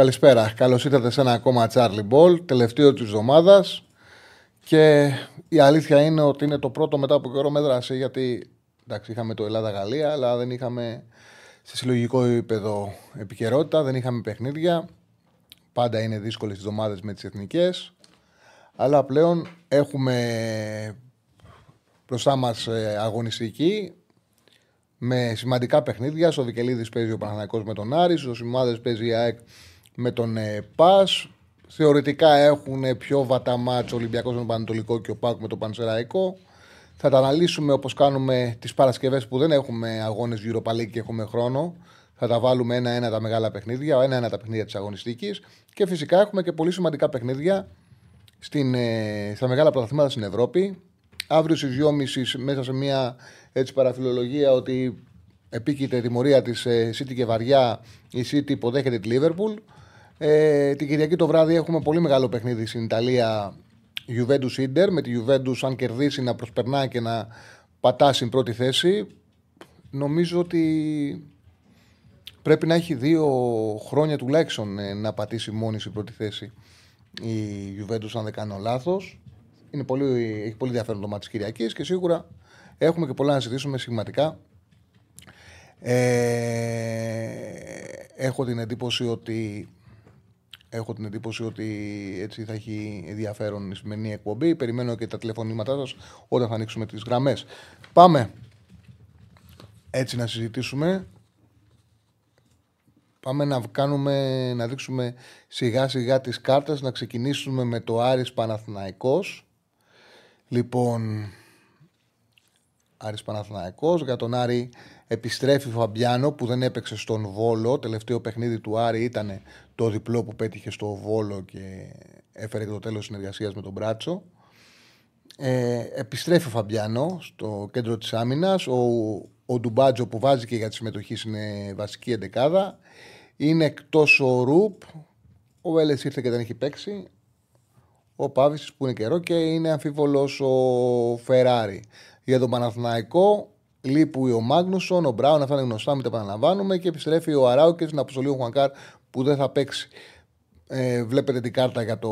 Καλησπέρα. Καλώς ήρθατε σε ένα ακόμα Charlie Ball, τελευταίο της εβδομάδας. Και η αλήθεια είναι ότι είναι το πρώτο μετά από καιρό με δράση, γιατί εντάξει, είχαμε το Ελλάδα-Γαλλία, αλλά δεν είχαμε σε συλλογικό επίπεδο επικαιρότητα, δεν είχαμε παιχνίδια. Πάντα είναι δύσκολες τις εβδομάδες με τις εθνικές. Αλλά πλέον έχουμε μπροστά μας αγωνιστική με σημαντικά παιχνίδια. Στο Βικελίδης παίζει ο Παναθηναϊκός με τον Άρης, στο Σημάδες παίζει η ΑΕΚ με τον ε, ΠΑΣ. Θεωρητικά έχουν πιο βατά μάτς ο Ολυμπιακός με τον Πανατολικό και ο ΠΑΚ με τον Πανσεραϊκό. Θα τα αναλύσουμε όπως κάνουμε τις Παρασκευές που δεν έχουμε αγώνες Europa League και έχουμε χρόνο. Θα τα βάλουμε ένα-ένα τα μεγάλα παιχνίδια, ένα-ένα τα παιχνίδια της αγωνιστικής και φυσικά έχουμε και πολύ σημαντικά παιχνίδια στην, ε, στα μεγάλα πρωταθλήματα στην Ευρώπη. Αύριο στις 2.30 μέσα σε μια έτσι παραφιλολογία ότι επίκειται η τιμωρία της ε, City και βαριά η City υποδέχεται τη Liverpool. Ε, την Κυριακή το βράδυ έχουμε πολύ μεγάλο παιχνίδι στην Ιταλία. Juventus Inter με τη Juventus αν κερδίσει να προσπερνά και να πατά στην πρώτη θέση. Νομίζω ότι πρέπει να έχει δύο χρόνια τουλάχιστον ε, να πατήσει μόνη στην πρώτη θέση η Juventus αν δεν κάνω λάθος. Είναι πολύ, έχει πολύ ενδιαφέρον το μάτι της Κυριακής και σίγουρα έχουμε και πολλά να συζητήσουμε σημαντικά. Ε, έχω την εντύπωση ότι Έχω την εντύπωση ότι έτσι θα έχει ενδιαφέρον η σημερινή εκπομπή. Περιμένω και τα τηλεφωνήματά σας όταν θα ανοίξουμε τις γραμμές. Πάμε έτσι να συζητήσουμε. Πάμε να κάνουμε, να δείξουμε σιγά σιγά τις κάρτες, να ξεκινήσουμε με το Άρης Παναθηναϊκός. Λοιπόν, Άρης Παναθηναϊκός, για τον Άρη επιστρέφει ο Φαμπιάνο που δεν έπαιξε στον Βόλο. Τελευταίο παιχνίδι του Άρη ήταν το διπλό που πέτυχε στο Βόλο και έφερε και το τέλος συνεργασίας με τον Μπράτσο. Ε, επιστρέφει ο Φαμπιάνο στο κέντρο της άμυνας. Ο, ο Ντουμπάτζο που βάζει και για τη συμμετοχή είναι βασική εντεκάδα. Είναι εκτός ο Ρουπ. Ο Βέλες ήρθε και δεν έχει παίξει. Ο Πάβης που είναι καιρό και είναι αμφίβολος ο Φεράρι. Για τον Παναθηναϊκό λείπει ο Μάγνουσον, ο Μπράουν, αυτά είναι γνωστά, μην τα επαναλαμβάνουμε και επιστρέφει ο Αράουκες στην αποστολή ο Χουανκάρ που δεν θα παίξει. Ε, βλέπετε την κάρτα για το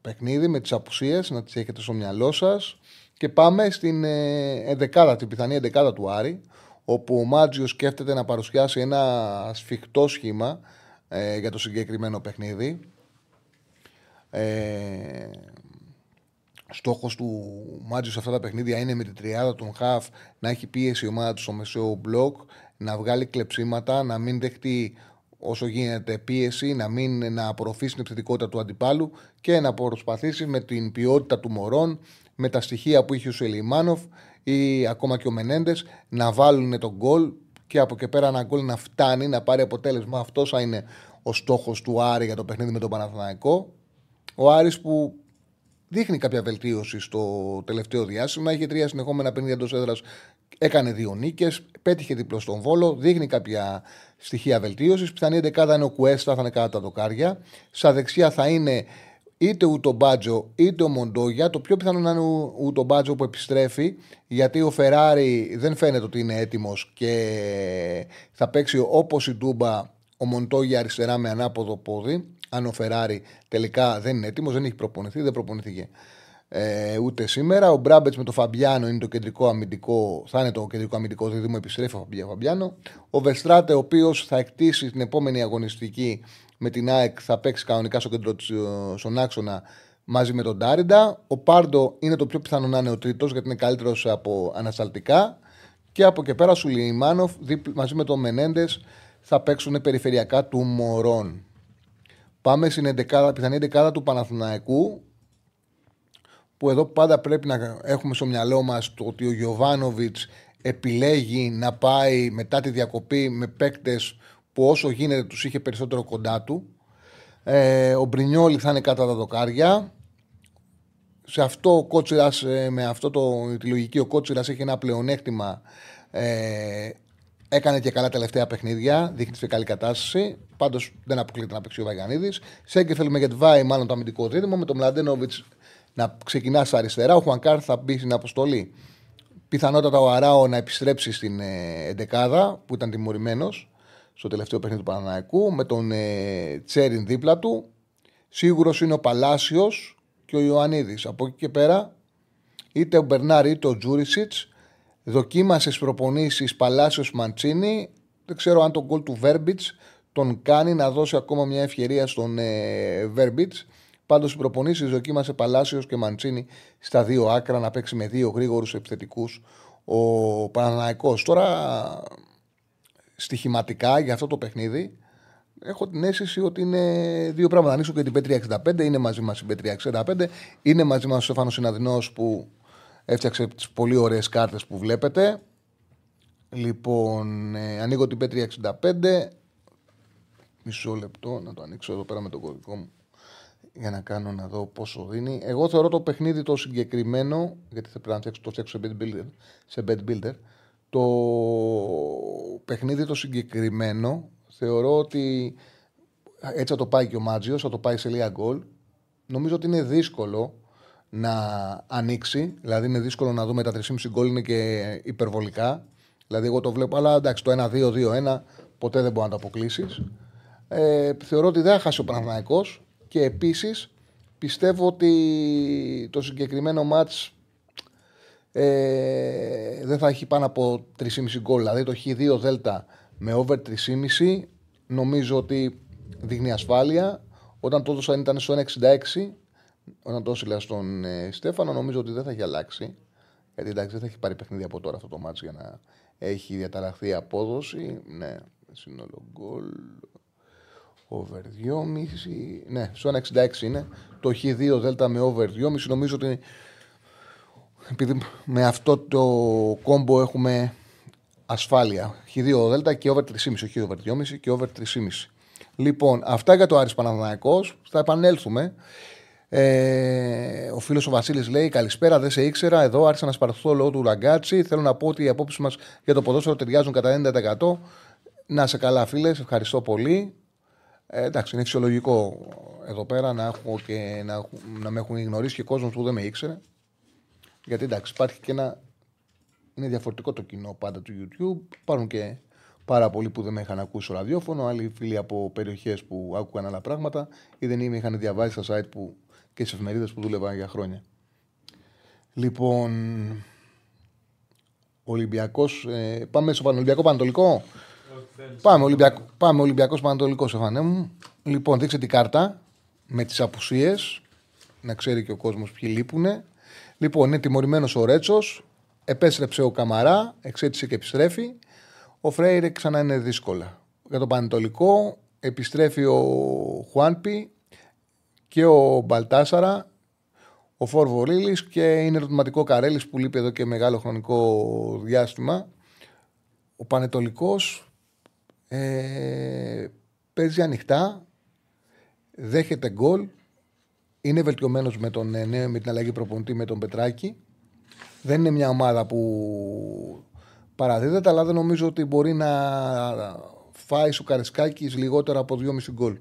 παιχνίδι με τις απουσίες, να τις έχετε στο μυαλό σας. Και πάμε στην ε, την πιθανή εντεκάδα του Άρη, όπου ο Μάτζιος σκέφτεται να παρουσιάσει ένα σφιχτό σχήμα ε, για το συγκεκριμένο παιχνίδι. Ε, Στόχος του Μάτζιο σε αυτά τα παιχνίδια είναι με την τριάδα των Χαφ να έχει πίεση η ομάδα του στο μεσαίο μπλοκ, να βγάλει κλεψίματα, να μην δεχτεί όσο γίνεται πίεση, να μην να απορροφήσει την επιθετικότητα του αντιπάλου και να προσπαθήσει με την ποιότητα του Μορόν, με τα στοιχεία που είχε ο Σουλεϊμάνοφ ή ακόμα και ο Μενέντες να βάλουν το γκολ και από κει και πέρα ένα γκολ να φτάνει, να πάρει αποτέλεσμα. Αυτό θα είναι ο στόχος του Άρη για το παιχνίδι με τον Παναθηναϊκό. Ο Άρης που δείχνει κάποια βελτίωση στο τελευταίο διάστημα. Είχε τρία συνεχόμενα παιχνίδια εντός έδρας. Έκανε δύο νίκες. Πέτυχε διπλό στον βόλο. Δείχνει κάποια στοιχεία βελτίωσης. Πιθανή δεκάδα είναι ο Κουέστα, θα είναι κάτω τα δοκάρια. Στα δεξιά θα είναι είτε ο Μπάτζο είτε ο Μοντόγια. Το πιο πιθανό να είναι ο Μπάτζο που επιστρέφει, γιατί ο Φεράρι δεν φαίνεται ότι είναι έτοιμος και θα παίξει όπως η Ντούμπα ο Μοντόγια αριστερά με ανάποδο πόδι αν ο Φεράρι τελικά δεν είναι έτοιμος, δεν έχει προπονηθεί, δεν προπονηθήκε ε, ούτε σήμερα. Ο Μπράμπετς με το Φαμπιάνο είναι το κεντρικό αμυντικό, θα είναι το κεντρικό αμυντικό δίδυμο, επιστρέφει ο Φαμπιάνο. Ο Φερστράτε, ο οποίος θα εκτίσει την επόμενη αγωνιστική με την ΑΕΚ, θα παίξει κανονικά στο κέντρο στον άξονα μαζί με τον Ντάριντα. Ο Πάρντο είναι το πιο πιθανό να είναι ο τρίτος, γιατί είναι καλύτερος από ανασταλτικά. Και από κει και πέρα Σουλεϊμάνοφ μαζί με τον Μενέντες θα παίξουν περιφερειακά του Μορόν. Πάμε στην 11, πιθανή εντεκάδα του Παναθηναϊκού που εδώ πάντα πρέπει να έχουμε στο μυαλό μας το ότι ο Γιωβάνοβιτς επιλέγει να πάει μετά τη διακοπή με παίκτες που όσο γίνεται τους είχε περισσότερο κοντά του. Ε, ο Μπρινιόλη θα είναι κάτω τα δοκάρια. Σε αυτό ο Κότσιρας, ε, με αυτό το, τη λογική ο Κότσιρας έχει ένα πλεονέκτημα ε, Έκανε και καλά τελευταία παιχνίδια, δείχνει σε καλή κατάσταση. Πάντως δεν αποκλείεται να παίξει ο Βαγιανίδη. Σέγκεφελ με Γετβάη, μάλλον το αμυντικό δίδυμο. Με τον Μλαντένοβιτς να ξεκινάς στα αριστερά. Ο Χουανκάρ θα μπει στην αποστολή. Πιθανότατα ο Αράο να επιστρέψει στην ε, Εντεκάδα που ήταν τιμωρημένος στο τελευταίο παιχνίδι του Παναναϊκού. Με τον ε, Τσέριν δίπλα του. Σίγουρος είναι ο Παλάσιος και ο Ιωαννίδης. Από εκεί και πέρα είτε ο Μπερνάρ είτε ο Τζούρισιτς Δοκίμασε προπονήσεις Παλάσιος Μαντσίνη. Δεν ξέρω αν τον γκολ του Βέρμπιτς τον κάνει να δώσει ακόμα μια ευκαιρία στον ε, Βέρμπιτς. Πάντως οι προπονήσεις δοκίμασε Παλάσιος και Μαντσίνη στα δύο άκρα να παίξει με δύο γρήγορους επιθετικούς ο Παναναναϊκό. Τώρα στοιχηματικά για αυτό το παιχνίδι έχω την αίσθηση ότι είναι δύο πράγματα. Ανοίξω και την P365, είναι μαζί μας η P365, είναι μαζί μας ο Στέφανος Συναδεινός που Έφτιαξε τις πολύ ωραίες κάρτες που βλέπετε. Λοιπόν, ε, ανοίγω την P365. Μισό λεπτό να το ανοίξω εδώ πέρα με τον κωδικό μου για να κάνω να δω πόσο δίνει. Εγώ θεωρώ το παιχνίδι το συγκεκριμένο, γιατί θα πρέπει να το φτιάξω σε bed builder, σε bed builder το παιχνίδι το συγκεκριμένο θεωρώ ότι έτσι θα το πάει και ο Μάτζιος, θα το πάει σε λίγα γκολ. Νομίζω ότι είναι δύσκολο να ανοίξει. Δηλαδή είναι δύσκολο να δούμε τα 3,5 γκολ είναι και υπερβολικά. Δηλαδή εγώ το βλέπω, αλλά εντάξει το 1-2-2-1 ποτέ δεν μπορεί να το αποκλείσεις. Ε, θεωρώ ότι δεν θα χάσει ο Παναθηναϊκός και επίσης πιστεύω ότι το συγκεκριμένο μάτς ε, δεν θα έχει πάνω από 3,5 γκολ. Δηλαδή το Χ2 Δέλτα με over 3,5 νομίζω ότι δείχνει ασφάλεια. Όταν το έδωσαν ήταν στο 1,66 όταν το έστειλα στον ε, Στέφανο, νομίζω ότι δεν θα έχει αλλάξει. Γιατί εντάξει, δεν θα έχει πάρει παιχνίδι από τώρα αυτό το μάτσο για να έχει διαταραχθεί η απόδοση. Ναι, σύνολο γκολ. Over 2,5. Ναι, στο 1,66 είναι. Το Χ2 Δέλτα με over 2,5. Νομίζω ότι επειδή με αυτό το κόμπο έχουμε ασφάλεια. Χ2 Δέλτα και over 3,5. Όχι over 2,5 και over 3,5. Λοιπόν, αυτά για το Άρης Παναθηναϊκός. Θα επανέλθουμε. Ε, ο φίλος ο Βασίλης λέει: Καλησπέρα, δεν σε ήξερα. Εδώ άρχισα να σπαρθώ λόγω του Ραγκάτσι. Θέλω να πω ότι οι απόψεις μας για το ποδόσφαιρο ταιριάζουν κατά 90%. Να σε καλά, φίλε. Ευχαριστώ πολύ. Ε, εντάξει, είναι φυσιολογικό εδώ πέρα να, έχω και να, να με έχουν γνωρίσει και κόσμος που δεν με ήξερε. Γιατί εντάξει, υπάρχει και ένα. Είναι διαφορετικό το κοινό πάντα του YouTube. Υπάρχουν και πάρα πολλοί που δεν με είχαν ακούσει στο ραδιόφωνο. Άλλοι φίλοι από περιοχές που άκουγαν άλλα πράγματα ή δεν είχαν διαβάσει στα site που και στις εφημερίδες που δούλευα για χρόνια. Λοιπόν, Ολυμπιακός. Ε, πάμε στο Πανολυμπιακό Πανατολικό. Πάμε, Ολυμπιακό, πάμε Ολυμπιακός Πανατολικός, Στεφανέ μου. Λοιπόν, δείξε την κάρτα με τις απουσίες, να ξέρει και ο κόσμος ποιοι λείπουν. Λοιπόν, είναι τιμωρημένος ο Ρέτσος. Επέστρεψε ο Καμαρά, εξέτησε και επιστρέφει. Ο Φρέιρε ξανά είναι δύσκολα. Για το Πανετολικό επιστρέφει ο Χουάνπι, και ο Μπαλτάσαρα, ο Φόρ και είναι ερωτηματικό Καρέλης που λείπει εδώ και μεγάλο χρονικό διάστημα. Ο Πανετολικός ε, παίζει ανοιχτά, δέχεται γκολ, είναι βελτιωμένος με, τον, ε, με την αλλαγή προπονητή με τον Πετράκη. Δεν είναι μια ομάδα που παραδίδεται, αλλά δεν νομίζω ότι μπορεί να φάει σου Καρεσκάκης λιγότερο από 2,5 γκολ.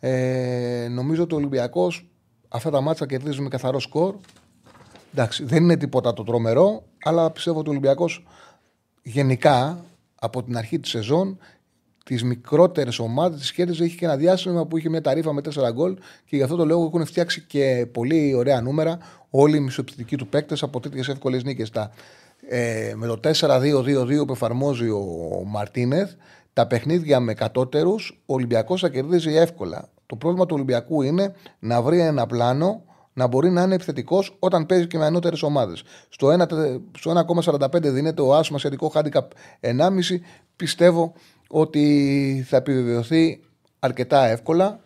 Ε, νομίζω ότι ο Ολυμπιακός αυτά τα μάτσα κερδίζει με καθαρό σκορ. Εντάξει, δεν είναι τίποτα το τρομερό, αλλά πιστεύω ότι ο Ολυμπιακός γενικά από την αρχή της σεζόν τις μικρότερες ομάδες της κέρδιζε. Είχε και ένα διάστημα που είχε μια ταρήφα με 4 γκολ και γι' αυτό το λόγο έχουν φτιάξει και πολύ ωραία νούμερα όλοι οι μισοπτικοί του παίκτες από τέτοιες εύκολες νίκες. Ε, με το 4-2-2-2 που εφαρμόζει ο Μαρτίνεθ, τα παιχνίδια με κατώτερους ο Ολυμπιακός θα κερδίζει εύκολα. Το πρόβλημα του Ολυμπιακού είναι να βρει ένα πλάνο να μπορεί να είναι επιθετικός όταν παίζει και με ανώτερες ομάδες. Στο 1,45 δίνεται ο Άσο σχετικό handicap 1,5. Πιστεύω ότι θα επιβεβαιωθεί αρκετά εύκολα.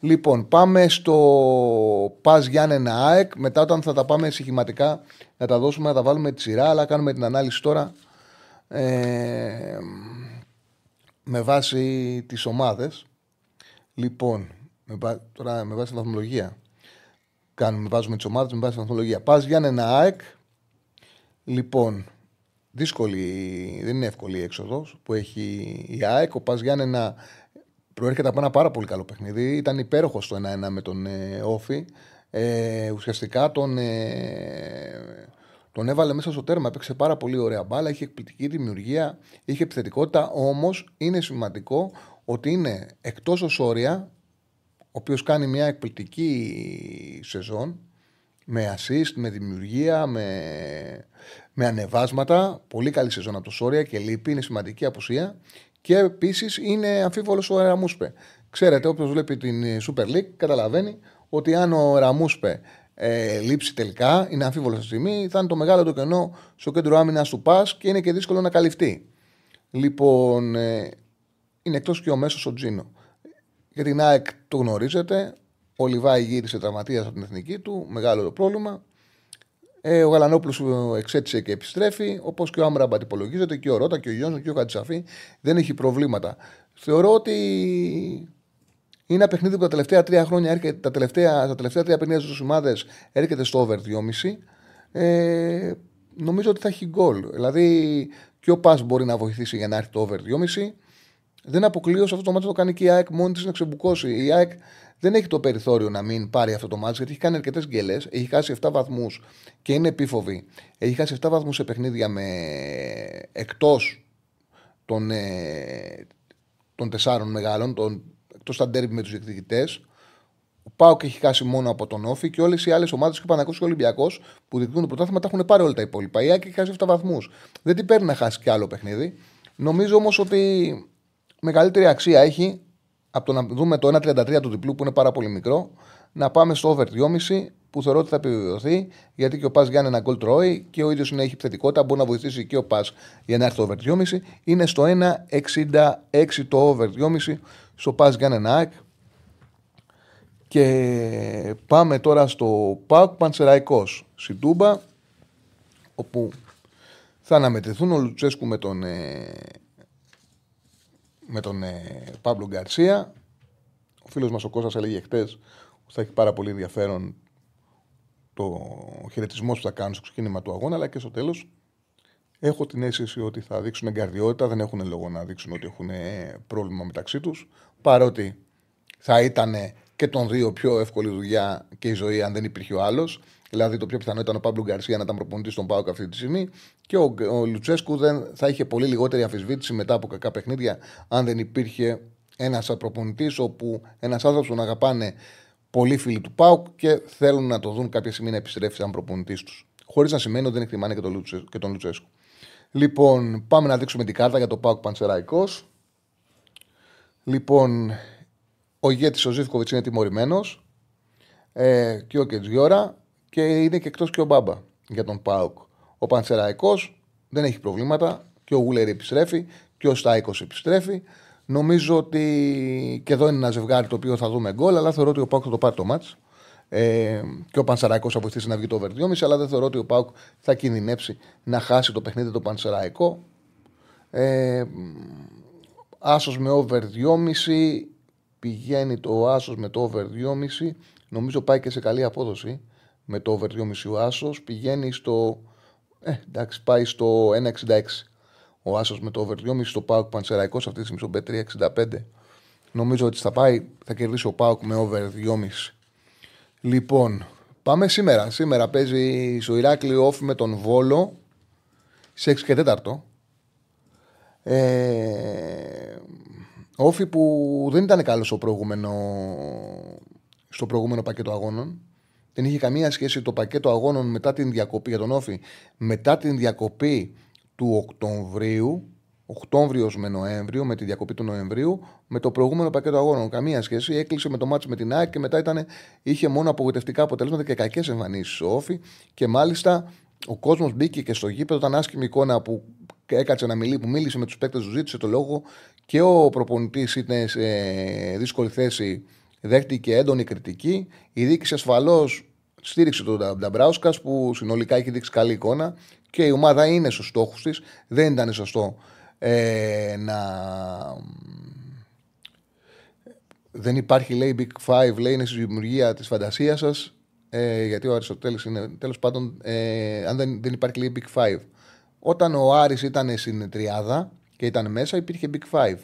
Λοιπόν, πάμε στο Πας Γιάννενα ΑΕΚ. Μετά, όταν θα τα πάμε συγχυματικά, να τα δώσουμε, να τα βάλουμε τη σειρά, αλλά κάνουμε την ανάλυση τώρα. Ε, με βάση τις ομάδες. Λοιπόν, με, τώρα με βάση τη βαθμολογία. Κάνουμε, βάζουμε τις ομάδες με βάση τη βαθμολογία. Πας ένα ΑΕΚ. Λοιπόν, δύσκολη, δεν είναι εύκολη η έξοδος που έχει η ΑΕΚ. Ο Πας ένα προέρχεται από ένα πάρα πολύ καλό παιχνίδι. Ήταν υπέροχο το 1-1 με τον ε, Όφη. Ε, ουσιαστικά τον, ε, τον έβαλε μέσα στο τέρμα. Έπαιξε πάρα πολύ ωραία μπάλα. Είχε εκπληκτική δημιουργία, είχε επιθετικότητα. Όμως είναι σημαντικό ότι είναι εκτός όρια, ο οποίος κάνει μια εκπληκτική σεζόν με assist, με δημιουργία, με, με ανεβάσματα. Πολύ καλή σεζόν από το Σόρια και λείπει, είναι σημαντική απουσία. Και επίσης είναι αμφίβολος ο Ραμούσπε. Ξέρετε, όποιος βλέπει την Super League καταλαβαίνει ότι αν ο Ραμούσπε ε, λείψει τελικά, είναι αμφίβολος στη στιγμή, θα είναι το μεγάλο το κενό στο κέντρο άμυνας του Πας και είναι και δύσκολο να καλυφθεί. Λοιπόν, ε, είναι εκτός και ο μέσος ο Τζίνο. Για την ΑΕΚ το γνωρίζετε. Ο Λιβάη γύρισε τραυματίας από την εθνική του. Μεγάλο το πρόβλημα. Ε, ο Γαλανόπουλος εξέτησε και επιστρέφει. Όπως και ο Άμραμπατ υπολογίζεται και ο Ρότα και ο Γιώργο και ο Κατσαφή. Δεν έχει προβλήματα. Θεωρώ ότι είναι ένα παιχνίδι που τα τελευταία τρία χρόνια έρχεται, τα τελευταία, τα τελευταία τρία παιχνίδια στις ομάδες έρχεται στο over 2,5. Ε, νομίζω ότι θα έχει γκολ. Δηλαδή και ο Πα μπορεί να βοηθήσει για να έρθει το over 2,5. Δεν αποκλείω σε αυτό το μάτι το κάνει και η ΑΕΚ μόνη της να ξεμπουκώσει. Η ΑΕΚ δεν έχει το περιθώριο να μην πάρει αυτό το μάτι γιατί έχει κάνει αρκετές γκέλες. Έχει χάσει 7 βαθμούς και είναι επίφοβη. Έχει χάσει 7 βαθμούς σε παιχνίδια με εκτός των, ε, των τεσσάρων μεγάλων, των, εκτός τα ντέρμπι με τους διεκδικητές. Ο Πάοκ έχει χάσει μόνο από τον Όφη και όλες οι άλλες ομάδες και ο Πανακό και ο Ολυμπιακός που διεκδικούν το πρωτάθλημα τα έχουν πάρει όλα τα υπόλοιπα. Η Άκη έχει χάσει 7 βαθμούς. Δεν την παίρνει να χάσει κι άλλο παιχνίδι. Νομίζω όμως ότι μεγαλύτερη αξία έχει από το να δούμε το 1,33 του διπλού που είναι πάρα πολύ μικρό να πάμε στο over 2,5 που θεωρώ ότι θα επιβεβαιωθεί γιατί και ο Πας Γιάννη ένα γκολ τρώει και ο ίδιος είναι έχει θετικότητα. Μπορεί να βοηθήσει και ο Πας για να έρθει το over 2,5. Είναι στο 1,66 το over 2,5 στο Πας Γιάννη ΑΕΚ. Και πάμε τώρα στο Πάουκ Πανσεραϊκός Σιτούμπα όπου θα αναμετρηθούν ο Λουτσέσκου με τον ε, με τον ε, Παύλο Γκαρσία. Ο φίλος μας ο Κώστας έλεγε χτες ότι θα έχει πάρα πολύ ενδιαφέρον το χαιρετισμό που θα κάνουν στο ξεκίνημα του αγώνα, αλλά και στο τέλος. Έχω την αίσθηση ότι θα δείξουν εγκαρδιότητα, δεν έχουν λόγο να δείξουν ότι έχουν πρόβλημα μεταξύ τους. Παρότι θα ήταν και των δύο πιο εύκολη δουλειά και η ζωή αν δεν υπήρχε ο άλλος. Δηλαδή το πιο πιθανό ήταν ο Παύλο Γκαρσία να ήταν προπονητής στον Πάοκ αυτή τη στιγμή. Και ο, ο Λουτσέσκου δεν θα είχε πολύ λιγότερη αμφισβήτηση μετά από κακά παιχνίδια αν δεν υπήρχε ένας προπονητής όπου ένας άνθρωπος που τον αγαπάνε πολλοί φίλοι του Πάοκ και θέλουν να το δουν κάποια στιγμή να επιστρέψει σαν προπονητής τους. Χωρίς να σημαίνει ότι δεν εκτιμάνε και τον, Λουτσέ, και τον Λουτσέσκου. Λοιπόν, πάμε να δείξουμε την κάρτα για το Πάοκ Πανσεραϊκός. Λοιπόν, ο ηγέτης ο Ζήφκοβιτς είναι τιμωρημένος ε, και ο Κετζιόρα και είναι και εκτός και ο Μπάμπα για τον Πάουκ. Ο Πανσεραϊκός δεν έχει προβλήματα και ο Γούλερ επιστρέφει και ο Στάικος επιστρέφει. Νομίζω ότι και εδώ είναι ένα ζευγάρι το οποίο θα δούμε γκολ, αλλά θεωρώ ότι ο Πάουκ θα το πάρει το μάτς. Ε, και ο Πανσεραϊκός θα βοηθήσει να βγει το over 2,5, αλλά δεν θεωρώ ότι ο Πάουκ θα κινδυνεύσει να χάσει το παιχνίδι το Πανσεραϊκό. Ε, άσος με over 2,5 πηγαίνει το άσος με το over 2,5 νομίζω πάει και σε καλή απόδοση με το over 2,5 ο Άσος πηγαίνει στο. Ε, εντάξει, πάει στο 1,66. Ο Άσος με το over 2,5 στο Πάουκ Πανσεραϊκός αυτή τη στιγμή στο B365. Νομίζω ότι θα πάει, θα κερδίσει ο Πάουκ με over 2,5. Λοιπόν, πάμε σήμερα. Σήμερα παίζει στο Ηράκλειο off με τον Βόλο σε 6 και 4. Ε, όφη που δεν ήταν καλός στο προηγούμενο, στο προηγούμενο πακέτο αγώνων. Δεν είχε καμία σχέση το πακέτο αγώνων μετά την διακοπή για τον Όφη, μετά την διακοπή του Οκτωβρίου, Οκτώβριος με Νοέμβριο, με τη διακοπή του Νοεμβρίου, με το προηγούμενο πακέτο αγώνων. Καμία σχέση. Έκλεισε με το μάτσο με την ΑΕΚ και μετά ήταν, είχε μόνο απογοητευτικά αποτελέσματα και κακές εμφανίσεις ο Όφη. Και μάλιστα ο κόσμος μπήκε και στο γήπεδο. Ήταν άσχημη εικόνα που έκατσε να μιλήσει, που μίλησε με τους παίκτες του, ζήτησε το λόγο και ο προπονητής ήταν σε δύσκολη θέση δέχτηκε έντονη κριτική. Η διοίκηση ασφαλώς στήριξε τον Νταμπράουσκα που συνολικά έχει δείξει καλή εικόνα και η ομάδα είναι στους στόχους της. Δεν ήταν σωστό ε, να. Δεν υπάρχει, λέει, Big Five, λέει, είναι στη δημιουργία της φαντασίας σας. Ε, γιατί ο Αριστοτέλης είναι. Τέλος πάντων, ε, αν δεν, δεν υπάρχει, λέει, Big Five. Όταν ο Άρης ήταν στην τριάδα και ήταν μέσα, υπήρχε Big Five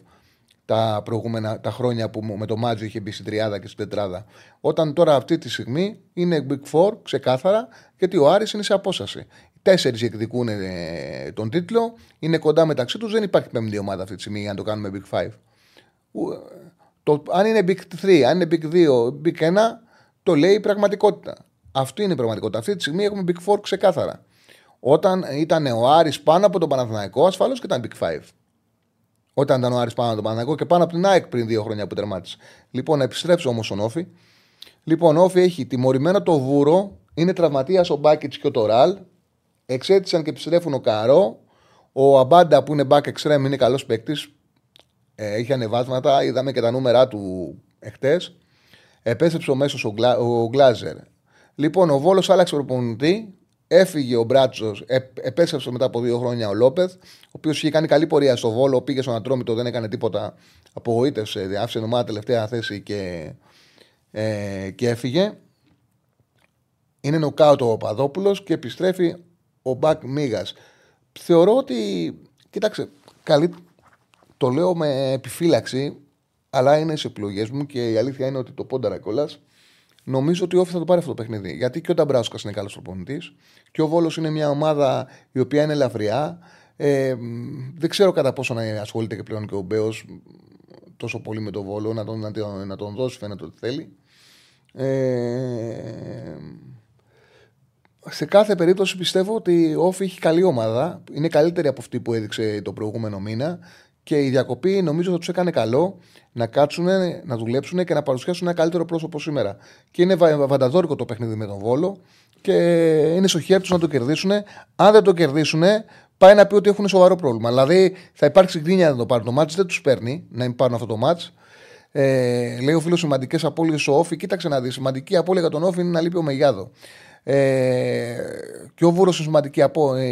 τα προηγούμενα τα χρόνια που με το Μάτζο είχε μπει στην τριάδα και στην τετράδα. Όταν τώρα αυτή τη στιγμή είναι Big Four ξεκάθαρα, γιατί ο Άρης είναι σε απόσταση. Τέσσερις εκδικούν ε, τον τίτλο, είναι κοντά μεταξύ τους, δεν υπάρχει πέμπτη ομάδα αυτή τη στιγμή για να το κάνουμε Big Five. Το, αν είναι Big 3, αν είναι Big 2, Big 1, το λέει η πραγματικότητα. Αυτή είναι η πραγματικότητα. Αυτή τη στιγμή έχουμε Big 4 ξεκάθαρα. Όταν ήταν ο Άρης πάνω από τον Παναθηναϊκό, ασφαλώς και ήταν Big 5. Όταν ήταν ο Άρης πάνω από τον Παναθηναϊκό και πάνω από την ΑΕΚ πριν δύο χρόνια που τερμάτισε. Λοιπόν, να επιστρέψω όμως στον Όφη. Λοιπόν, ο Όφη έχει τιμωρημένο το Βούρο, είναι τραυματίας ο Μπάκετ και ο Τωράλ. Εξέτησαν και επιστρέφουν ο Καρό. Ο Αμπάντα που είναι back extreme είναι καλός παίκτης. Ε, έχει ανεβάσματα, είδαμε και τα νούμερα του εχθές. Επέστρεψε ο μέσος ο, Γκλα... ο Γκλάζερ. Λοιπόν, ο Βόλος άλλαξε προπονητή. Έφυγε ο Μπράτσος, επέστρεψε μετά από δύο χρόνια ο Λόπεθ, ο οποίος είχε κάνει καλή πορεία στο Βόλο, πήγε στον Ατρόμητο, δεν έκανε τίποτα. Απογοήτευσε, άφησε ομάδα τελευταία θέση και, ε, και έφυγε. Είναι νοκάουτο ο Παδόπουλος και επιστρέφει ο Μπακ Μίγας. Θεωρώ ότι. Κοίταξε, καλή, το λέω με επιφύλαξη, αλλά είναι σε επιλογές μου και η αλήθεια είναι ότι το πόνταρα κιόλας. Νομίζω ότι ο Όφη θα το πάρει αυτό το παιχνίδι. Γιατί και ο Νταμπράουσκα είναι καλός προπονητής και ο Βόλος είναι μια ομάδα η οποία είναι ελαφριά. Ε, δεν ξέρω κατά πόσο να ασχολείται και πλέον και ο Μπέος τόσο πολύ με τον Βόλο, να τον, να τον δώσει φαίνεται ότι θέλει. Ε, σε κάθε περίπτωση πιστεύω ότι ο Όφη έχει καλή ομάδα. Είναι καλύτερη από αυτή που έδειξε το προηγούμενο μήνα. Και η διακοπή νομίζω θα τους έκανε καλό να κάτσουν, να δουλέψουν και να παρουσιάσουν ένα καλύτερο πρόσωπο σήμερα. Και είναι βανταδόρικο το παιχνίδι με τον Βόλο και είναι στο χέρι τους να το κερδίσουν. Αν δεν το κερδίσουν, πάει να πει ότι έχουν σοβαρό πρόβλημα. Δηλαδή θα υπάρξει γκρίνια να το πάρουν το μάτς, δεν τους παίρνει να μην πάρουν αυτό το μάτς. Ε, λέει ο φίλος σημαντικές απώλειες ο Όφη. Κοίταξε να δεις. Σημαντική απώλεια για τον Όφη είναι να λείπει ο Μεγιάδο. Ε, και ο Βούρος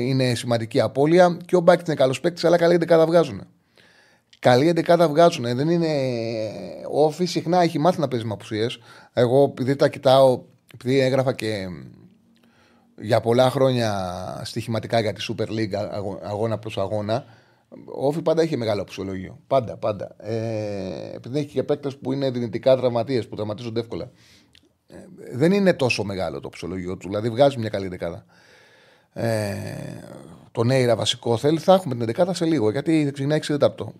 είναι σημαντική απώλεια και ο Μπάκης είναι καλός παίκτης, αλλά καλή δεν βγάζουν. Καλή εντεκάδα βγάζουν. Δεν είναι. Ο Όφη συχνά έχει μάθει να παίζει με απουσίες. Εγώ επειδή τα κοιτάω, επειδή έγραφα και για πολλά χρόνια στοιχηματικά για τη Super League αγώνα προς αγώνα, ο Όφη πάντα έχει μεγάλο απουσιολόγιο. Πάντα, πάντα. Ε, επειδή έχει και παίκτες που είναι δυνητικά τραυματίες, που τραυματίζονται εύκολα. Ε, δεν είναι τόσο μεγάλο το ψυχολογικό του. Δηλαδή βγάζει μια καλή δεκάδα. Ε, το Νέιρα βασικό θέλει, θα έχουμε την δεκάδα σε λίγο γιατί ξεκινάει 6 τέταρτο.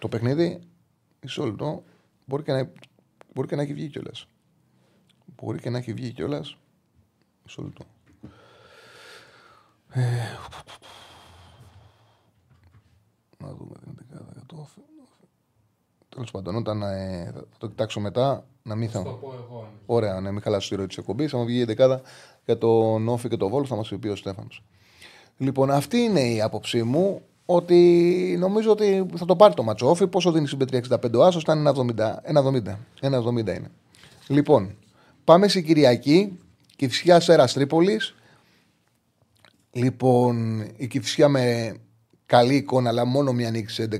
Το παιχνίδι, μισό λεπτό, μπορεί και να, μπορεί και να έχει βγει κιόλας. Μπορεί και να έχει βγει κιόλας. Μισό λεπτό. Ε, να δούμε την δεκάδα για το Τέλος πάντων, όταν ε, θα το κοιτάξω μετά, να μην θα. Ωραία, να μην χαλάσω τη ροή της εκπομπής. Θα μου βγει η δεκάδα για τον Όφη και τον Βόλο, θα μας πει ο Στέφανος. Λοιπόν, αυτή είναι η άποψή μου ότι νομίζω ότι θα το πάρει το ματσόφι. Πόσο δίνει στην 65 ο Άσος, ήταν 1,70. 1,70 είναι. Λοιπόν, πάμε στην Κυριακή. Κυφσιά Σέρας Τρίπολης. Λοιπόν, η Κυφσιά με καλή εικόνα, αλλά μόνο μια νίκη σε 11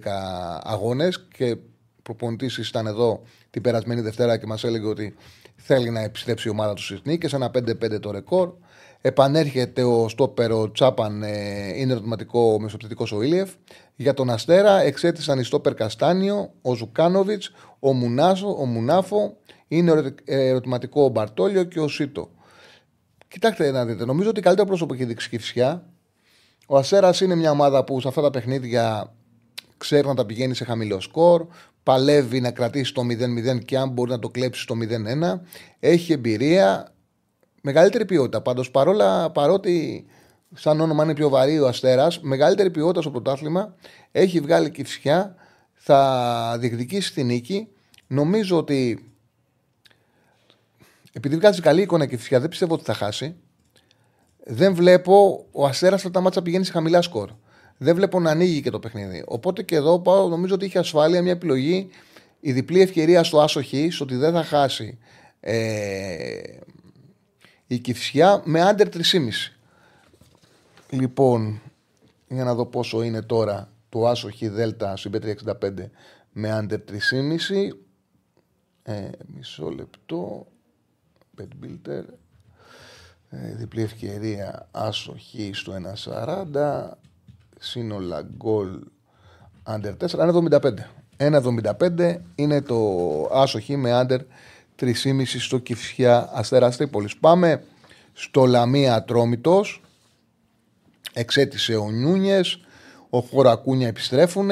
αγώνες και προπονητής ήταν εδώ την περασμένη Δευτέρα και μας έλεγε ότι θέλει να επιστρέψει η ομάδα του στις νίκες. Ένα 5-5 το ρεκόρ. Επανέρχεται ο στόπερο Τσάπαν, ε, είναι ερωτηματικό ο μεσοπτητικό ο Ήλιεφ. Για τον Αστέρα εξέτησαν οι στόπερ Καστάνιο, ο Ζουκάνοβιτς, ο Μουνάσο, ο Μουνάφο, είναι ερωτηματικό ο Μπαρτόλιο και ο Σίτο. Κοιτάξτε να δείτε, νομίζω ότι καλύτερο πρόσωπο έχει δείξει η Φυσιά. Ο Αστέρας είναι μια ομάδα που σε αυτά τα παιχνίδια ξέρει να τα πηγαίνει σε χαμηλό σκορ, παλεύει να κρατήσει το 0-0 και αν μπορεί να το κλέψει στο 0-1. Έχει εμπειρία, μεγαλύτερη ποιότητα. Πάντως παρόλα παρότι σαν όνομα είναι πιο βαρύ ο Αστέρας, μεγαλύτερη ποιότητα στο πρωτάθλημα έχει βγάλει κυφσιά, θα διεκδικήσει την νίκη. Νομίζω ότι επειδή βγάζει καλή εικόνα και φυσικά δεν πιστεύω ότι θα χάσει. Δεν βλέπω ο Αστέρας αυτά τα μάτσα πηγαίνει σε χαμηλά σκορ. Δεν βλέπω να ανοίγει και το παιχνίδι. Οπότε και εδώ πάω, νομίζω ότι είχε ασφάλεια μια επιλογή. Η διπλή ευκαιρία στο Άσο Χ, ότι δεν θα χάσει ε, η Κυφσιά με άντερ 3,5. Λοιπόν, για να δω πόσο είναι τώρα το Άσο Χ Δέλτα στην Πέτρια 65 με άντερ 3,5. Ε, μισό λεπτό. Bet Builder. Ε, διπλή ευκαιρία Άσο Χ στο 1,40. Σύνολα γκολ άντερ 4. 1,75. 1,75 είναι το Άσο Χ με άντερ 3,5 στο Κυφσιά Αστέρα Τρίπολης. Πάμε στο Λαμία Ατρόμητος. Εξέτησε ο Νιούνιες. Ο Χωρακούνια επιστρέφουν.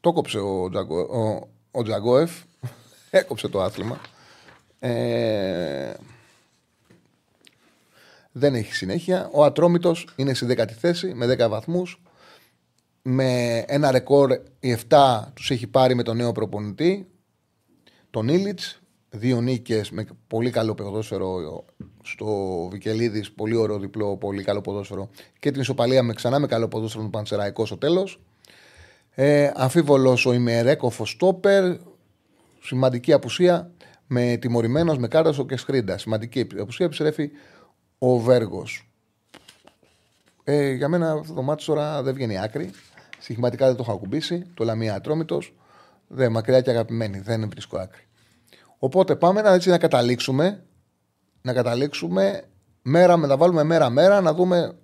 Το κόψε ο, Τζαγκο, ο, ο Τζαγκόεφ. Έκοψε το άθλημα. Ε, δεν έχει συνέχεια. Ο Ατρόμητος είναι στη δέκατη θέση με 10 βαθμούς. Με ένα ρεκόρ οι 7 τους έχει πάρει με τον νέο προπονητή. Τον Ήλιτς δύο νίκες με πολύ καλό ποδόσφαιρο στο Βικελίδης, πολύ ωραίο διπλό, πολύ καλό ποδόσφαιρο και την ισοπαλία με ξανά με καλό ποδόσφαιρο του Πανσεραϊκό στο τέλος. Ε, Αμφίβολος ο Ημερέκοφος Στόπερ, σημαντική απουσία με τιμωρημένος με Κάρασο και Σκρίντα. Σημαντική απουσία επιστρέφει ο Βέργος. Ε, για μένα αυτό το μάτι τώρα δεν βγαίνει άκρη. Συγχηματικά δεν το έχω ακουμπήσει. Το Λαμία Ατρόμητος. Δεν μακριά και αγαπημένη. Δεν βρίσκω άκρη. Οπότε πάμε να, έτσι, να καταλήξουμε, να καταλήξουμε μέρα, να βάλουμε μέρα-μέρα, να δούμε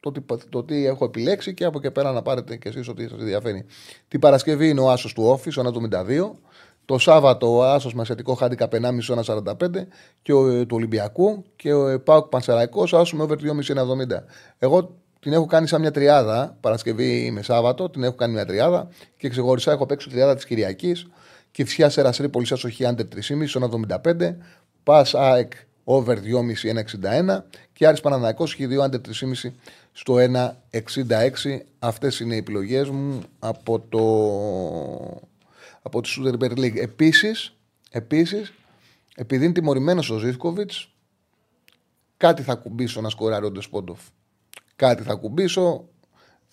το τι, το τι έχω επιλέξει και από εκεί πέρα να πάρετε και εσείς ό,τι σας ενδιαφέρει. Την Παρασκευή είναι ο Άσος του Office, ο 1,72. Το Σάββατο ο Άσος με ασιατικό χάντικα 1,5 1,45 και ο, του Ολυμπιακού και ο Πάουκ Πανσεραϊκός Άσος με over 2,5 1,70. Εγώ την έχω κάνει σαν μια τριάδα, Παρασκευή με Σάββατο, την έχω κάνει μια τριάδα και ξεχωριστά έχω παίξει τριάδα της Κυριακής και φυσικά σε Ρασρή πολύ σας οχι άντερ 3,5 στο 1,75. Πα ΑΕΚ over 2,5 1,61 και Άρης Παναναναϊκός έχει 2 άντερ 3,5 στο 1,66. Αυτές είναι οι επιλογές μου από, το... από τη Super League. Επίσης, επίσης, επειδή είναι τιμωρημένος ο Ζήφκοβιτς, κάτι θα κουμπίσω να σκοράρει ο Ντεσπόντοφ. Κάτι θα κουμπίσω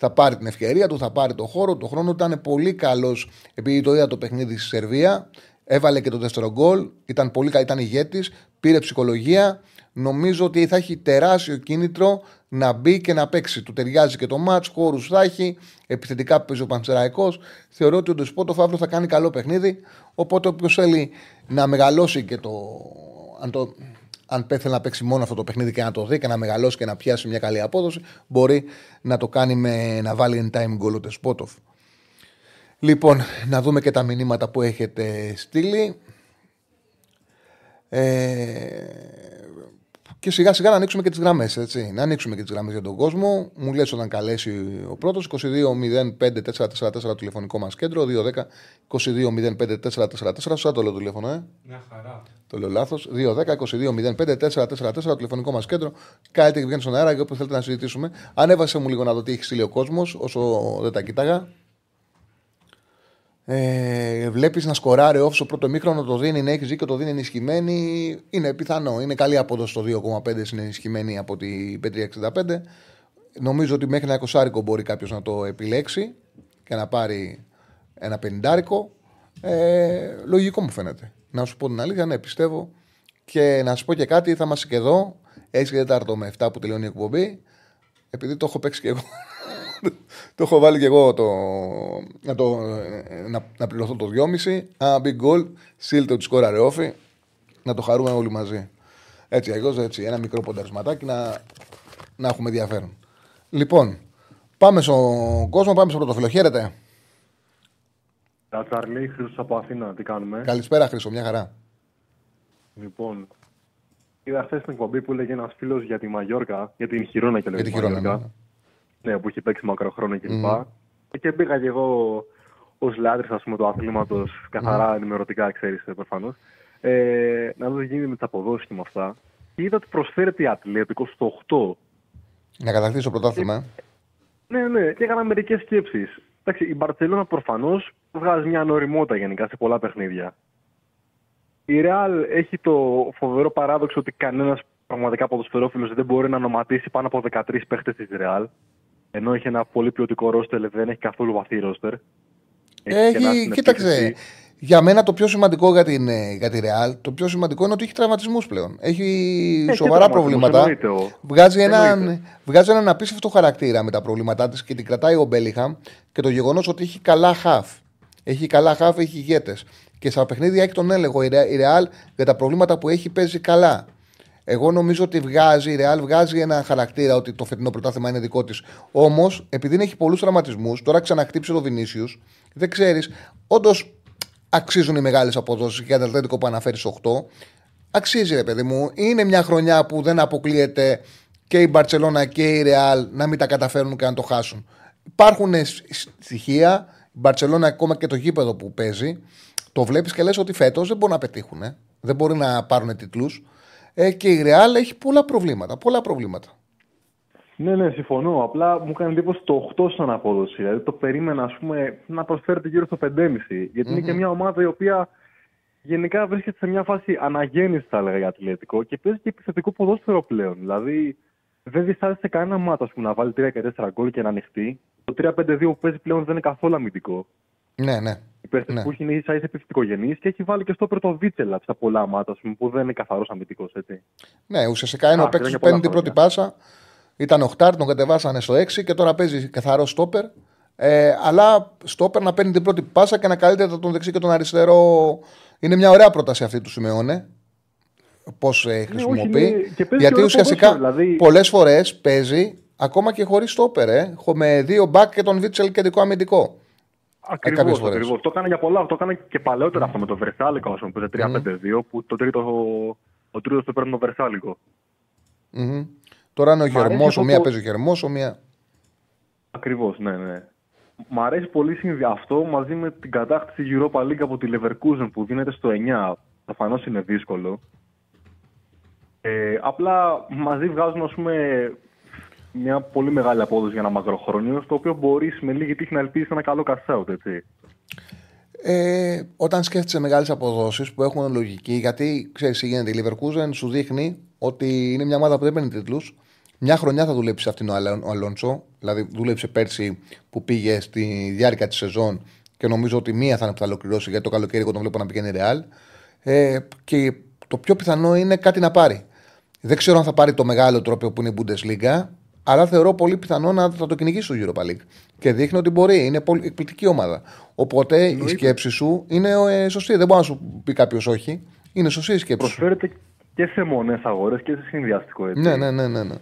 θα πάρει την ευκαιρία του, θα πάρει το χώρο, το χρόνο. Ήταν πολύ καλός επειδή το είδα το παιχνίδι στη Σερβία. Έβαλε και το δεύτερο γκολ. Ήταν πολύ καλή, ήταν ηγέτης. Πήρε ψυχολογία. Νομίζω ότι θα έχει τεράστιο κίνητρο να μπει και να παίξει. Του ταιριάζει και το μάτ, χώρους θα έχει. Επιθετικά παίζει ο Πανσεραϊκός. Θεωρώ ότι ο Ντεσπότοφ αύριο θα κάνει καλό παιχνίδι. Οπότε όποιος θέλει να μεγαλώσει και το. Αν το αν πέθανε να παίξει μόνο αυτό το παιχνίδι και να το δει και να μεγαλώσει και να πιάσει μια καλή απόδοση, μπορεί να το κάνει με να βάλει in time goal ο Σπότοφ. Λοιπόν, να δούμε και τα μηνύματα που έχετε στείλει. Ε, και σιγά σιγά να ανοίξουμε και τις γραμμές. Να ανοίξουμε και τις γραμμές για τον κόσμο. Μου λες όταν καλέσει ο πρώτος. 22-05-444 τηλεφωνικό μας κέντρο. 210-22-05-444. Σα το λέω τηλέφωνο, ε. Μια χαρά. Το λέω λάθος. 210-22-05-444 τηλεφωνικό μας κέντρο. Κάτι βγαίνει στον αέρα και όπου θέλετε να συζητήσουμε. Ανέβασε μου λίγο να δω τι έχει στείλει ο κόσμος όσο δεν τα κοίταγα. Ε, Βλέπεις να σκοράρει off στο πρώτο μήχρονο, το δίνει, να έχει δίκιο, το δίνει ενισχυμένη. Είναι πιθανό. Είναι καλή απόδοση το 2,5 είναι ενισχυμένη από την P365. Νομίζω ότι μέχρι ένα εικοσάρικο μπορεί κάποιος να το επιλέξει και να πάρει ένα πενιντάρικο. Ε, λογικό μου φαίνεται. Να σου πω την αλήθεια, ναι, πιστεύω. Και να σου πω και κάτι, θα είμαστε και εδώ. Έχει και τέταρτο με 7 που τελειώνει η εκπομπή. Επειδή το έχω παίξει και εγώ το έχω βάλει και εγώ το, να, το, να, να πληρωθώ το 2,5. Ένα big goal, σύλλητο τη κόρα ρεόφη. Να το χαρούμε όλοι μαζί. Έτσι, εγώ έτσι, ένα μικρό πονταρισματάκι να, να έχουμε ενδιαφέρον. Λοιπόν, πάμε στον κόσμο, πάμε στο πρωτοφυλλο. Χαίρετε. Τα Τσαρλί, Χρήστος από Αθήνα, τι κάνουμε; Καλησπέρα Χρήστο, μια χαρά. Λοιπόν, είδα χθες την εκπομπή που έλεγε ένας φίλος για τη Μαγιόρκα, για την Χιρόνα και λέγεται. Για την Χιρόνα, ναι ναι, που έχει παίξει μακροχρόνια κλπ. Mm. Και πήγα και εγώ ως λάτρης του αθλήματο, καθαρά mm. ενημερωτικά, ξέρεις προφανώς. Ε, να δω τι γίνεται με τι αποδόσει και με αυτά. Και είδα ότι προσφέρεται η Ατλέτικος στο 8. Να κατακτήσει το πρωτάθλημα. Ναι, ναι, και έκανα μερικές σκέψεις. Εντάξει, η Μπαρσελόνα προφανώς βγάζει μια νοριμότητα γενικά σε πολλά παιχνίδια. Η Ρεάλ έχει το φοβερό παράδοξο ότι κανένας πραγματικά ποδοσφαιρόφιλος δεν μπορεί να ονοματίσει πάνω από 13 παίχτες της Ρεάλ. Ενώ έχει ένα πολύ ποιοτικό ρόστερ, δεν έχει καθόλου βαθύ ρόστερ. Έχει, κοίταξε. Για μένα το πιο σημαντικό για, την, ε, για τη Real, το πιο σημαντικό είναι ότι έχει τραυματισμούς πλέον. Έχει ε, σοβαρά προβλήματα. Βγάζει έναν, βγάζει έναν απίστευτο χαρακτήρα με τα προβλήματά της και την κρατάει ο Μπέλιχαμ και το γεγονός ότι έχει καλά χαφ. Έχει καλά χαφ, έχει ηγέτες. Και στα παιχνίδια έχει τον έλεγχο. Η Real για τα προβλήματα που έχει παίζει καλά. Εγώ νομίζω ότι βγάζει, η Real βγάζει ένα χαρακτήρα ότι το φετινό πρωτάθλημα είναι δικό της. Όμως, επειδή έχει πολλούς τραυματισμούς, τώρα ξαναχτύψει το Βινίσιου, δεν ξέρεις. Όντως, αξίζουν οι μεγάλες αποδόσεις για το Ατλέτικο που αναφέρεις 8. Αξίζει, ρε παιδί μου. Είναι μια χρονιά που δεν αποκλείεται και η Μπαρσελόνα και η Ρεάλ να μην τα καταφέρουν και να το χάσουν. Υπάρχουν στοιχεία. Η Μπαρσελόνα ακόμα και το γήπεδο που παίζει, το βλέπεις και λες ότι φέτος δεν μπορούν να πετύχουν. Δεν μπορεί να πάρουν τίτλους. Ε, και η Ρεάλ έχει πολλά προβλήματα. Πολλά προβλήματα. Ναι, ναι, συμφωνώ. Απλά μου έκανε εντύπωση το 8 σαν απόδοση. Δηλαδή το περίμενα ας πούμε, να προσφέρεται γύρω στο 5,5. Γιατί είναι και μια ομάδα η οποία γενικά βρίσκεται σε μια φάση αναγέννησης, θα έλεγα, για αθλητικό και παίζει και επιθετικό ποδόσφαιρο πλέον. Δηλαδή δεν διστάζει σε κανένα μάτι να βάλει 3 και 4 γκολ και να ανοιχτεί. Το 3-5-2 που παίζει πλέον δεν είναι καθόλου αμυντικό. Ναι, ναι. Οι ναι. που έχει είναι ίσα ίσα επιθετικογενείς και έχει βάλει και στο πρώτο Βίτσελα στα πολλά μάτα που δεν είναι καθαρός αμυντικός. Ναι, ουσιαστικά είναι ο παίκτη που παίρνει την πρώτη πάσα ήταν οχτάρ, τον κατεβάσανε στο 6 και τώρα παίζει καθαρό στόπερ. Ε, αλλά στόπερ να παίρνει την πρώτη πάσα και να καλύπτει τον δεξί και τον αριστερό. Είναι μια ωραία πρόταση αυτή του Σιμεώνε. Πώς ε, ναι, χρησιμοποιεί. Γιατί ουσιαστικά δηλαδή... πολλές φορές παίζει ακόμα και χωρίς στόπερ. Ε, με δύο μπακ και τον Βίτσελ κεντρικό αμυντικό. Ακριβώς. Ακριβώς. Το έκανε για πολλά. Το έκανε και παλαιότερα αυτό με το Βερσάλικο, ας πούμε, 3-5-2, που το τρίτο, ο τρίτος το παίρνει το Βερσάλικο. Mm-hmm. Τώρα είναι ο Γερμόσο, μία παίζει ο Γερμόσο, μία. Ακριβώς, ναι, ναι. Μ' αρέσει πολύ αυτό μαζί με την κατάκτηση Europa League από τη Leverkusen που δίνεται στο 9. Προφανώς είναι δύσκολο. Ε, απλά μαζί βγάζουν ας πούμε, μια πολύ μεγάλη απόδοση για ένα μακροχρόνιο, στο οποίο μπορείς με λίγη τύχη να ελπίσει ένα καλό cash έτσι. Ε, όταν σκέφτεσαι μεγάλες αποδόσεις που έχουν λογική, γιατί ξέρεις τι γίνεται, η Leverkusen σου δείχνει ότι είναι μια ομάδα που δεν παίρνει τίτλους, μια χρονιά θα δουλέψει αυτήν ο Αλόνσο. Δηλαδή, δούλεψε πέρσι που πήγε στη διάρκεια της σεζόν και νομίζω ότι μία θα είναι που θα ολοκληρώσει γιατί το καλοκαίρι εγώ τον βλέπω να πηγαίνει ρεάλ. Ε, και το πιο πιθανό είναι κάτι να πάρει. Δεν ξέρω αν θα πάρει το μεγάλο τρόπο που είναι η Bundesliga, αλλά θεωρώ πολύ πιθανό να θα το κυνηγήσει στο Europa League. Και δείχνει ότι μπορεί. Είναι πολύ εκπληκτική ομάδα. Οπότε η σκέψη σου είναι ε, σωστή. Δεν μπορεί να σου πει κάποιος όχι. Είναι σωστή η σκέψη. Προσφέρεται και σε μονέ αγορές και σε συνδυαστικό έτσι. Ναι, ναι, ναι. ναι, ναι.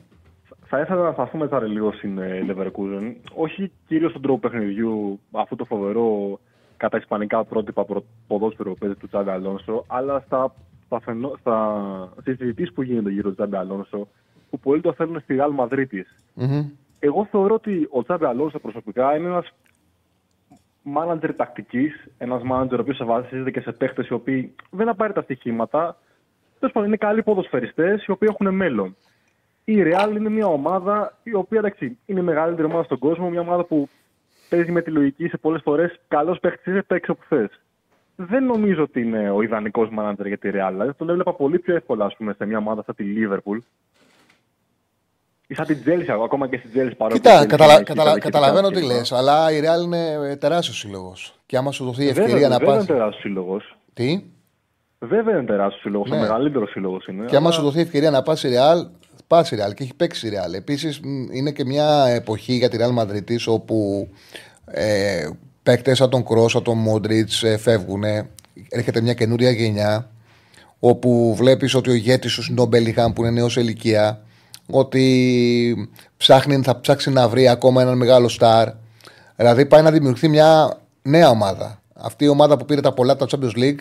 Θα ήθελα να σταθούμε τώρα λίγο στην ε, Leverkusen. Όχι κυρίως στον τρόπο παιχνιδιού, αφού το φοβερό κατά ισπανικά πρότυπα ποδόσφαιρο παίζει του Τσάντα Αλόνσο, αλλά στα, στα, στα συζητήσει που γίνονται γύρω του Τσάντα Αλόνσο, που πολλοί το θέλουν στη Real Madrid. Mm-hmm. Εγώ θεωρώ ότι ο Τσάντα Αλόνσο προσωπικά είναι ένας μάνατζερ τακτικής, ένας μάνατζερ ο οποίος βασίζεται και σε παίχτες οι οποίοι δεν απάρει τα στοιχήματα. Τέλος πάντων, είναι καλοί ποδοσφαιριστές οι οποίοι έχουν μέλλον η Real είναι μια ομάδα η οποία εντάξει, είναι η μεγαλύτερη ομάδα στον κόσμο, μια ομάδα που παίζει με τη λογική σε πολλές φορές καλός παίχτης είσαι παίξει όπου θες. Δεν νομίζω ότι είναι ο ιδανικός μάνατζερ για τη Real. Δηλαδή τον έβλεπα πολύ πιο εύκολα ας πούμε, σε μια ομάδα σαν τη Liverpool. Ή σαν την Τζέλση, ακόμα και στην Τζέλση παρόλο Κοίτα, καταλα, καταλα, καταλαβαίνω τι λες, αλλά η Real είναι τεράστιος σύλλογος. Και άμα σου δοθεί η ευκαιρία να πα. Δεν είναι τεράστιος σύλλογος. Τι; Βέβαια είναι τεράστιος σύλλογος, ναι. ο μεγαλύτερος σύλλογος είναι. Και άμα σου δοθεί η ευκαιρία να πα στη Real, πα η Real και έχει παίξει η Real. Επίσης είναι και μια εποχή για τη Real Madrid όπου ε, παίκτες σαν τον Κρό, σαν τον Μόντριτ ε, φεύγουν. Έρχεται μια καινούρια γενιά όπου βλέπεις ότι ο ηγέτη σου είναι ο Μπέλιχαμ που είναι νέος σε ηλικία. Ότι ψάχνει, θα ψάξει να βρει ακόμα έναν μεγάλο στάρ. Δηλαδή πάει να δημιουργηθεί μια νέα ομάδα. Αυτή η ομάδα που πήρε τα πολλά από τα Champions League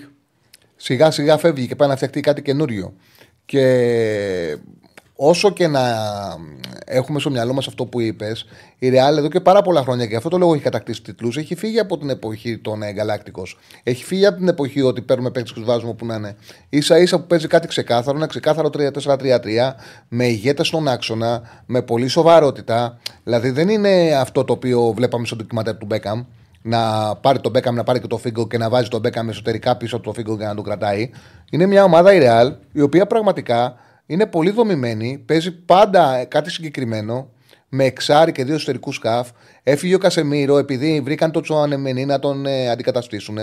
σιγά σιγά φεύγει και πάει να φτιαχτεί κάτι καινούριο. Και όσο και να έχουμε στο μυαλό μας αυτό που είπες, η Real εδώ και πάρα πολλά χρόνια και αυτό το λόγο έχει κατακτήσει τίτλους. Έχει φύγει από την εποχή των Γκαλάκτικο. Έχει φύγει από την εποχή ότι παίρνουμε παίκτες και τους βάζουμε όπου να είναι. σα ίσα που παίζει κάτι ξεκάθαρο, ένα ξεκάθαρο 3-4-3-3, με ηγέτες στον άξονα, με πολύ σοβαρότητα. Δηλαδή δεν είναι αυτό το οποίο βλέπαμε στο ντοκιμαντέρ του Μπέκαμ. Να πάρει τον Μπέκαμ, να πάρει και το Φίγκο και να βάζει τον Μπέκαμ εσωτερικά πίσω από το Φίγκο και να τον κρατάει. Είναι μια ομάδα η Real η οποία πραγματικά είναι πολύ δομημένη, παίζει πάντα κάτι συγκεκριμένο. με εξάρι και δύο εσωτερικούς σκαφ. Έφυγε ο Κασεμίρο επειδή βρήκαν το Τσοανεμενή να τον ε, αντικαταστήσουν.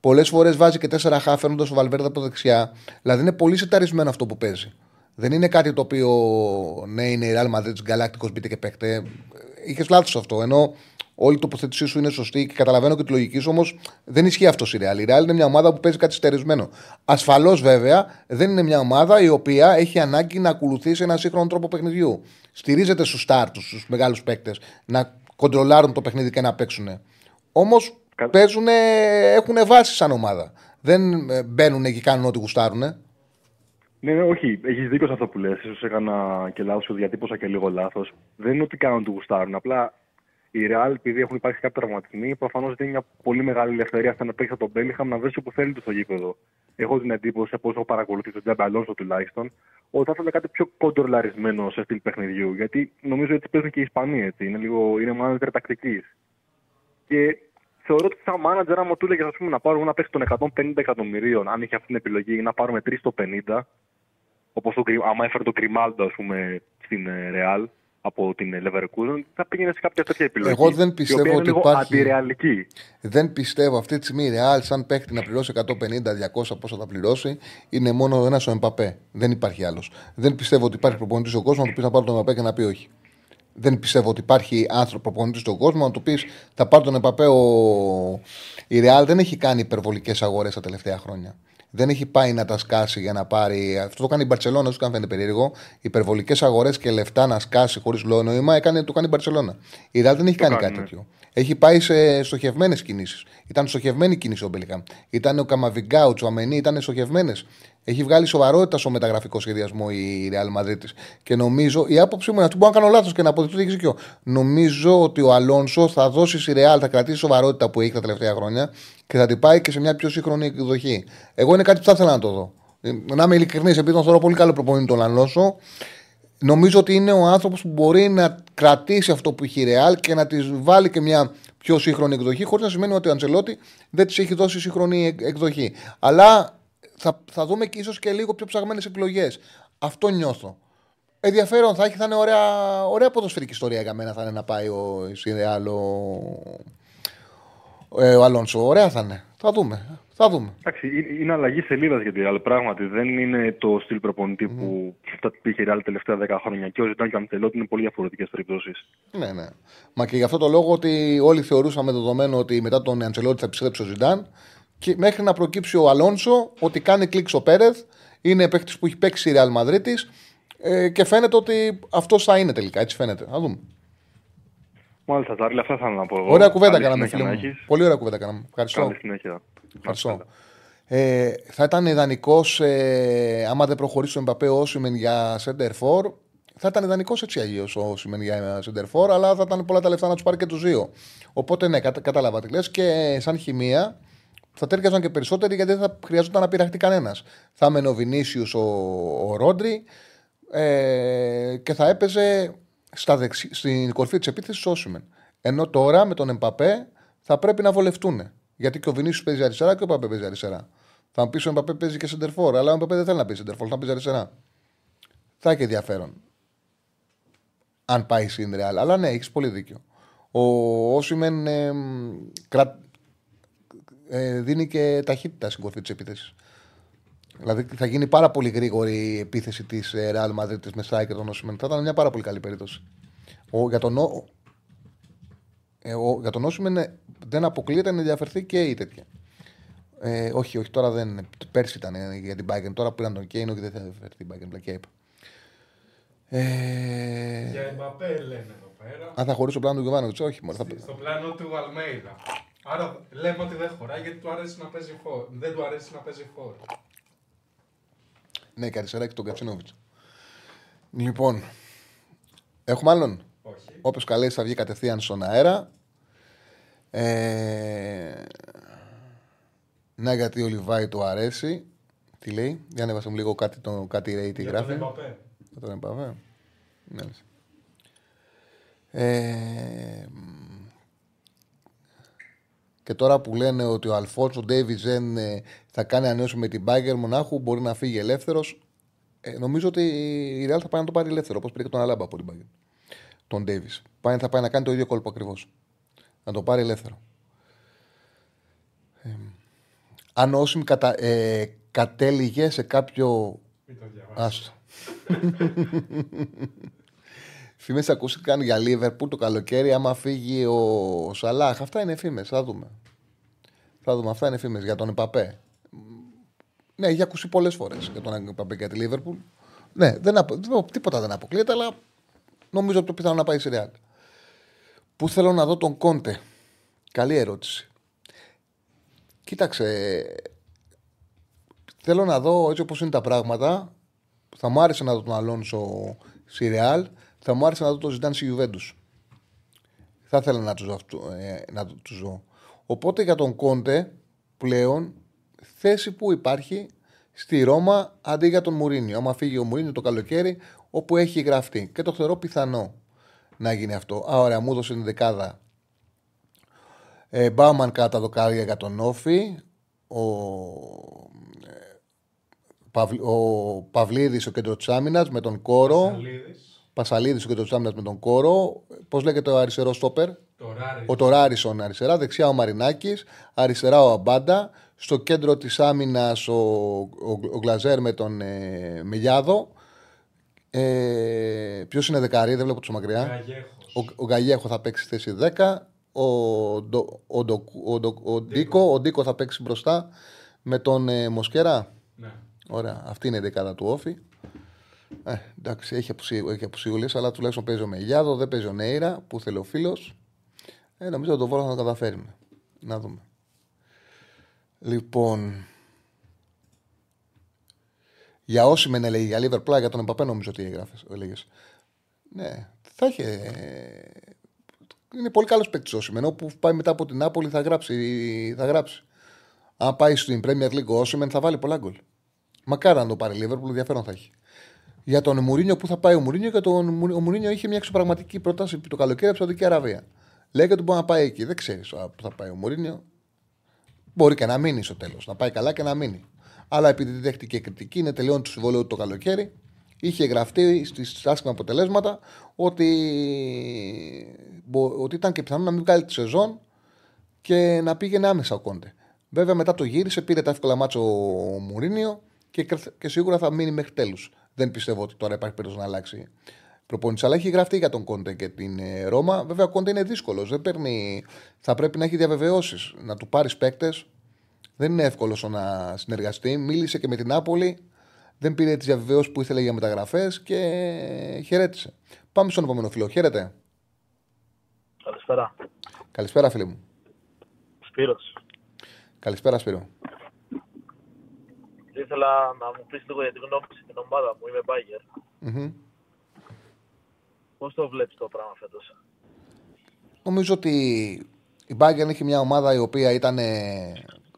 Πολλές φορές βάζει και τέσσερα χαφ φέρνοντας ο Βαλβέρδα από δεξιά. Δηλαδή είναι πολύ σεταρισμένο αυτό που παίζει. Δεν είναι κάτι το οποίο ναι, είναι η Real Madrid Galacticos μπείτε και παίχτε. Είχες λάθος αυτό. Ενώ όλη η τοποθέτησή σου είναι σωστή και καταλαβαίνω και τη λογική σου, όμως δεν ισχύει αυτό η Real. Η Real είναι μια ομάδα που παίζει κάτι στερισμένο. Ασφαλώς βέβαια δεν είναι μια ομάδα η οποία έχει ανάγκη να ακολουθήσει ένα σύγχρονο τρόπο παιχνιδιού. Στηρίζεται στους στάρτου, στους μεγάλους παίκτες, να κοντρολάρουν το παιχνίδι και να παίξουν. Όμως παίζουν, έχουν βάσεις σαν ομάδα. Δεν ε, μπαίνουν και κάνουν ό,τι γουστάρουν. Ναι, ναι, όχι, έχεις δίκιο σε αυτό που λες. σω έκανα και λάθος, διατύπωσα και λίγο λάθος. Δεν είναι ότι κάνουν ό,τι γουστάρουν. Απλά η Real, επειδή έχουν υπάρξει κάποιοι τραυματισμοί, προφανώς δίνει μια πολύ μεγάλη ελευθερία στον παίξει τον Μπέλιχαμ να βρει όπου θέλει το στο γήπεδο. Έχω την εντύπωση, από όσο έχω παρακολουθήσει τον Τζάμπε Αλόνσο τουλάχιστον, ότι θα ήθελε κάτι πιο κοντρολαρισμένο σε στυλ παιχνιδιού. Γιατί νομίζω ότι παίζουν και οι Ισπανοί έτσι. Είναι, λίγο, είναι μάνατζερ τακτικής. Και θεωρώ ότι σαν μάνατζερ, άμα του έλεγες να πάρουμε ένα παίξει των 150 εκατομμυρίων, αν είχε αυτή την επιλογή, να πάρουμε 3 στο 50, όπως άμα έφερε το Κρυμάλντο, ας πούμε, στην Ρεάλ, από την Leverkusen, θα πήγαινε σε κάποια τέτοια επιλογή. Εγώ δεν πιστεύω ότι υπάρχει. Αντιρεαλική. Δεν πιστεύω αυτή τη στιγμή η Real, σαν παίχτη να πληρώσει 150-200 πόσα θα πληρώσει, είναι μόνο ένας ο Εμπαπέ. Δεν υπάρχει άλλος. Δεν πιστεύω ότι υπάρχει προπονητής στον κόσμο να του πεις να πάρει τον Εμπαπέ και να πει όχι. Δεν πιστεύω ότι υπάρχει άνθρωπο προπονητής στον κόσμο να του πεις θα πάρει τον Εμπαπέ. Ο... Η Real δεν έχει κάνει υπερβολικές αγορές τα τελευταία χρόνια δεν έχει πάει να τα σκάσει για να πάρει. Αυτό το κάνει η Μπαρσελόνα, σου κάνει περίεργο. Υπερβολικές αγορές και λεφτά να σκάσει χωρίς λόγο νόημα έκανε, το κάνει η Μπαρσελόνα. Η Ρεάλ δεν έχει κάνει, κάτι ναι. τέτοιο. Έχει πάει σε στοχευμένες κινήσεις. Ήταν στοχευμένη κίνηση ο Μπελιχάμ. Ήταν ο Καμαβιγκά, ο Τσουαμενί, ήταν στοχευμένες. Έχει βγάλει σοβαρότητα στο μεταγραφικό σχεδιασμό η Real Madrid Και νομίζω, η άποψή μου είναι αυτή, μπορώ να κάνω λάθος και να αποδειχθεί ότι έχει δίκιο. Νομίζω ότι ο Αλόνσο θα δώσει στη Real, θα κρατήσει σοβαρότητα που έχει τα τελευταία χρόνια και θα την πάει και σε μια πιο σύγχρονη εκδοχή. Εγώ είναι κάτι που θα ήθελα να το δω. Να είμαι ειλικρινής, επειδή τον θεωρώ πολύ καλό προπονητή τον Αλόνσο, νομίζω ότι είναι ο άνθρωπος που μπορεί να κρατήσει αυτό που έχει η Real και να της βάλει και μια πιο σύγχρονη εκδοχή, χωρίς να σημαίνει ότι ο Αντσελότη δεν της έχει δώσει σύγχρονη εκδοχή. Αλλά θα, θα δούμε και ίσως και λίγο πιο ψαγμένες επιλογέ. Αυτό νιώθω. Ενδιαφέρον θα έχει, θα είναι ωραία, ωραία ποδοσφαιρική ιστορία για μένα θα είναι να πάει ο Ισηρεάλ, ο, ε, ο Αλόνσο. Ωραία θα είναι. Θα δούμε. Θα δούμε. Εντάξει, είναι αλλαγή σελίδας για τη Real. Πράγματι δεν είναι το στυλ προπονητή mm. που θα πήγε η Real τελευταία 10 χρόνια. Και ο Ζητάν και ο Αντελότη είναι πολύ διαφορετικές περιπτώσεις. Ναι, ναι. Μα και γι' αυτό το λόγο ότι όλοι θεωρούσαμε δεδομένο ότι μετά τον Αντελότη θα επιστρέψει ο Ζητάν και μέχρι να προκύψει ο Αλόνσο ότι κάνει κλικ ο Πέρεθ. Είναι παίκτης που έχει παίξει η Real Madrid ε, και φαίνεται ότι αυτό θα είναι τελικά. Έτσι φαίνεται. Να δούμε. Μάλιστα, Τσάρλι, αυτά θα να πω εγώ. Ωραία κουβέντα κάναμε, φίλε μου. Πολύ ωραία κουβέντα κάναμε. Ευχαριστώ. Καλή συνέχεια. Ευχαριστώ. Ε, θα ήταν ιδανικός, ε, άμα δεν προχωρήσει ο Εμπαπέ ο Όσιμεν για Center for, θα ήταν ιδανικός έτσι αγίο ο Όσιμεν για Center for, αλλά θα ήταν πολλά τα λεφτά να τους πάρει και τους δύο. Οπότε ναι, κατα, κατάλαβα τι λες και σαν χημεία θα τέριαζαν και περισσότεροι γιατί δεν θα χρειαζόταν να πειραχτεί κανένας. Θα έμενε ο Βινίσιους ο, ο Ρόντρι ε, και θα έπαιζε στα δεξι... στην κορφή της επίθεσης ο Όσιμεν. Ενώ τώρα με τον Εμπαπέ θα πρέπει να βολευτούν. Γιατί και ο Βινίσιους παίζει αριστερά και ο Εμπαπέ παίζει αριστερά. Θα μου πεις ο Εμπαπέ παίζει και σεντερφόρ, αλλά ο Εμπαπέ δεν θέλει να παίζει σεντερφόρ, θα παίζει αριστερά. Θα έχει ενδιαφέρον. Αν πάει στην Ρεάλ. Αλλά ναι, έχεις πολύ δίκιο. Ο Όσιμεν ε, κρα... ε, δίνει και ταχύτητα στην κορφή τη επίθεση. Δηλαδή θα γίνει πάρα πολύ γρήγορη η επίθεση της Real Madrid με striker τον Όσιμεν. Θα ήταν μια πάρα πολύ καλή περίπτωση. Ο, για τον, ε, ο, για τον Όσιμεν ε, δεν αποκλείεται να ενδιαφερθεί και η τέτοια. Ε, όχι, όχι, τώρα δεν. Πέρσι ήταν ε, για την Bayern. Τώρα πήραν τον Κέιν, όχι δεν θα ενδιαφερθεί την Bayern. Πλακέ Ε... Για Εμπαπέ λένε εδώ πέρα. Αν θα χωρίσει ο πλάνο του Γιωβάνοβιτς, όχι. Μόνο, θα... Στο πλάνο του Αλμέιδα. Άρα λέμε ότι δεν χωράει γιατί του αρέσει να παίζει φόρ. Δεν του αρέσει να παίζει φόρ. Ναι, και αριστερά και τον Κατσίνοβιτς. Λοιπόν, έχουμε άλλον; Όποιος καλέσει θα βγει κατευθείαν στον αέρα. Ε... Ναι, γιατί ο Λιβάη του αρέσει. Τι λέει, για να μου λίγο κάτι, το, κάτι ρέι, τι για γράφει. Για τον Εμπαπέ. Ναι. Ε... Και τώρα που λένε ότι ο Αλφόνσο Ντέιβι δεν ε, θα κάνει ανέωση με την Μπάγκερ Μονάχου, μπορεί να φύγει ελεύθερος. Ε, νομίζω ότι η Ρεάλ θα πάει να το πάρει ελεύθερο, όπως πήρε και τον Αλάμπα από την Μπάγκερ. τον Ντέιβι. Θα πάει να κάνει το ίδιο κόλπο ακριβώς. Να το πάρει ελεύθερο. Ε, αν όσοι κατα, ε, κατέληγε σε κάποιο. Μην το Άστο. Φήμες ακούστηκαν για Λίβερπουλ το καλοκαίρι. Άμα φύγει ο Σαλάχ. Αυτά είναι φήμες. Θα δούμε. Θα δούμε. Αυτά είναι φήμες για τον Επαπέ. Ναι, έχει ακούσει πολλές φορές για τον Επαπέ και τη Λίβερπουλ. Ναι, δεν απο... τίποτα δεν αποκλείεται, αλλά νομίζω ότι το πιθανό να πάει σε Ρεάλ. Πού θέλω να δω τον Κόντε; Καλή ερώτηση. Κοίταξε. Θέλω να δω έτσι όπως είναι τα πράγματα. Θα μου άρεσε να δω τον Αλόνσο στη Ρεάλ. Θα μου άρεσε να δω τον Ζητάν στη Γιουβέντους. Θα ήθελα να τους δω. Ε, να τους δω. Οπότε για τον Κόντε πλέον θέση που υπάρχει στη Ρώμα αντί για τον Μουρίνιο. Άμα φύγει ο Μουρίνιο το καλοκαίρι, όπου έχει γραφτεί. Και το θεωρώ πιθανό να γίνει αυτό. Α, ωραία, μου έδωσε την δεκάδα. Ε, Μπάουμαν κατά δοκάρια για τον Όφη. Ο, ε, Παυλ, ο Παυλίδης ο κέντρο τη άμυνα με τον Κόρο. Πασαλίδη ο κέντρο της άμυνας με τον Κόρο. Πώς λέγεται ο αριστερός στόπερ; Ο Τωράρισον αριστερά. Δεξιά ο Μαρινάκης. Αριστερά ο Αμπάντα. Στο κέντρο της άμυνας ο, ο, ο, Γκλαζέρ με τον ε, Μιλιάδο. Ε, Ποιος είναι δεκαρή, δεν βλέπω τους μακριά. Ο, ο Γαγιέχο θα παίξει θέση 10. Ο, ο, ο, ο, Ντίκο, ο Ντίκο θα παίξει μπροστά με τον ε, Μοσκέρα. Ναι. Ωραία, αυτή είναι η δεκάδα του Όφη. Ε, εντάξει, έχει, απουσίουλε, αλλά τουλάχιστον παίζει ο Μεγιάδο, δεν παίζει ο Νέιρα που θέλει ο φίλος. Ε, νομίζω ότι το Βόλος θα το καταφέρουμε. Να δούμε. Λοιπόν. Για όσοι με έλεγε για Λίβερπουλ, για τον Εμπαπέ νομίζω ότι έγραφες. Ναι, θα είχε. Είναι πολύ καλός παίκτης ο Σιμεν. Όπου πάει μετά από την Νάπολη θα γράψει. Θα γράψει. Αν πάει στην Premier League ο Όσιμεν θα βάλει πολλά γκολ. Μακάρι να το πάρει Λίβερπουλ, ενδιαφέρον θα έχει. Για τον Μουρίνιο, πού θα πάει ο Μουρίνιο, και τον, ο Μουρίνιο είχε μια εξωπραγματική πρόταση το καλοκαίρι από Σαουδική Αραβία. Λέει ότι μπορεί να πάει εκεί. Δεν ξέρεις πού θα πάει ο Μουρίνιο. Μπορεί και να μείνει στο τέλος. Να πάει καλά και να μείνει. Αλλά επειδή δέχτηκε κριτική, είναι τελειώνει το συμβόλαιο του το καλοκαίρι. Είχε γραφτεί στις άσχημα αποτελέσματα ότι, ότι ήταν και πιθανό να μην βγάλει τη σεζόν και να πήγαινε άμεσα ο Κόντε. Βέβαια μετά το γύρισε, πήρε τα εύκολα μάτσο ο Μουρίνιο και, και σίγουρα θα μείνει μέχρι τέλους. Δεν πιστεύω ότι τώρα υπάρχει περίπτωση να αλλάξει προπόνηση. Αλλά έχει γραφτεί για τον Κόντε και την ε, Ρώμα. Βέβαια, ο Κόντε είναι δύσκολος. Θα πρέπει να έχει διαβεβαιώσεις, να του πάρεις παίκτες. Δεν είναι εύκολο να συνεργαστεί. Μίλησε και με την Νάπολη. Δεν πήρε τις διαβεβαιώσεις που ήθελε για μεταγραφές και χαιρέτησε. Πάμε στον επόμενο φίλο. Χαίρετε. Καλησπέρα. Καλησπέρα, φίλε μου. Σπύρος. Καλησπέρα, Σπύρο. Ήθελα να μου πεις λίγο για την γνώμη στην ομάδα μου. Είμαι Μπάγκερ. Mm-hmm. Πώς το βλέπεις το πράγμα φέτος, Νομίζω ότι η Bayern έχει μια ομάδα η οποία ήταν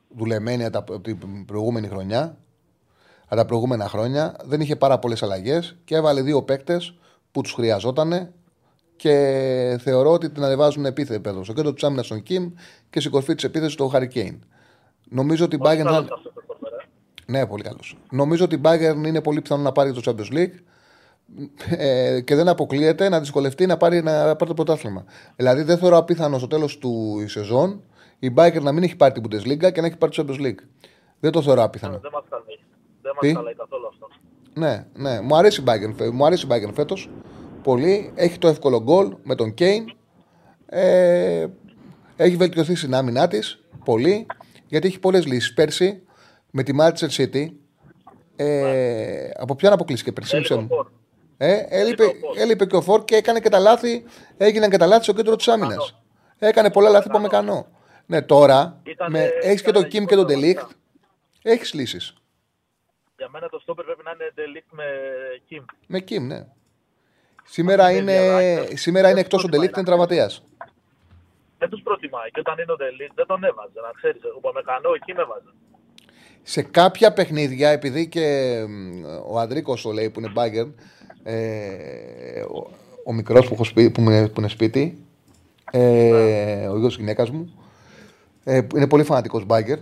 δουλεμένη από την προηγούμενη χρονιά, από τα προηγούμενα χρόνια. Δεν είχε πάρα πολλές αλλαγές και έβαλε δύο παίκτες που τους χρειαζόταν και θεωρώ ότι την ανεβάζουν επίθετο. Στο κέντρο του άμυνας στον Κιμ και στην κορφή της επίθεσης του Χαρικέιν. Νομίζω ότι η Bayern. Θα... Ναι, πολύ καλός. Νομίζω ότι η Bayern είναι πολύ πιθανό να πάρει το Champions League ε, και δεν αποκλείεται να δυσκολευτεί να πάρει, να πάρει το πρωτάθλημα. Δηλαδή δεν θεωρώ απίθανο στο τέλος του σεζόν η Bayern να μην έχει πάρει την Bundesliga και να έχει πάρει το Champions League. Δεν το θεωρώ απίθανο. Δεν μας καλεί. Δεν μας καθόλου αυτό. Ναι, ναι. Μου αρέσει η Bayern, μου αρέσει η Bayern φέτος. Πολύ. Έχει το εύκολο γκολ με τον Κέιν. Ε, έχει βελτιωθεί στην άμυνά της πολύ. Γιατί έχει πολλές λύσεις. Πέρσι με τη Manchester City. Ε, από ποιον αποκλείστηκε πέρσι. Ε, έλειπε, έλειπε και ο Φόρ και έκανε και τα λάθη. Έγιναν και τα λάθη στο κέντρο της άμυνας. Έκανε πολλά λάθη που κάνω. Ναι, τώρα έχεις και τον Κιμ και τον Τελίχτ. Έχεις λύσεις. Για μένα το στόπερ πρέπει να είναι Τελίχτ με Κιμ. Με Κιμ, ναι. Σήμερα είναι, σήμερα είναι εκτός ο Τελίχτ, είναι τραυματίας. Δεν τους προτιμάει. Και όταν είναι ο Τελίχτ δεν τον έβαζε. Να ξέρεις, εγώ με κανό εκεί με έβαζε. Σε κάποια παιχνίδια, επειδή και ο Αντρίκο το λέει που είναι μπάγκερ, ε, ο, ο μικρός που, που, που, είναι σπίτι, ε, ο γιος τη γυναίκας μου, ε, είναι πολύ φανατικός μπάγκερ.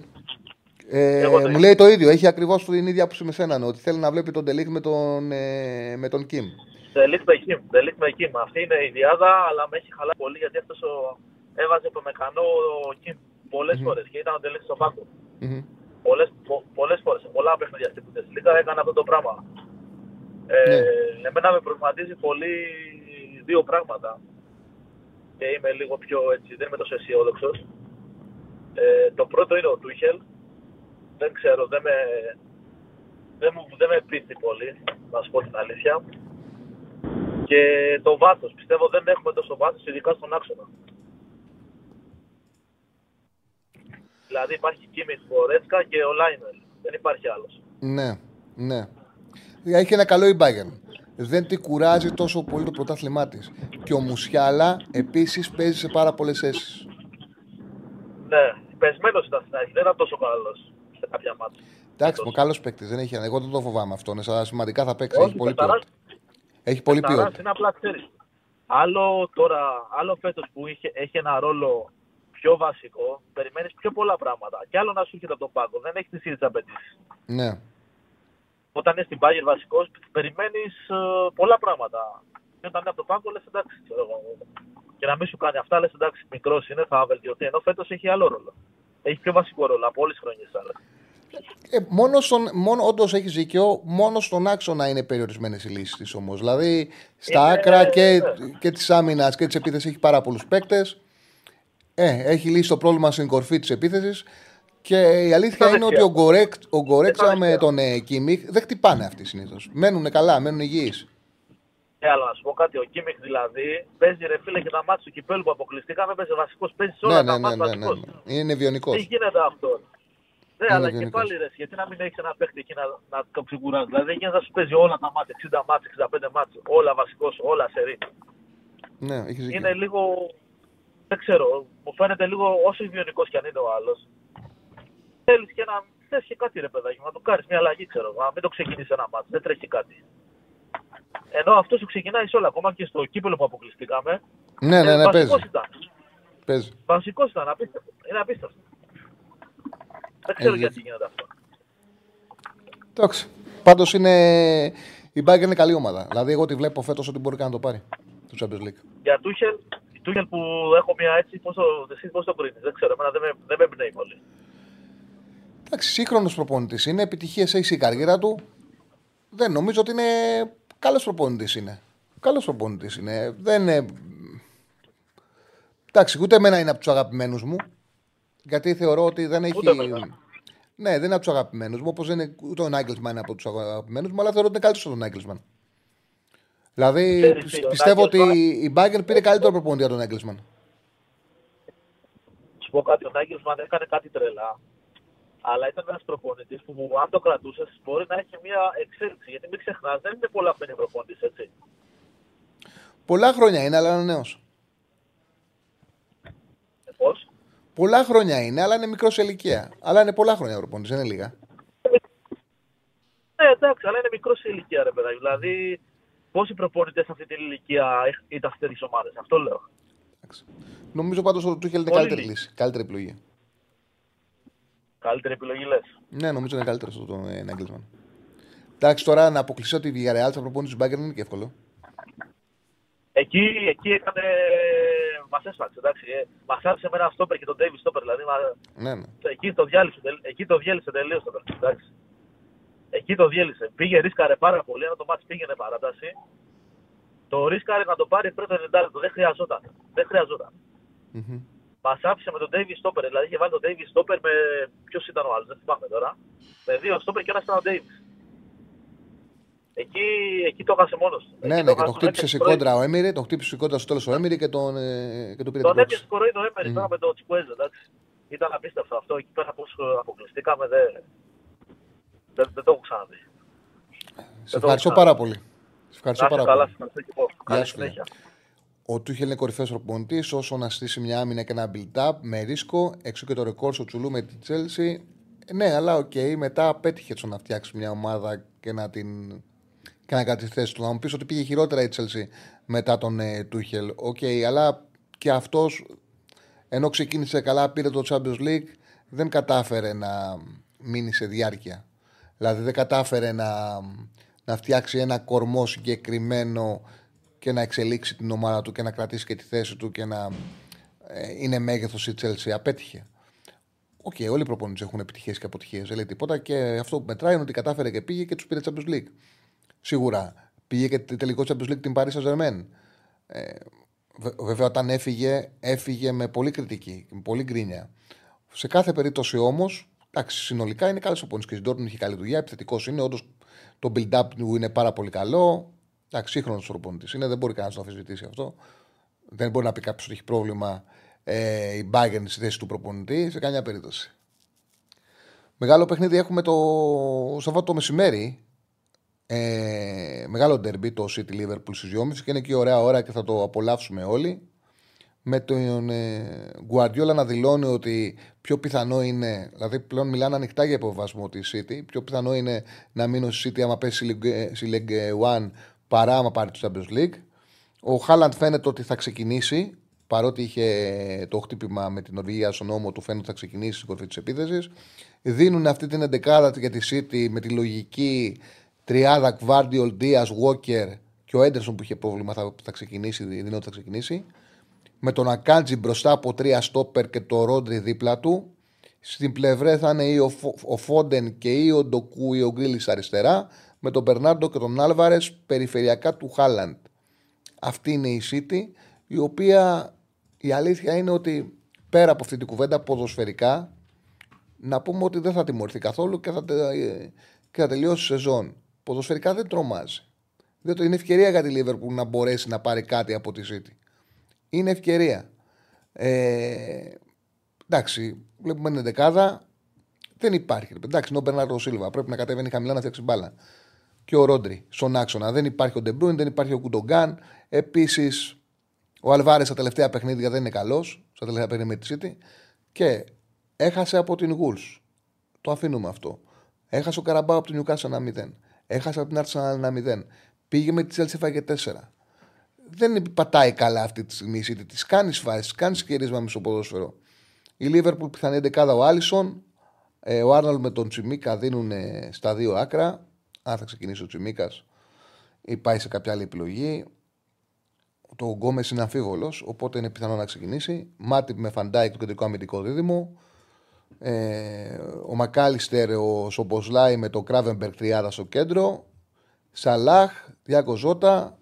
Ε, μου λέει το ίδιο. Έχει ακριβώς την ίδια άποψη με σένα. Ότι θέλει να βλέπει τον Τελίχ με τον, ε, με τον Κιμ. Δελίκ με Κιμ. Δελίκ με Κιμ. Αυτή είναι η διάδα, αλλά με έχει χαλάσει πολύ γιατί αυτός ο... έβαζε το μεκανό ο Κιμ πολλές Μμμ. φορές και ήταν ο Δελίκ στο πάγκο. Μμμ. Πολλές, πο, πολλές φορές, σε πολλά παιχνίδια στην Bundesliga έκανε αυτό το πράγμα. Ε, Ναι. Εμένα με προβληματίζει πολύ δύο πράγματα και είμαι λίγο πιο έτσι, δεν είμαι τόσο αισιόδοξος. Ε, το πρώτο είναι ο Τούχελ. Δεν ξέρω, δεν με, δεν μου, δεν με πείθει πολύ, να σου πω την αλήθεια. Και το βάθος, πιστεύω δεν έχουμε τόσο βάθος, ειδικά στον άξονα. Δηλαδή υπάρχει Κίμιτ, Μπορέτσκα και ο Λάινελ. Δεν υπάρχει άλλος. Ναι, ναι. Έχει ένα καλό η Bayern. Δεν την κουράζει τόσο πολύ το πρωτάθλημά της. Και ο Μουσιάλα επίσης παίζει σε πάρα πολλές θέσεις. Ναι, πεσμένος ήταν στην αρχή, δεν ήταν τόσο καλός σε κάποια μάτια. Εντάξει, μου καλός παίκτης. Δεν έχει, εγώ δεν το φοβάμαι αυτό. Αλλά σημαντικά θα παίξει. Έχει Όχι, πολύ Πεταράς- ποιότητα. Έχει πολύ Πεταράς ποιότητα. είναι απλά ξέρεις. Άλλο τώρα, άλλο φέτος που είχε, έχει ένα ρόλο πιο βασικό, περιμένεις πιο πολλά πράγματα. Και άλλο να σου έρχεται από τον πάγκο. Δεν έχεις τι ίδιε απαιτήσεις. Ναι. Όταν είναι στην Bayern βασικός, περιμένεις πολλά πράγματα. Και όταν είναι από τον πάγκο, λες εντάξει, ξέρω εγώ. Και να μην σου κάνει αυτά, λες εντάξει, μικρός είναι, θα βελτιωθεί. Ενώ φέτος έχει άλλο ρόλο. Έχει πιο βασικό ρόλο από όλες τις χρονιές άλλες. Ε, μόνο στον, μόνο, όντως έχεις δίκιο, μόνο στον άξονα είναι περιορισμένες οι λύσεις της όμως. Δηλαδή στα Είναι- άκρα και, ναι. και της άμυνας και της επίθεσης έχει πάρα πολλούς παίκτες. Ε, έχει λύσει το πρόβλημα στην κορφή της επίθεσης. Και η αλήθεια Στα είναι ότι δεξιά. ο, Γκορέκ, ο Γκορέκτσα Στα με δεξιά. τον ε, Κίμιχ δεν χτυπάνε αυτοί συνήθως. Μένουν καλά, μένουν υγιείς. Ναι, αλλά να σου πω κάτι, ο Κίμιχ δηλαδή παίζει ρε φίλε και τα μάτια του κυπέλου που αποκλειστήκαμε, παίζει βασικός, παίζει σε όλα Ναι, τα ναι, ναι, μάτια ναι, ναι, βασικός. ναι. Είναι βιονικός. Δεν γίνεται αυτό. Ναι, Είναι αλλά και βιονικός. πάλι ρε, γιατί να μην έχεις ένα παίχτη εκεί να, να το ξεκουράζει; Δηλαδή δεν γίνεται να σου παίζει όλα τα μάτια, 60 μάτια, 65 μάτια, όλα βασικός, όλα σερή. Ναι, έχεις δίκιο. Είναι λίγο. Δεν ξέρω, μου φαίνεται λίγο όσο βιονικό κι αν είναι ο άλλος. Θέλεις και να. Θες και κάτι ρε παιδάκι, μου, να το κάνεις μια αλλαγή, ξέρω εγώ. Να μην το ξεκινήσεις ένα μάτι, δεν τρέχει κάτι. Ενώ αυτό σου ξεκινάει σε όλα, ακόμα και στο κύπελο που αποκλειστήκαμε. Ναι, ναι, ναι, παίζει. βασικός ήταν. παίζει. Βασικός ήταν, απίστευτο. Είναι απίστευτο. Δεν ξέρω Ε, γιατί γίνεται αυτό. Εντάξει. Πάντως είναι. Η Bayern είναι καλή ομάδα. Δηλαδή, εγώ τη βλέπω φέτος ότι μπορεί και να το πάρει. Το Champions League. Για Τούχελ, η Τούχελ που έχω μια έτσι, πώ το, εσύ πώς το κρίνεις, δεν ξέρω, εμένα δεν με, δεν με εμπνέει πολύ. Εντάξει, σύγχρονος προπονητής είναι. Επιτυχίες έχει η καριέρα του. Δεν νομίζω ότι είναι. Καλός προπονητής είναι. Καλός προπονητής είναι. Δεν είναι. Εντάξει, ούτε εμένα είναι από τους αγαπημένους μου. Γιατί θεωρώ ότι δεν έχει. Ούτε εμένα. Ναι, δεν είναι από τους αγαπημένους μου. Όπως δεν είναι ούτε ο Νάγκελσμαν είναι από τους αγαπημένους μου, αλλά θεωρώ ότι είναι καλύτερος από τον Νάγκελσμαν. Δηλαδή Ξέρεις πι- τι, ο πιστεύω ότι Nagelsmann- η Bayern πήρε καλύτερο προπονητή από τον Νάγκελσμαν. Σου πω κάτι, ο Νάγκελσμαν έκανε κάτι τρελά. Αλλά ήταν ένας προπονητής που που αν το κρατούσες μπορεί να έχει μια εξέλιξη. Γιατί μην ξεχνάς, δεν είναι πολλά που είναι προπονητής, έτσι. Πολλά χρόνια είναι, αλλά είναι νέος. Πώς; Πολλά χρόνια είναι, αλλά είναι μικρός σε ηλικία. Αλλά είναι πολλά χρόνια προπονητής, δεν είναι λίγα. Ναι, εντάξει, αλλά είναι μικρός σε ηλικία, ρε παιδάκι. Δηλαδή, πόσοι προπονητές σε αυτή την ηλικία έχ- ήταν σε τέτοιε ομάδες. Αυτό λέω. Εντάξει. Νομίζω πάντως ότι ο Τούχελ είναι Πολύ καλύτερη λίγοι. λύση. Καλύτερη επιλογή. Καλύτερη επιλογή λες. Ναι, νομίζω είναι καλύτερος αυτό το ε, Νάγκελσμαν. Εντάξει, τώρα να αποκλειστεί ότι η Villarreal θα προπονεί τους Μπάγκερ είναι και εύκολο. Εκεί, εκεί έκανε. Μας έσφαξε, εντάξει. Ε, Μας άφησε με ένα στόπερ και τον David Στόπερ. Δηλαδή, μα- Ναι, ναι. εκεί το διάλυσε, τελ- εκεί το διέλυσε τελείως το παιχνίδι. εντάξει. Εκεί το διέλυσε. Πήγε ρίσκαρε πάρα πολύ, ενώ το μάτι πήγαινε παράταση. Το ρίσκαρε να το πάρει πριν το 90 λεπτό. Δεν χρειαζόταν. Δεν χρειαζόταν. Μμμ. Μας άφησε με τον David Stopper. Δηλαδή είχε βάλει τον David Stopper με. Ποιος ήταν ο άλλος, δεν θυμάμαι τώρα. Με δύο Stopper και ένας ήταν ο Davis. Εκεί, εκεί το έχασε μόνος του. Ναι, ναι, και τον χτύπησε σε κόντρα ο Έμιρη, τον χτύπησε σε κόντρα στο τέλος ο Έμιρη και τον, ε, και τον πήρε Τον την έπιασε κόψη. κοροϊδό έμερι Μμμ. τώρα με το Τσικουέζα, εντάξει. Ήταν απίστευτο αυτό. Εκεί πέρα πώς αποκλειστήκαμε δεν. Δεν, δεν το έχω ξαναδεί. Σε ευχαριστώ πάρα πολύ. Σε ευχαριστώ Να είστε πάρα καλά, πολύ. σας ευχαριστώ και εγώ. Καλή σου, φίλε. συνέχεια. Ο Τούχελ είναι κορυφαίος προπονητής όσο να στήσει μια άμυνα και ένα build-up με ρίσκο. Έξω και το ρεκόρ στο Τσουλού με τη Chelsea. Ε, Ναι, αλλά οκ, μετά πέτυχε το να φτιάξει μια ομάδα και να την. και να κάνει τη θέση του. Να μου πεις ότι πήγε χειρότερα η Chelsea μετά τον ε, Τούχελ. Οκ, αλλά και αυτός ενώ ξεκίνησε καλά, πήρε το Champions League, δεν κατάφερε να μείνει σε διάρκεια. Δηλαδή δεν κατάφερε να, να φτιάξει ένα κορμό συγκεκριμένο και να εξελίξει την ομάδα του και να κρατήσει και τη θέση του και να ε, είναι μέγεθος η Chelsea. Απέτυχε. OK, okay, όλοι οι προπονητές έχουν επιτυχίες και αποτυχίες. Δεν λέει τίποτα. Και αυτό που μετράει είναι ότι κατάφερε και πήγε και τους πήρε Champions League. Σίγουρα. Πήγε και τελικό Champions League την Paris Saint-Germain. Ε, βέβαια, όταν έφυγε, έφυγε με πολύ κριτική, με πολύ γκρίνια. Σε κάθε περίπτωση όμως, συνολικά είναι καλός ο και η Ντόρτμουντ έχει καλή δουλειά. Επιθετικός είναι. Όντως το build-up του είναι πάρα πολύ καλό. Εντάξει, σύγχρονος προπονητή είναι, δεν μπορεί κανένας να το αμφισβητήσει αυτό. Δεν μπορεί να πει κάποιος ότι έχει πρόβλημα ε, η Bayern στη θέση του προπονητή σε καμιά περίπτωση. Μεγάλο παιχνίδι έχουμε το Σαββάτο το μεσημέρι. Ε, μεγάλο ντερμπι το City Liverpool στις 2.30 και είναι και ωραία ώρα και θα το απολαύσουμε όλοι. Με τον ε, Guardiola να δηλώνει ότι πιο πιθανό είναι, δηλαδή πλέον μιλάνε ανοιχτά για υποβασμό της City, πιο πιθανό είναι να μείνω στη City άμα πέσει στη League 1 παρά άμα πάρει το Champions League. Ο Χάλαντ φαίνεται ότι θα ξεκινήσει, παρότι είχε το χτύπημα με την Ορβηγία στον νόμο του, φαίνεται ότι θα ξεκινήσει στην κορφή της επίθεσης. Δίνουν αυτή την εντεκάδα για τη City με τη λογική τριάδα Κβάρντιολ, Δία, Βόκερ και ο Έντερσον που είχε πρόβλημα θα, θα ξεκινήσει, δίνω ότι θα ξεκινήσει. Με τον Ακάντζι μπροστά από τρία στόπερ και το Ρόντρι δίπλα του. Στην πλευρά θα είναι ή ο, ο Φόντεν και ή ο Ντοκού ή ο Γκρίλη αριστερά. Με τον Μπερνάρντο και τον Άλβαρες περιφερειακά του Χάλαντ. Αυτή είναι η City, η οποία η αλήθεια είναι ότι πέρα από αυτή την κουβέντα ποδοσφαιρικά, να πούμε ότι δεν θα τιμωρηθεί καθόλου και θα, και θα τελειώσει η σεζόν. Ποδοσφαιρικά δεν τρομάζει. Δεν είναι ευκαιρία για τη Λίβερπουλ να μπορέσει να πάρει κάτι από τη City. Είναι ευκαιρία. Ε, εντάξει, βλέπουμε την δεκάδα. Δεν υπάρχει. Εντάξει, είναι ο Μπερνάρτο Σίλβα. Πρέπει να κατέβαινε χαμηλά να φτιάξει μπάλα. Και ο Ρόντρι στον άξονα. Δεν υπάρχει ο Ντε Μπρόινε, δεν υπάρχει ο Γκουντογκάν. Επίσης, ο Άλβαρες στα τελευταία παιχνίδια δεν είναι καλός. Στα τελευταία παιχνίδια με τη City. Και έχασε από την Γουλβς. Το αφήνουμε αυτό. Έχασε ο Καραμπάου από την Νιούκαστλ 1-0. Έχασε από την Άρσεναλ 1-0. Πήγε με τη Τσέλσεφα για 4. Δεν πατάει καλά αυτή τη στιγμή η City. Τη κάνεις φάση, κάνεις σκυρίσμα με στο ποδόσφαιρο. Η Λίβερπουλ πιθανή δεκάδα ο Άλισον. Ε, ο Άρνολ με τον Τσιμίκα δίνουν στα δύο άκρα. Αν θα ξεκινήσει ο Τσιμίκας ή πάει σε κάποια άλλη επιλογή. Το Γκόμες είναι αμφίβολος, οπότε είναι πιθανό να ξεκινήσει. Μάτι με Φαντάικ το κεντρικό αμυντικό δίδυμο. Ε, ο Μακάλιστερ, ο Σομποσλάι με το Κράβεμπεργκ τριάδα στο κέντρο. Σαλάχ, Διάκο Ζώτα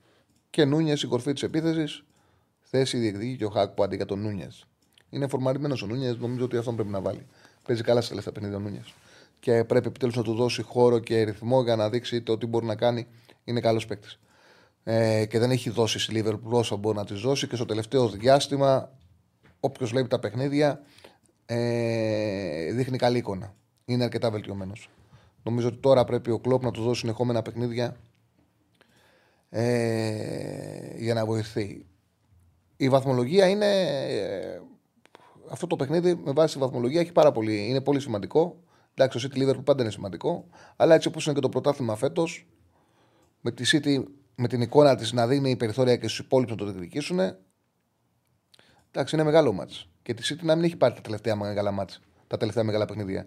και Νούνιες η κορφή της επίθεσης. Θέση διεκδικεί και ο Χάκ που αντί για τον Νούνιες. Είναι φορμαρισμένος ο Νούνιες, νομίζω ότι αυτό πρέπει να βάλει. Παίζει καλά στα τελευταία παιχνίδια ο Νούνιες. Και πρέπει επιτέλους να του δώσει χώρο και ρυθμό για να δείξει το τι μπορεί να κάνει. Είναι καλός παίκτης. Ε, και δεν έχει δώσει στη Λίβερπουλ όσο μπορεί να τη δώσει και στο τελευταίο διάστημα, όποιος βλέπει τα παιχνίδια, ε, δείχνει καλή εικόνα. Είναι αρκετά βελτιωμένος. Νομίζω ότι τώρα πρέπει ο Κλόπ να του δώσει συνεχόμενα παιχνίδια ε, για να βοηθεί. Η βαθμολογία είναι. Ε, αυτό το παιχνίδι με βάση τη βαθμολογία έχει πάρα πολύ, είναι πολύ σημαντικό. Εντάξει, το City Liverpool πάντα είναι σημαντικό. Αλλά έτσι όπως είναι και το πρωτάθλημα φέτος, με τη City με την εικόνα της να δίνει περιθώρια και στους υπόλοιπους να το διεκδικήσουν. Εντάξει, είναι μεγάλο μάτς. Και τη City να μην έχει πάρει τα τελευταία μεγάλα μάτς, τα τελευταία μεγάλα παιχνίδια.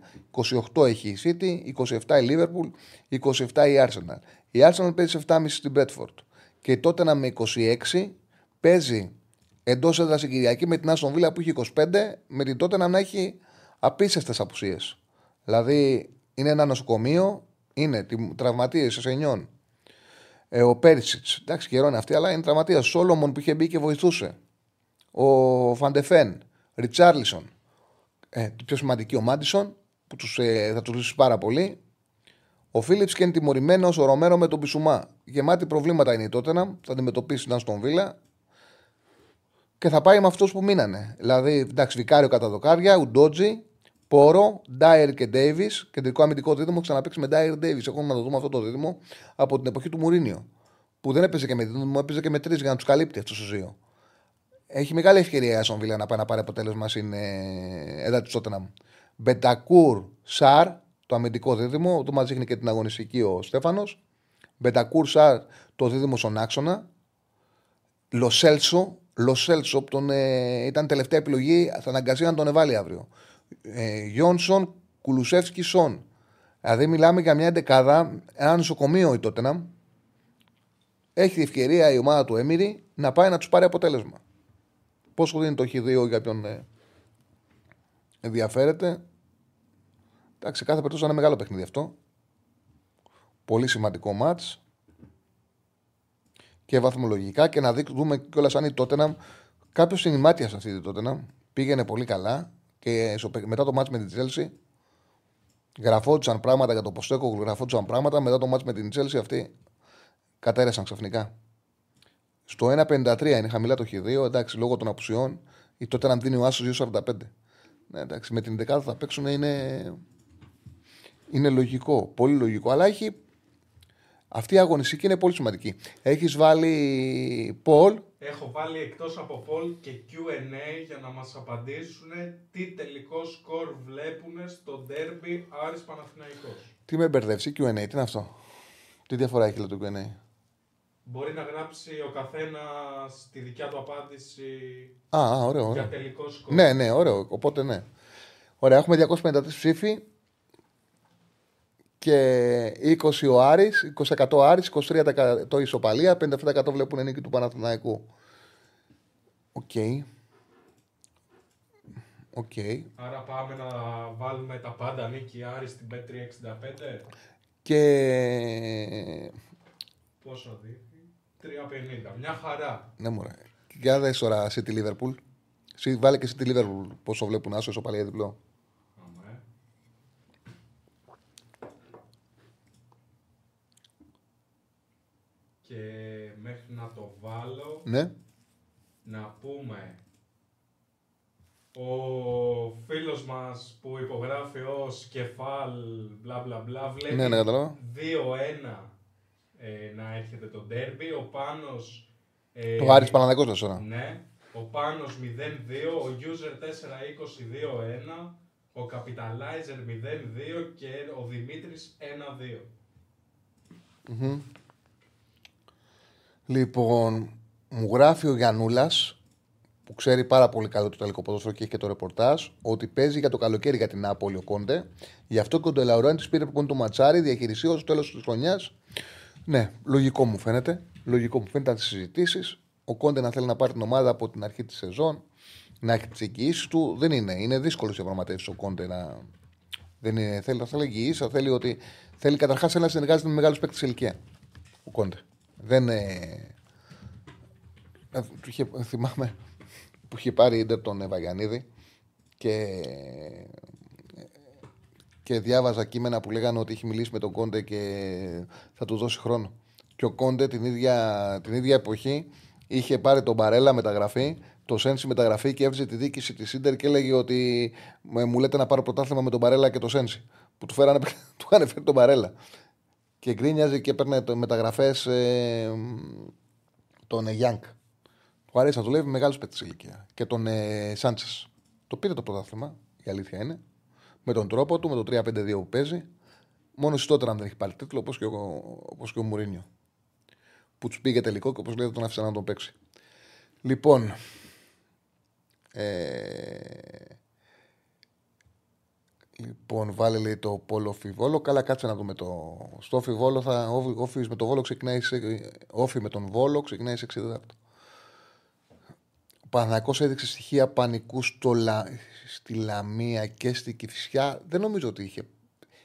28 έχει η City, 27 η Liverpool, 27 η Arsenal. Η Arsenal παίζει 7,5 στην Bradford. Και τότε να με 26 παίζει εντός έδρας η Κυριακή με την Άστον Villa που έχει 25, με την τότε να έχει απίστευτες απουσίες. Δηλαδή είναι ένα νοσοκομείο, είναι τραυματίες ενιών. Ε, ο Πέρισιτ, εντάξει, καιρό είναι αυτή, αλλά είναι τραυματίας. Σόλομον που είχε μπει και βοηθούσε. Ο Φαντεφέν, Ριτσάρλισον. Ε, το πιο σημαντική ο Μάντισον, που τους, ε, θα τους λύσει πάρα πολύ. Ο Φίλιπς και είναι τιμωρημένος, ο Ρομέρο με τον Πισουμά. Γεμάτη προβλήματα είναι η Τότενα. Θα αντιμετωπίσει να στον Βίλα. Και θα πάει με αυτούς που μείνανε. Δηλαδή, εντάξει, Βικάριο κατά δοκάρια, Ουντότζι, Πόρο, Ντάιρ και Ντέιβις. Κεντρικό αμυντικό δίδυμο ξαναπέξει με Ντάιρ Ντέιβις. Έχουμε να το δούμε αυτό το δίδυμο από την εποχή του Μουρίνιο. Που δεν έπαιζε και με δίδυμο, έπαιζε και με τρεις για να τους καλύπτει αυτό ο δύο. Έχει μεγάλη ευκαιρία η Άσον Βίλα να πάει να πάρει αποτέλεσμα στην έδρα της Τότεναμ. Μπετακούρ Σαρ, το αμυντικό δίδυμο. Εδώ μας δείχνει και την αγωνιστική ο Στέφανος. Μπετακούρ Σαρ, το δίδυμο στον άξονα. Λοσέλσο, Λοσέλσο, τον, ε, ήταν τελευταία επιλογή, θα αναγκαστεί να τον εβάλει αύριο. Ε, Γιόνσον, Κουλουσεύσκι, Σον. Δηλαδή, μιλάμε για μια εντεκάδα, ένα νοσοκομείο η Τότεναμ. Έχει ευκαιρία η ομάδα του Έμιρη να πάει να τους πάρει αποτέλεσμα. Πόσο δίνει το Χ2 για ποιον ε, ενδιαφέρεται. Εντάξει, κάθε περίπτωση είναι μεγάλο παιχνίδι αυτό. Πολύ σημαντικό μάτς και βαθμολογικά και να δούμε κιόλας αν η Τότεναμ κάποιος είναι μάτια σε αυτή τη Τότεναμ. Πήγαινε πολύ καλά και μετά το μάτς με την Τσέλση γραφόντουσαν πράγματα για το Ποστέκο, γραφόντουσαν πράγματα. Μετά το μάτς με την Τσέλση αυτοί κατέρεσαν ξαφνικά. Στο 1,53 είναι χαμηλά το Χ2, εντάξει, λόγω των απουσιών. Η Τότεναμ δίνει ο Άσος 2,45. Ναι, εντάξει, με την δεκάδα θα παίξουν είναι, είναι λογικό, πολύ λογικό. Αλλά έχει αυτή η αγωνιστική είναι πολύ σημαντική. Έχεις βάλει Πολ. Έχω βάλει εκτός από Πολ και QA για να μας απαντήσουν τι τελικό σκορ βλέπουν στο derby Άρης Παναθηναϊκός. Τι με μπερδεύσει, QA, τι είναι αυτό; Τι διαφορά έχει το QA. Μπορεί να γράψει ο καθένα τη δικιά του απάντηση α, α, ωραίο, ωραίο. για τελικό σκορ. Ναι, ναι, ωραίο. Οπότε ναι. Ωραία, έχουμε 253 ψήφοι και 20 ο Άρης, 20% Άρης, 23% ισοπαλία, 57% βλέπουν νίκη του Παναθηναϊκού. OK. Okay. Okay. Άρα πάμε να βάλουμε τα πάντα νίκη Άρης στην Bet365. Και... Πόσο δείχνει. 3,50. Μια χαρά. Ναι, μωρέ. Για δες τώρα City Liverpool. Βάλε και City Liverpool πόσο βλέπουν άσο ισοπαλία διπλό. μέχρι να το βάλω, ναι. να πούμε ο φίλος μας που υπογράφει ως κεφάλ μπλα μπλα μπλα βλέπει ναι, ναι, 2-1 ε, να έρχεται το ντέρμπι. Ο Πάνος... Ε, το Άρης Παναδεκός Ναι. Ο Πάνος 0-2, ο User 4-20-2-1, ο Capitalizer 0-2 και ο Δημήτρης 1-2. Mm-hmm. Λοιπόν, μου γράφει ο Γιανούλας, που ξέρει πάρα πολύ καλό το τελικό ποδόσφαιρο και έχει και το ρεπορτάζ, ότι παίζει για το καλοκαίρι για την Νάπολη ο Κόντε. Γι' αυτό και ο Ντελαουρόιν της πήρε που το ματσάρι, διαχειριστεί ως τέλος της χρονιάς. Ναι, λογικό μου φαίνεται. Λογικό μου φαίνεται τις συζητήσεις. Ο Κόντε να θέλει να πάρει την ομάδα από την αρχή της σεζόν, να έχει τις εγγυήσεις του. Δεν είναι. Είναι δύσκολο οι διαπραγματεύσεις ο Κόντε να. Δεν είναι. Θέλει να θέλει εγγυήσεις, θέλει ότι. Θέλει καταρχάς να συνεργάζεται με μεγάλους παίκτες ηλικία. Ο Κόντε. Δεν. Ε, του είχε, θυμάμαι που είχε πάρει ίντερ τον Ευαγιανίδη και, και διάβαζα κείμενα που λέγανε ότι έχει μιλήσει με τον Κόντε και θα του δώσει χρόνο. Και ο Κόντε την ίδια, την ίδια εποχή είχε πάρει τον Μπαρέλα μεταγραφή, το Σένσι μεταγραφή και έβριζε τη διοίκηση της Ίντερ και έλεγε ότι μου λέτε να πάρω πρωτάθλημα με τον Μπαρέλα και το Σένσι. Που του, φέρανε, του είχαν φέρει τον Μπαρέλα και γκρίνιαζε και έπαιρνε μεταγραφές ε, τον Γιάνκ. Του αρέσει να δουλεύει μεγάλο παίκτη ηλικία. Και τον ε, Σάντσες. Το πήρε το πρωτάθλημα, η αλήθεια είναι. Με τον τρόπο του, με το 3-5-2 που παίζει. Μόνο τότε δεν έχει πάρει τίτλο, όπως και, ο, και ο Μουρίνιο. Που τους πήγε τελικό και όπως λέει τον άφησε να τον παίξει. Λοιπόν. Ε, Λοιπόν, βάλε λέει το πόλο φιβόλο. Καλά, κάτσε να δούμε το. Στο φιβόλο θα. Όφι με τον Βόλο ξεκινάει σε. Όφι με τον Βόλο ξεκινάει σε 60 Ο Παναγικό έδειξε στοιχεία πανικού στο Λα... στη Λαμία και στη Κυφσιά. Δεν νομίζω ότι είχε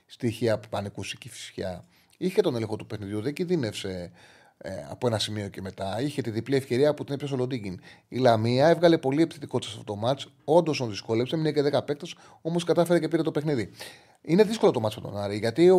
στοιχεία πανικού στη Κυφσιά. Είχε τον έλεγχο του παιχνιδιού, δεν κινδύνευσε ε, από ένα σημείο και μετά. Είχε τη διπλή ευκαιρία που την έπιασε ο Λοντίγκιν. Η Λαμία έβγαλε πολύ επιθετικότητα σε αυτό το μάτς. Όντως τον δυσκόλεψε, μια και 10 παίκτες, όμως κατάφερε και πήρε το παιχνίδι. Είναι δύσκολο το μάτς με τον Άρη, γιατί ο,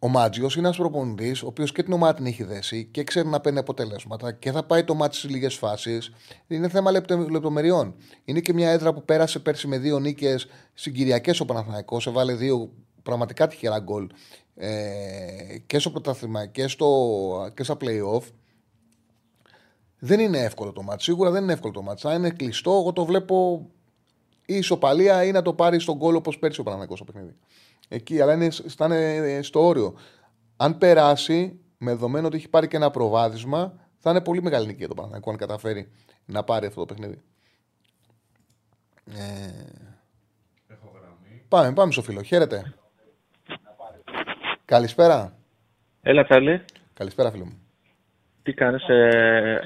ο Μάτζιος είναι ένας προπονητής, ο οποίος και την ομάδα την έχει δέσει και ξέρει να παίρνει αποτελέσματα και θα πάει το μάτι σε λίγες φάσεις. Είναι θέμα λεπτομεριών. Είναι και μια έδρα που πέρασε πέρσι με δύο νίκες συγκυριακές ο Παναθηναϊκός, έβαλε δύο πραγματικά τυχερά γκολ ε, και στο πρωτάθλημα και, στο, και στα playoff. Δεν είναι εύκολο το μάτι. Σίγουρα δεν είναι εύκολο το μάτι. Αν είναι κλειστό, εγώ το βλέπω ή ισοπαλία ή να το πάρει στον κόλλο όπως πέρσι ο Παναγικό στο παιχνίδι. Εκεί, αλλά είναι, είναι στο όριο. Αν περάσει, με δεδομένο ότι έχει πάρει και ένα προβάδισμα, θα είναι πολύ μεγάλη νίκη για τον Παναγικό αν καταφέρει να πάρει αυτό το παιχνίδι. Ε... Πάμε, πάμε στο φίλο. Χαίρετε. Καλησπέρα. Έλα, Τσάρλι. Καλησπέρα, φίλο μου. Τι κάνεις, ε...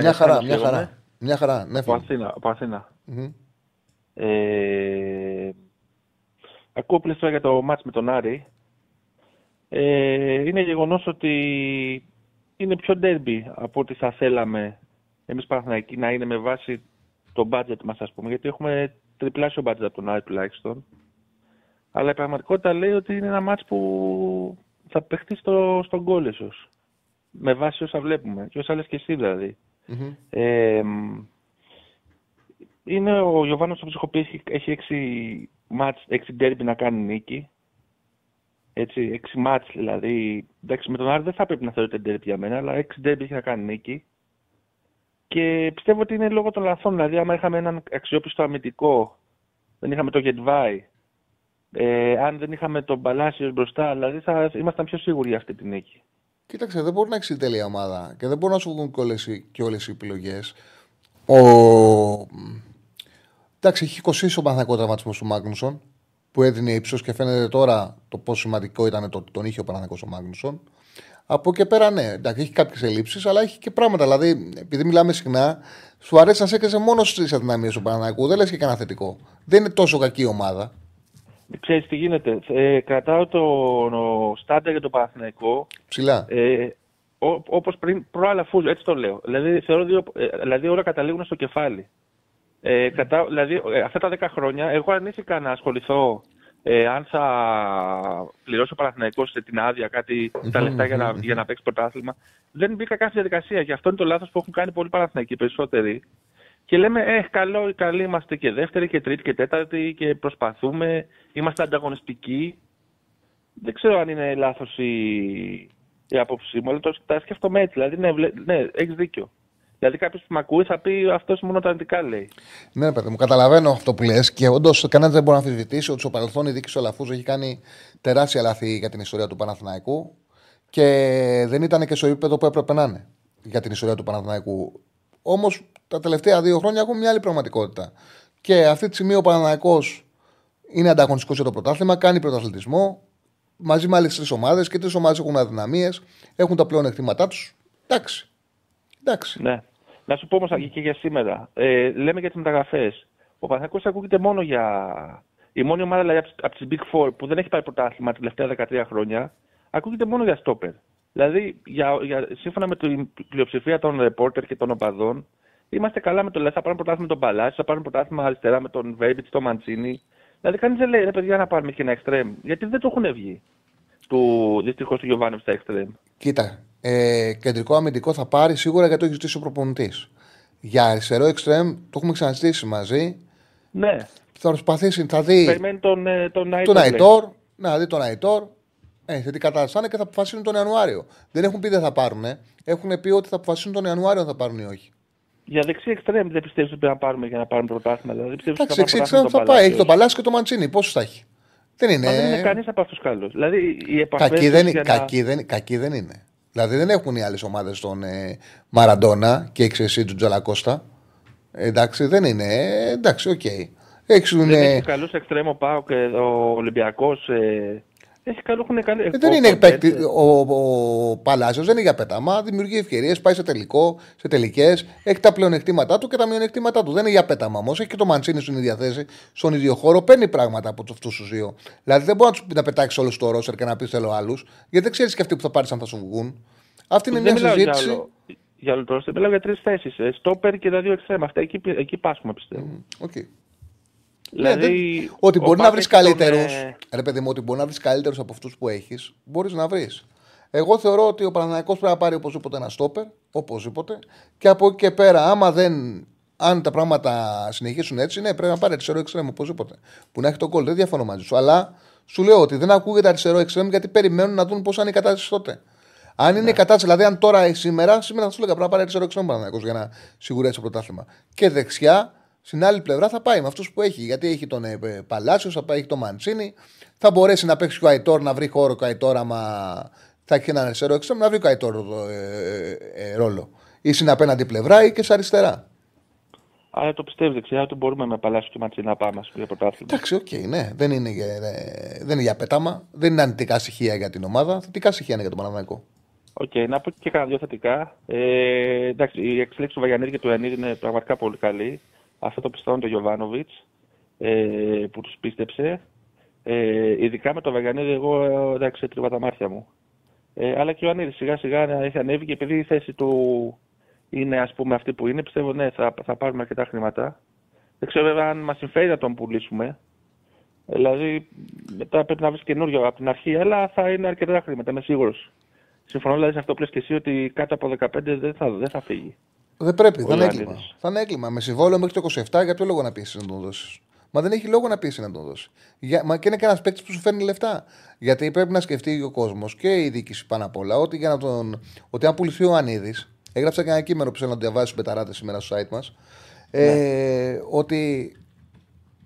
Μια ε, χαρά, Θάνος μια λέγομαι. χαρά. Μια χαρά, ναι, Από φίλο. Αθήνα. Από Αθήνα. Μμμ. Ε... Ακούω πλέον τώρα για το μάτς με τον Άρη. Ε, είναι γεγονός ότι είναι πιο ντέρμπι από ό,τι θα θέλαμε εμείς Παναθηναϊκοί να είναι με βάση το budget μας, ας πούμε, γιατί έχουμε τριπλάσιο budget από τον Άρη τουλάχιστον. Αλλά η πραγματικότητα λέει ότι είναι ένα μάτς που θα παιχτεί στο, στον γκολ ίσως. Με βάση όσα βλέπουμε. Και όσα λες και εσύ δηλαδή. Μμμ. Ε, μ, είναι ο Γιωβάνος όπως έχω πει έχει, έχει έξι μάτς, έξι ντέρμπι να κάνει νίκη. Έτσι, έξι μάτς δηλαδή. Εντάξει, με τον Άρη δεν θα πρέπει να θεωρείται ντέρμπι για μένα, αλλά έξι ντέρμπι έχει να κάνει νίκη. Και πιστεύω ότι είναι λόγω των λαθών. Δηλαδή, άμα είχαμε έναν αξιόπιστο αμυντικό, δεν είχαμε το Γετβάη, ε, αν δεν είχαμε τον Παλάσιος μπροστά, δηλαδή θα ήμασταν πιο σίγουροι για αυτή τη νίκη. Κοίταξε, δεν μπορεί να έχει τέλεια ομάδα και δεν μπορεί να σου βγουν και όλες οι- και όλες οι επιλογές. Ο... Εντάξει, έχει κοστίσει ο Παναθηναϊκός τραυματισμό του Μάγνουσον που έδινε ύψο και φαίνεται τώρα το πόσο σημαντικό ήταν το ότι τον είχε ο Παναθηναϊκός ο Μάγνουσον. Από εκεί και πέρα, ναι, εντάξει, έχει κάποιες ελλείψεις, αλλά έχει και πράγματα. Δηλαδή, επειδή μιλάμε συχνά, σου αρέσει να σέκεσαι μόνο στις αδυναμίες του Παναθηναϊκού. Δεν λες και κανένα θετικό. Δεν είναι τόσο κακή ομάδα. Ξέρεις τι γίνεται. Ε, κρατάω το στάντερ για το Παναθηναϊκό Ψηλά. ε, ό, όπως πριν προαλαφούζω, έτσι το λέω. Δηλαδή, θεωρώ δύο, ε, δηλαδή όλα καταλήγουν στο κεφάλι. Ε, κρατάω, δηλαδή, ε, αυτά τα 10 χρόνια, εγώ αρνήθηκα να ασχοληθώ ε, αν θα πληρώσει ο Παναθηναϊκός σε την άδεια κάτι, τα λεφτά για να, για να παίξει πρωτάθλημα. Δεν μπήκα καν στη διαδικασία και αυτό είναι το λάθος που έχουν κάνει πολλοί Παναθηναϊκοί περισσότεροι. Και λέμε, ε, καλό, καλοί είμαστε και δεύτερη και τρίτη και τέταρτη και προσπαθούμε, είμαστε ανταγωνιστικοί. Δεν ξέρω αν είναι λάθος η, η άποψή μου, αλλά το τα σκέφτομαι έτσι. Δηλαδή, ναι, βλέ- ναι έχεις δίκιο. Δηλαδή, κάποιος που με ακούει θα πει αυτός μόνο τα αρνητικά λέει. Ναι, παιδί μου, καταλαβαίνω αυτό που λες και όντως κανένας δεν μπορεί να αμφισβητήσει ότι στο παρελθόν η δίκη του Αλαφούζου έχει κάνει τεράστια λάθη για την ιστορία του Παναθηναϊκού και δεν ήταν και στο επίπεδο που έπρεπε να είναι για την ιστορία του Παναθηναϊκού. Όμως τα τελευταία δύο χρόνια έχουμε μια άλλη πραγματικότητα. Και αυτή τη στιγμή ο Παναθηναϊκός είναι ανταγωνιστικός για το πρωτάθλημα, κάνει πρωταθλητισμό μαζί με άλλες τρεις ομάδες και τρεις ομάδες έχουν αδυναμίες, έχουν τα πλέον εκτίματά τους. Εντάξει. Εντάξει. Ναι. Να σου πω όμως και για σήμερα. Ε, λέμε για τις μεταγραφές. Ο Παναθηναϊκός ακούγεται μόνο για. Η μόνη ομάδα δηλαδή, από τι Big Four που δεν έχει πάρει πρωτάθλημα τα τελευταία 13 χρόνια, ακούγεται μόνο για στόπερ. Δηλαδή, για, για, σύμφωνα με την πλειοψηφία των ρεπόρτερ και των οπαδών, είμαστε καλά με το λέει. Θα πάρουμε πρωτάθλημα με τον Παλάσιο, θα πάρουμε πρωτάθλημα αριστερά με τον Βέιμπιτς, τον Μαντσίνη. Δηλαδή, κανείς δεν λέει ρε παιδιά να πάρουμε και ένα εξτρέμ. Γιατί δεν το έχουν βγει. Του δυστυχώς του Γιωβάνου στα εξτρέμ. Κοίτα, ε, κεντρικό αμυντικό θα πάρει σίγουρα γιατί το έχει ζητήσει ο προπονητής. Για αριστερό εξτρέμ, το έχουμε ξαναζητήσει μαζί. Ναι. Θα προσπαθήσει, θα δει Περιμένει τον, ε, τον Νάιτορ. τον λέει. Αϊτόρ, να δει τον Αϊτόρ. Ε, σε τι κατάσταση θα είναι και θα αποφασίσουν τον Ιανουάριο. Δεν έχουν πει δεν θα πάρουν. Έχουν πει ότι θα αποφασίσουν τον Ιανουάριο αν θα πάρουν ή όχι. Για δεξί εξτρέμ δεν πιστεύεις ότι πρέπει να πάρουμε για να πάρουμε πρωτάθλημα. Δηλαδή, δεν πιστεύεις Εντάξει, ότι εξή θα πάρουμε θα πρωτάθλημα πάει. τον Έχει τον Παλάσιος; Και τον Μαντσίνη. Πόσους θα έχει; Δεν είναι. Μα δεν είναι κανείς από αυτούς καλού. Δηλαδή, οι επαφές Κακή τους δεν, για να- κακή, δεν, κακή δεν είναι. Δηλαδή δεν έχουν οι άλλες ομάδες τον ε, Μαραντόνα και έχεις εσύ του Τζαλακώστα. Ε, εντάξει, δεν είναι. Ε, εντάξει, οκ. Έχουν, Δεν ε, έχεις καλούς εξτρέμ ο Πάο και ο Ολυμπιακός. Ε, έχει καλού, έχουν καλή. Ε, δεν είναι παίκτη. Ο, ο Παλάσιος δεν είναι για πέταμα. Δημιουργεί ευκαιρίες, πάει σε τελικό, σε τελικές. Έχει τα πλεονεκτήματά του και τα μειονεκτήματά του. Δεν είναι για πέταμα όμως. Έχει και το Μαντσίνη στην ίδια θέση, στον ίδιο χώρο. Παίρνει πράγματα από αυτούς τους δύο. Δηλαδή δεν μπορεί να, τους- να πετάξει όλο το ρόστερ και να πει θέλω άλλους. Γιατί δεν ξέρεις και αυτοί που θα πάρεις αν θα σου βγουν. Αυτή είναι δεν μια μιλάω για συζήτηση. άλλο. Για όλο το ρόστερ, μιλάω για τρεις θέσεις. Ε, στόπερ και τα δύο εξτρέμ. Αυτά εκεί, εκεί πάσχουμε πιστεύω. Οκ. Δηλαδή, Ναι, δεν- ότι ο μπορεί να Πάοκ βρεις έχει τον, καλύτερους. ε, Ρε παιδί μου, ότι μπορεί να βρεις καλύτερους από αυτούς που έχεις, μπορείς να βρεις. Εγώ θεωρώ ότι ο Παναθηναϊκός πρέπει να πάρει οπωσδήποτε ένα στόπερ, οπωσδήποτε. Και από εκεί και πέρα, άμα δεν. Αν τα πράγματα συνεχίσουν έτσι, ναι, πρέπει να πάρει αριστερό εξτρέμ οπωσδήποτε. Που να έχει τον κόλ. Δεν διαφωνώ μαζί σου. Αλλά σου λέω ότι δεν ακούγεται αριστερό εξτρέμ γιατί περιμένουν να δουν πώς θα είναι η κατάσταση τότε. Αν είναι η κατάσταση, δηλαδή αν τώρα ε, σήμερα, σήμερα θα σου έλεγα πρέπει να πάρει αριστερό εξτρέμ Παναναναϊκός για να σιγουρέψει το πρωτάθλημα. Και δεξιά, στην άλλη πλευρά θα πάει με αυτούς που έχει. Γιατί έχει τον ε, Παλάσιος, θα πάει, έχει τον Μαντσίνη. Θα μπορέσει να παίξει και ο Αϊτόρ, να βρει χώρο και ο Αϊτόρ, άμα θα έχει έναν αριστερό εξτρέμ, να βρει και ο Αϊτόρ ε, ε, ε, ρόλο. Ή στην απέναντι πλευρά ή και σε αριστερά. Αλλά το πιστεύει δεξιά ότι μπορούμε με Παλάσιο και Μαντσίνι να πάμε για πρωτάθλημα. Εντάξει, OK, okay, ναι. Δεν είναι, για, ε, δεν είναι για πέταμα. Δεν είναι αρνητικά στοιχεία για την ομάδα. Θετικά στοιχεία είναι για τον Παναθηναϊκό. OK, okay, να πω και κανένα δυο θετικά. Ε, εντάξει, η εξέλιξη του Βαγιανίδη και του Ιωαννίδη είναι πραγματικά πολύ καλή. Αυτό το πιστεύω του Γιοβάνοβιτς ε, που τους πίστεψε. Ε, ειδικά με το Βαγιανίδη, εγώ εντάξει, τρίβα τα μάτια μου. Ε, αλλά και ο Ιωαννίδη σιγά σιγά έχει ανέβει και επειδή η θέση του είναι ας πούμε αυτή που είναι, πιστεύω ναι, θα, θα πάρουμε αρκετά χρήματα. Δεν ξέρω βέβαια αν μας συμφέρει να τον πουλήσουμε. Δηλαδή μετά πρέπει να βρεις καινούριο από την αρχή, αλλά θα είναι αρκετά χρήματα, είμαι σίγουρος. Συμφωνώ δηλαδή σε αυτό που λες και εσύ ότι κάτω από 15 δεν θα, δεν θα φύγει. Δεν πρέπει, θα είναι έγκλημα. Θα είναι έγκλημα. Με συμβόλαιο μέχρι το 27, για ποιο λόγο να πιέσει να τον δώσεις; Μα δεν έχει λόγο να πιέσει να τον δώσεις. Για, μα και είναι κανένας παίκτης που σου φέρνει λεφτά. Γιατί πρέπει να σκεφτεί ο κόσμος και η διοίκηση πάνω απ' όλα ότι, για να τον, ότι αν πουληθεί ο Ανίδης, έγραψα και ένα κείμενο που θέλω να το διαβάσει στου πεταράτε σήμερα στο site μας. Ε, ναι. ότι,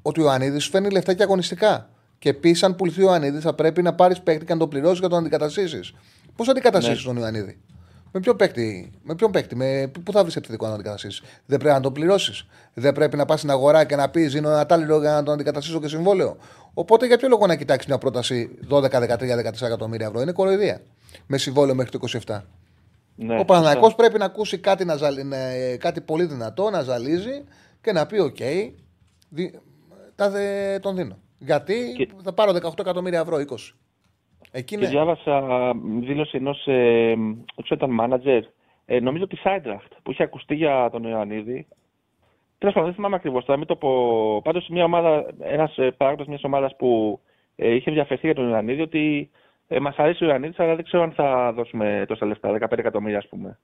ότι ο Ιωαννίδη σου φέρνει λεφτά και αγωνιστικά. Και επίση, αν πουληθεί ο Ιωαννίδη, θα πρέπει να πάρεις παίκτη και να τον πληρώσεις για να τον αντικαταστήσεις. Πώς θα αντικαταστήσεις ναι. τον Ιωαννίδη; Με ποιον παίκτη, με ποιον παίκτη, με, πού θα βρεις επιθετικό να τον αντικαταστήσεις; Δεν πρέπει να τον πληρώσεις. Δεν πρέπει να πας στην αγορά και να πεις δίνω ένα τάλιρο για να τον αντικαταστήσω και συμβόλαιο. Οπότε για ποιο λόγο να κοιτάξεις μια πρόταση 12, 13, 14 εκατομμύρια ευρώ; Είναι κοροϊδία. Με συμβόλαιο μέχρι το 27. Ναι, ο Παναθηναϊκός ναι. πρέπει να ακούσει κάτι, να ζαλ, ναι, κάτι πολύ δυνατό, να ζαλίζει και να πει: OK, okay, τον δίνω. Γιατί και... θα πάρω 18 εκατομμύρια ευρώ, 20. Εκεί και διάβασα δήλωση ενός ε, ήταν μάνατζερ, ε, νομίζω τη Σάιντραχτ, που είχε ακουστεί για τον Ιωαννίδη. Τέλος πάντων, δεν θυμάμαι ακριβώς. Θα μην το πω. Πάντως, μια ομάδα, ένας ε, παράγοντας μιας ομάδας που ε, είχε ενδιαφερθεί για τον Ιωαννίδη, ότι ε, μας αρέσει ο Ιωαννίδης, αλλά δεν ξέρω αν θα δώσουμε τόσα λεφτά, 15 εκατομμύρια, ας πούμε.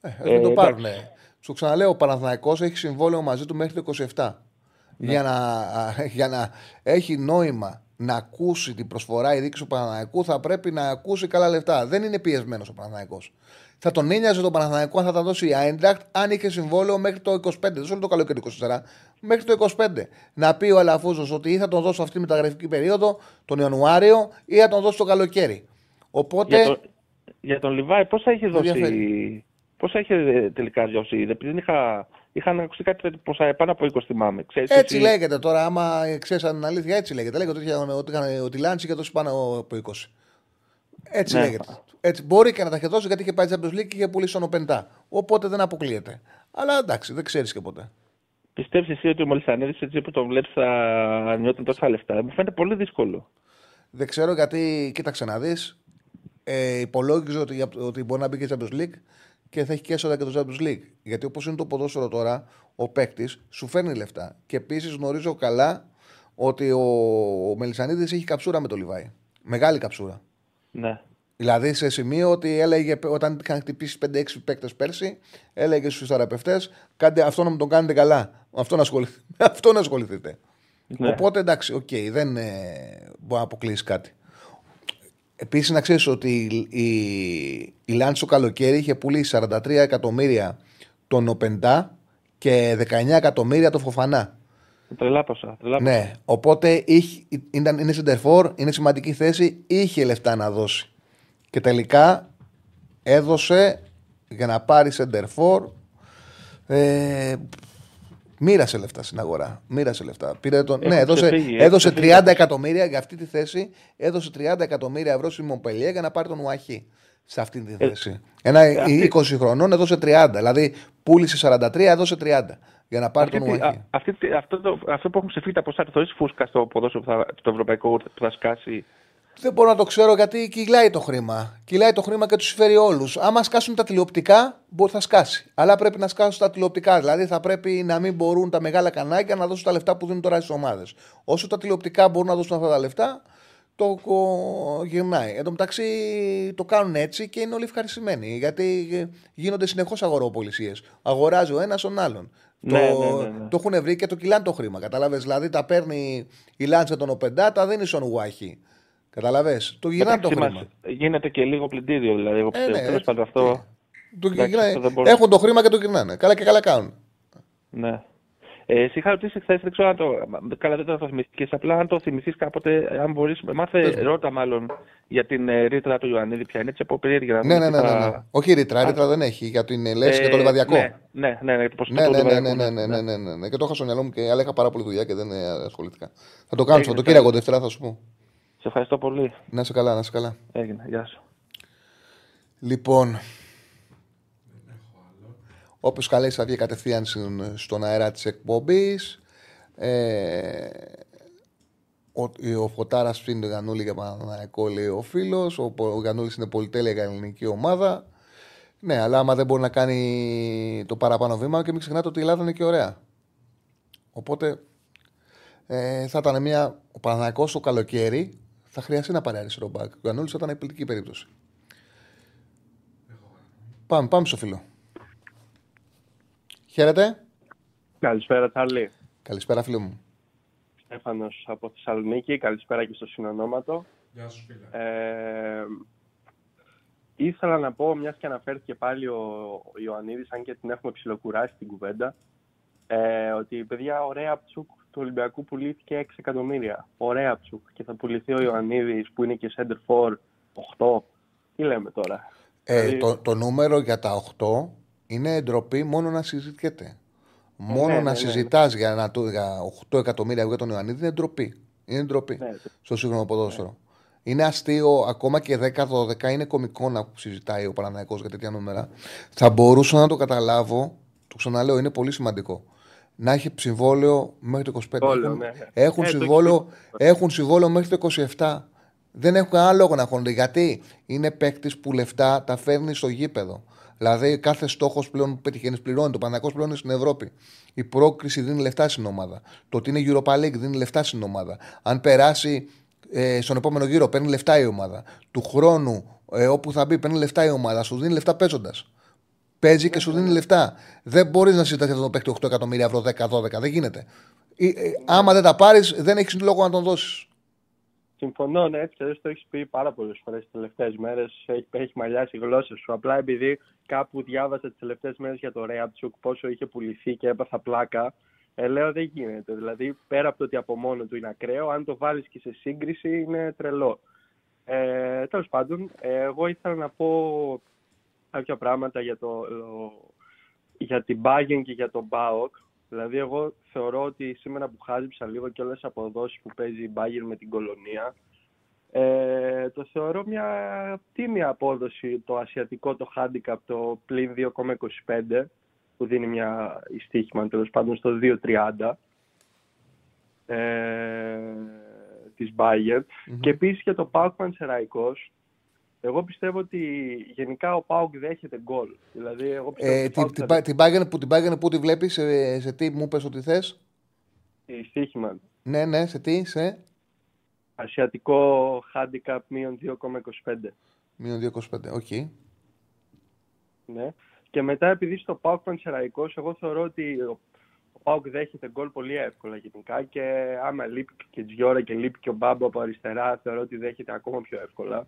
Ε, ε, το πάρουν. Σου ξαναλέω, ο Παναθηναϊκός έχει συμβόλαιο μαζί του μέχρι το 27. Ναι. Για, να, για να έχει νόημα να ακούσει την προσφορά η δίκη του Παναναναϊκού, θα πρέπει να ακούσει καλά λεφτά. Δεν είναι πιεσμένος ο Παναναναϊκό. Θα τον ένοιαζε τον Παναναναϊκό αν θα τα δώσει η Άιντρακτ αν είχε συμβόλαιο μέχρι το 25. Δεν σου το καλοκαίρι 24, μέχρι το 25. Να πει ο Αλαφούζος ότι ή θα τον δώσω αυτή τη μεταγραφική περίοδο, τον Ιανουάριο, ή θα τον δώσω το καλοκαίρι. Οπότε. Για, το, για τον Λιβάη, πώς θα είχε δώσει. Πώς θα είχε τελικά δώσει, δεν είχα Είχαν ακουστεί κάτι ποσά πάνω από 20 θυμάμαι. Ξέρεις, έτσι εσύ... λέγεται τώρα, άμα ξέρεις αν είναι αλήθεια, έτσι λέγεται. Λέγεται ότι, ότι, ότι, ότι Λάντσι είχε δώσει πάνω από 20. Έτσι ναι. λέγεται. Έτσι, μπορεί και να τα είχε δώσει γιατί είχε πάει Champions League και είχε πουλήσει ο Πεντά. Οπότε δεν αποκλείεται. Αλλά εντάξει, δεν ξέρεις και ποτέ. Πιστεύεις εσύ ότι ο Μολυσανίδης έτσι που το βλέπεις θα νιώθει τόσα λεφτά; Μου φαίνεται πολύ δύσκολο. Δεν ξέρω γιατί, κοίταξε να δεις. Ε, υπολόγιζε ότι, ότι μπορεί να μπει και Champions League και θα έχει και έσοδα και το Champions League. Γιατί όπως είναι το ποδόσφαιρο τώρα, ο παίκτης σου φέρνει λεφτά. Και επίσης γνωρίζω καλά ότι ο, ο Μελισανίδης έχει καψούρα με το Λιβάι. Μεγάλη καψούρα. Ναι. Δηλαδή σε σημείο ότι έλεγε όταν είχαν χτυπήσει 5-6 παίκτες πέρσι, έλεγε στους θεραπευτές: Αυτό να μου τον κάνετε καλά. Με αυτόν ασχοληθείτε. αυτό ασχοληθείτε. Ναι. Οπότε εντάξει, OK, okay, δεν ε, μπορεί να αποκλείσεις κάτι. Επίσης, να ξέρεις ότι η, η, η Λανς το καλοκαίρι είχε πουλήσει 43 εκατομμύρια τον Οπεντά και 19 εκατομμύρια το Φοφανά. Τρελά ποσά. Ναι, οπότε είχε, ήταν, είναι σεντερφόρ, είναι σημαντική θέση, είχε λεφτά να δώσει. Και τελικά έδωσε για να πάρει σεντερφόρ ε, Μοίρασε λεφτά στην αγορά. Μοίρασε λεφτά. Πήρε τον... ναι, έδωσε, έδωσε 30 εκατομμύρια για αυτή τη θέση. Έδωσε 30 εκατομμύρια ευρώ στη Μομπελιέ για να πάρει τον Ουαχή σε αυτή τη ε, θέση. Ένα 20 χρονών έδωσε 30. Δηλαδή πούλησε 43, έδωσε 30 για να πάρει αυτή, τον Ουαχή. αυτό, το, αυτό που έχουν ξεφύγει τα ποσά, το φούσκα στο ποδόσφαιρο το ευρωπαϊκό που θα σκάσει δεν μπορώ να το ξέρω γιατί κυλάει το χρήμα. Κυλάει το χρήμα και τους συμφέρει όλους. Άμα σκάσουν τα τηλεοπτικά, μπορεί θα σκάσει. Αλλά πρέπει να σκάσουν τα τηλεοπτικά. Δηλαδή θα πρέπει να μην μπορούν τα μεγάλα κανάλια να δώσουν τα λεφτά που δίνουν τώρα στις ομάδες. Όσο τα τηλεοπτικά μπορούν να δώσουν αυτά τα λεφτά, το γυρνάει. Εν τω μεταξύ το κάνουν έτσι και είναι όλοι ευχαριστημένοι. Γιατί γίνονται συνεχώς αγοροπολισίες. Αγοράζει ο ένας τον άλλον. Ναι, το, ναι, ναι, ναι. το έχουν βρει και το κυλάνε το χρήμα. Κατάλαβες. Δηλαδή τα παίρνει η Λάντσα τον Οπεντά, τα δίνει στον Ουάχη. Καταλαβέ. Το γυρνάνε το χρήμα. Γίνεται και λίγο πλυντήριο δηλαδή. Εγώ πιστεύω. Ε, ναι, πάντων αυτό. Το Εντάξει, Έχουν το χρήμα και το γυρνάνε. Καλά και καλά κάνουν. Ναι. Ε, σε είχα ρωτήσει χθες, δεν ξέρω αν το. Καλά, δεν το θυμηθεί. Απλά αν το θυμηθείς κάποτε, αν μπορείς, μάθε ρώτα μάλλον για την ε, ρήτρα του Ιωαννίδη, ποια είναι έτσι από περίεργη. Ναι, ναι, ναι, ναι, ναι. Όχι ρήτρα, ρήτρα δεν έχει. Για την λέξη και το λεβαδιακό. Ναι, ναι, ναι, ναι, ναι, ναι, ναι, ναι, ναι, ναι, ναι, ναι, ναι. Και το είχα στο μυαλό μου και αλλά είχα πάρα πολύ δουλειά και δεν ασχολήθηκα. Θα το κάνω, θα το Κυριακό Δευτέρα θα σου πω. Σε ευχαριστώ πολύ. Να σε καλά, να σε καλά. Έγινε, γεια σου. Λοιπόν, Όποιο καλέσει θα βγει κατευθείαν στον αέρα της εκπομπής. Ε, ο, ο Φωτάρας ψήνει Γανούλη για Παναναναϊκό, λέει ο φίλος. Ο, ο Γανούλη είναι πολυτέλεια για ελληνική ομάδα. Ναι, αλλά άμα δεν μπορεί να κάνει το παραπάνω βήμα και μην ξεχνάτε ότι η Ελλάδα είναι και ωραία. Οπότε ε, θα ήταν μια. Ο Παναναναϊκό το καλοκαίρι θα χρειαστεί να πάρει αριστερό μπακ. Ο Γανούλη θα ήταν επιλεκτική περίπτωση. Πάμε, πάμε στο φίλο. Χαίρετε. Καλησπέρα, Τσάρλι. Καλησπέρα, φίλο μου. Στέφανος από Θεσσαλονίκη. Καλησπέρα και στο συνονόματο. Γεια σου, φίλε. Ε, ήθελα να πω, μιας και αναφέρθηκε πάλι ο, ο Ιωαννίδης, αν και την έχουμε ψιλοκουράσει την κουβέντα, ε, ότι η παιδιά ωραία ψουκ του Ολυμπιακού πουλήθηκε 6 εκατομμύρια. Ωραία ψουκ. Και θα πουληθεί ο Ιωαννίδης που είναι και center for 8. Τι λέμε τώρα; Ε, δηλαδή... το, το νούμερο για τα 8 είναι ντροπή μόνο να συζητιέται. Μόνο ναι, να ναι, ναι. συζητάς για, ένα, για 8 εκατομμύρια για τον Ιωαννίδη είναι ντροπή. Είναι ντροπή ναι, στο σύγχρονο ποδόσφαιρο. Είναι αστείο, ακόμα και 10-12 είναι κωμικό να συζητάει ο Παναναναϊκό για τέτοια νούμερα. Θα μπορούσα να το καταλάβω, το ξαναλέω, είναι πολύ σημαντικό. Να έχει συμβόλαιο μέχρι το 25. έχουν, έχουν, ε, συμβόλαιο, έχουν συμβόλαιο μέχρι το 27. Δεν έχουν κανένα λόγο να έχουν. Γιατί; Είναι παίκτης που λεφτά τα φέρνει στο γήπεδο. Δηλαδή, κάθε στόχος πλέον που πετυχαίνεις πληρώνει. Το Παναγό πλέον στην Ευρώπη. Η πρόκριση δίνει λεφτά στην ομάδα. Το ότι είναι Europa League δίνει λεφτά στην ομάδα. Αν περάσει ε, στον επόμενο γύρο, παίρνει λεφτά η ομάδα. Του χρόνου, ε, όπου θα μπει, παίρνει λεφτά η ομάδα. Σου δίνει λεφτά παίζοντας. Παίζει και σου δίνει λεφτά. Δεν μπορείς να συζητάς για τον παίχτη 8 εκατομμύρια ευρώ, 10-12. Δεν γίνεται. Ε, ε, άμα δεν τα πάρεις, δεν έχεις λόγο να τον δώσεις. Συμφωνώ, ναι, έτσι το έχεις πει πάρα πολλές φορές τις τελευταίες μέρες. Έχει, έχει μαλλιάσει η γλώσσα σου. Απλά επειδή κάπου διάβασα τις τελευταίες μέρες για το Ρέατσουκ πόσο είχε πουληθεί και έπαθα πλάκα, ε, λέω δεν γίνεται. Δηλαδή, πέρα από το ότι από μόνο του είναι ακραίο, αν το βάλεις και σε σύγκριση είναι τρελό. Ε, Τέλος πάντων, ε, εγώ ήθελα να πω κάποια πράγματα για, το, για την Bayern και για τον Μπάοκ. Δηλαδή, εγώ θεωρώ ότι σήμερα που χάζεψα λίγο και όλες τις αποδόσεις που παίζει η Bayern με την Κολονία, ε, το θεωρώ μια τίμια απόδοση το ασιατικό το handicap το πλην 2,25 που δίνει μια στοίχημα τέλος πάντων στο 2,30 ε, της Bayern mm-hmm. και επίσης και το Πάουκ Σεραϊκός εγώ πιστεύω ότι γενικά ο ΠΑΟΚ δέχεται γκολ. Δηλαδή, εγώ ε, την, θα... την, Bayern, που, την Bayern που τη βλέπεις, σε, σε τι μου πες ότι θες. Η στοίχημα. Ναι, ναι, σε τι, σε; Ασιατικό handicap μείον 2,25. Μείον 2,25, OK. Okay. Ναι. Και μετά επειδή στο ΠΑΟΚ Πανσερραϊκός, εγώ θεωρώ ότι ο, ο ΠΑΟΚ δέχεται γκολ πολύ εύκολα γενικά και άμα λείπει και Τζιώρα και λείπει και ο Μπάμπα από αριστερά, θεωρώ ότι δέχεται ακόμα πιο εύκολα.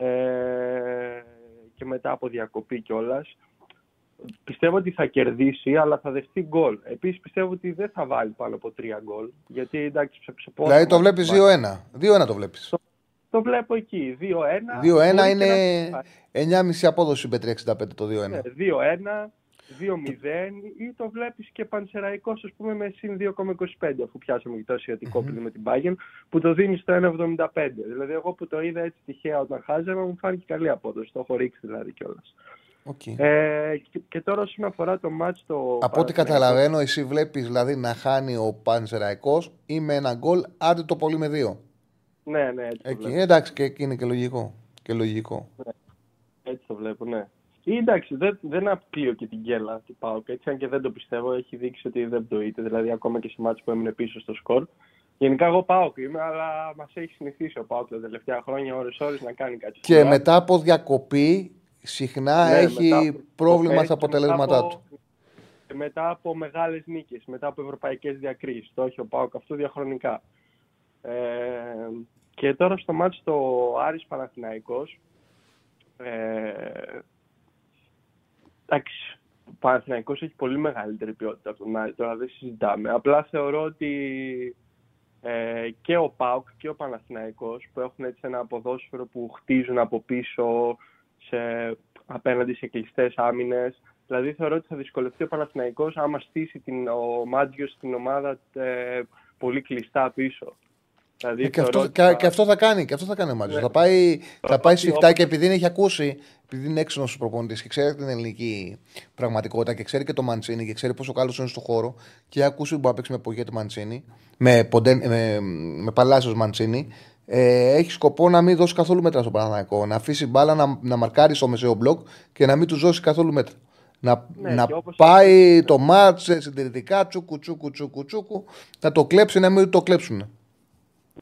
Ε, και μετά από διακοπή κιόλας. Πιστεύω ότι θα κερδίσει, αλλά θα δεχτεί γκολ. Επίσης πιστεύω ότι δεν θα βάλει πάνω από τρία γκολ. Γιατί εντάξει, σε, σε Δηλαδή το βλέπεις 2-1. 2-1 το βλέπεις. Το, το βλέπω εκεί. 2-1. 2-1 είναι 9,5 απόδοση με 365 το 2-1. 2-1. Ναι, 2-0 ή το βλέπεις και πανσεραϊκός, ας πούμε, με συν 2,25 αφού πιάσαμε και το ασιατικό mm-hmm. με την Bayern, που το δίνεις στο 1,75. Δηλαδή, εγώ που το είδα έτσι τυχαία όταν χάζαμε, μου φάνηκε καλή απόδοση. Το έχω ρίξει δηλαδή κιόλας. Okay. Ε, και, και, τώρα όσον αφορά το μάτς το... Από ό,τι καταλαβαίνω εσύ βλέπεις δηλαδή να χάνει ο Πανσεραϊκός ή με ένα γκολ άντε το πολύ με δύο. Ναι, ναι, έτσι Εκεί, Εντάξει και εκεί είναι και λογικό. Και λογικό. Ναι. Έτσι το βλέπω, ναι. Ή εντάξει, δεν, δεν αποκλείω και την γκέλα του Πάουκ. Έτσι, αν και δεν το πιστεύω, έχει δείξει ότι δεν το είτε. Δηλαδή, ακόμα και σε μάτς που έμεινε πίσω στο σκορ. Γενικά, εγώ Πάουκ είμαι, αλλά μας έχει συνηθίσει ο Πάουκ τα τελευταία χρόνια ώρε-ώρε να κάνει κάτι. Και μετά από διακοπή, συχνά ναι, έχει πρόβλημα στα αποτελέσματά του. Μετά από μεγάλες νίκες, μετά από ευρωπαϊκές διακρίσεις. Το έχει ο Πάουκ αυτό διαχρονικά. Ε, και τώρα στο μάτι το Άρης Παναθηναϊκός, ε, εντάξει, Παναθηναϊκός έχει πολύ μεγαλύτερη ποιότητα από τον Άρη, τώρα δεν συζητάμε. Απλά θεωρώ ότι ε, και ο ΠΑΟΚ και ο Παναθηναϊκός που έχουν έτσι ένα ποδόσφαιρο που χτίζουν από πίσω σε, απέναντι σε κλειστές άμυνες. Δηλαδή θεωρώ ότι θα δυσκολευτεί ο Παναθηναϊκός άμα στήσει την, ο Μάτζιος στην ομάδα ε, πολύ κλειστά πίσω. Δηλαδή, ε, και, αυτό, θα... και, αυτό θα κάνει, και αυτό θα κάνει ο Μάτζιο. Ναι. Θα πάει, θα πάει σφιχτά και επειδή έχει ακούσει, επειδή είναι έξυπνο ο προπονητή και ξέρει την ελληνική πραγματικότητα και ξέρει και το Μαντσίνη και ξέρει πόσο καλός είναι στο χώρο και έχει ακούσει ότι μπορεί να παίξει με Πογέτη Μαντσίνη, με, ποντεν, με, με Παλάσιος Μαντσίνη, ε, έχει σκοπό να μην δώσει καθόλου μέτρα στο Παναναναϊκό. Να αφήσει μπάλα να, να μαρκάρει στο μεσαίο μπλοκ και να μην του δώσει καθόλου μέτρα. Να, ναι, να πάει το μάτσε συντηρητικά, τσούκου, τσούκου, τσούκου, τσούκου, να το κλέψει, να μην το κλέψουν.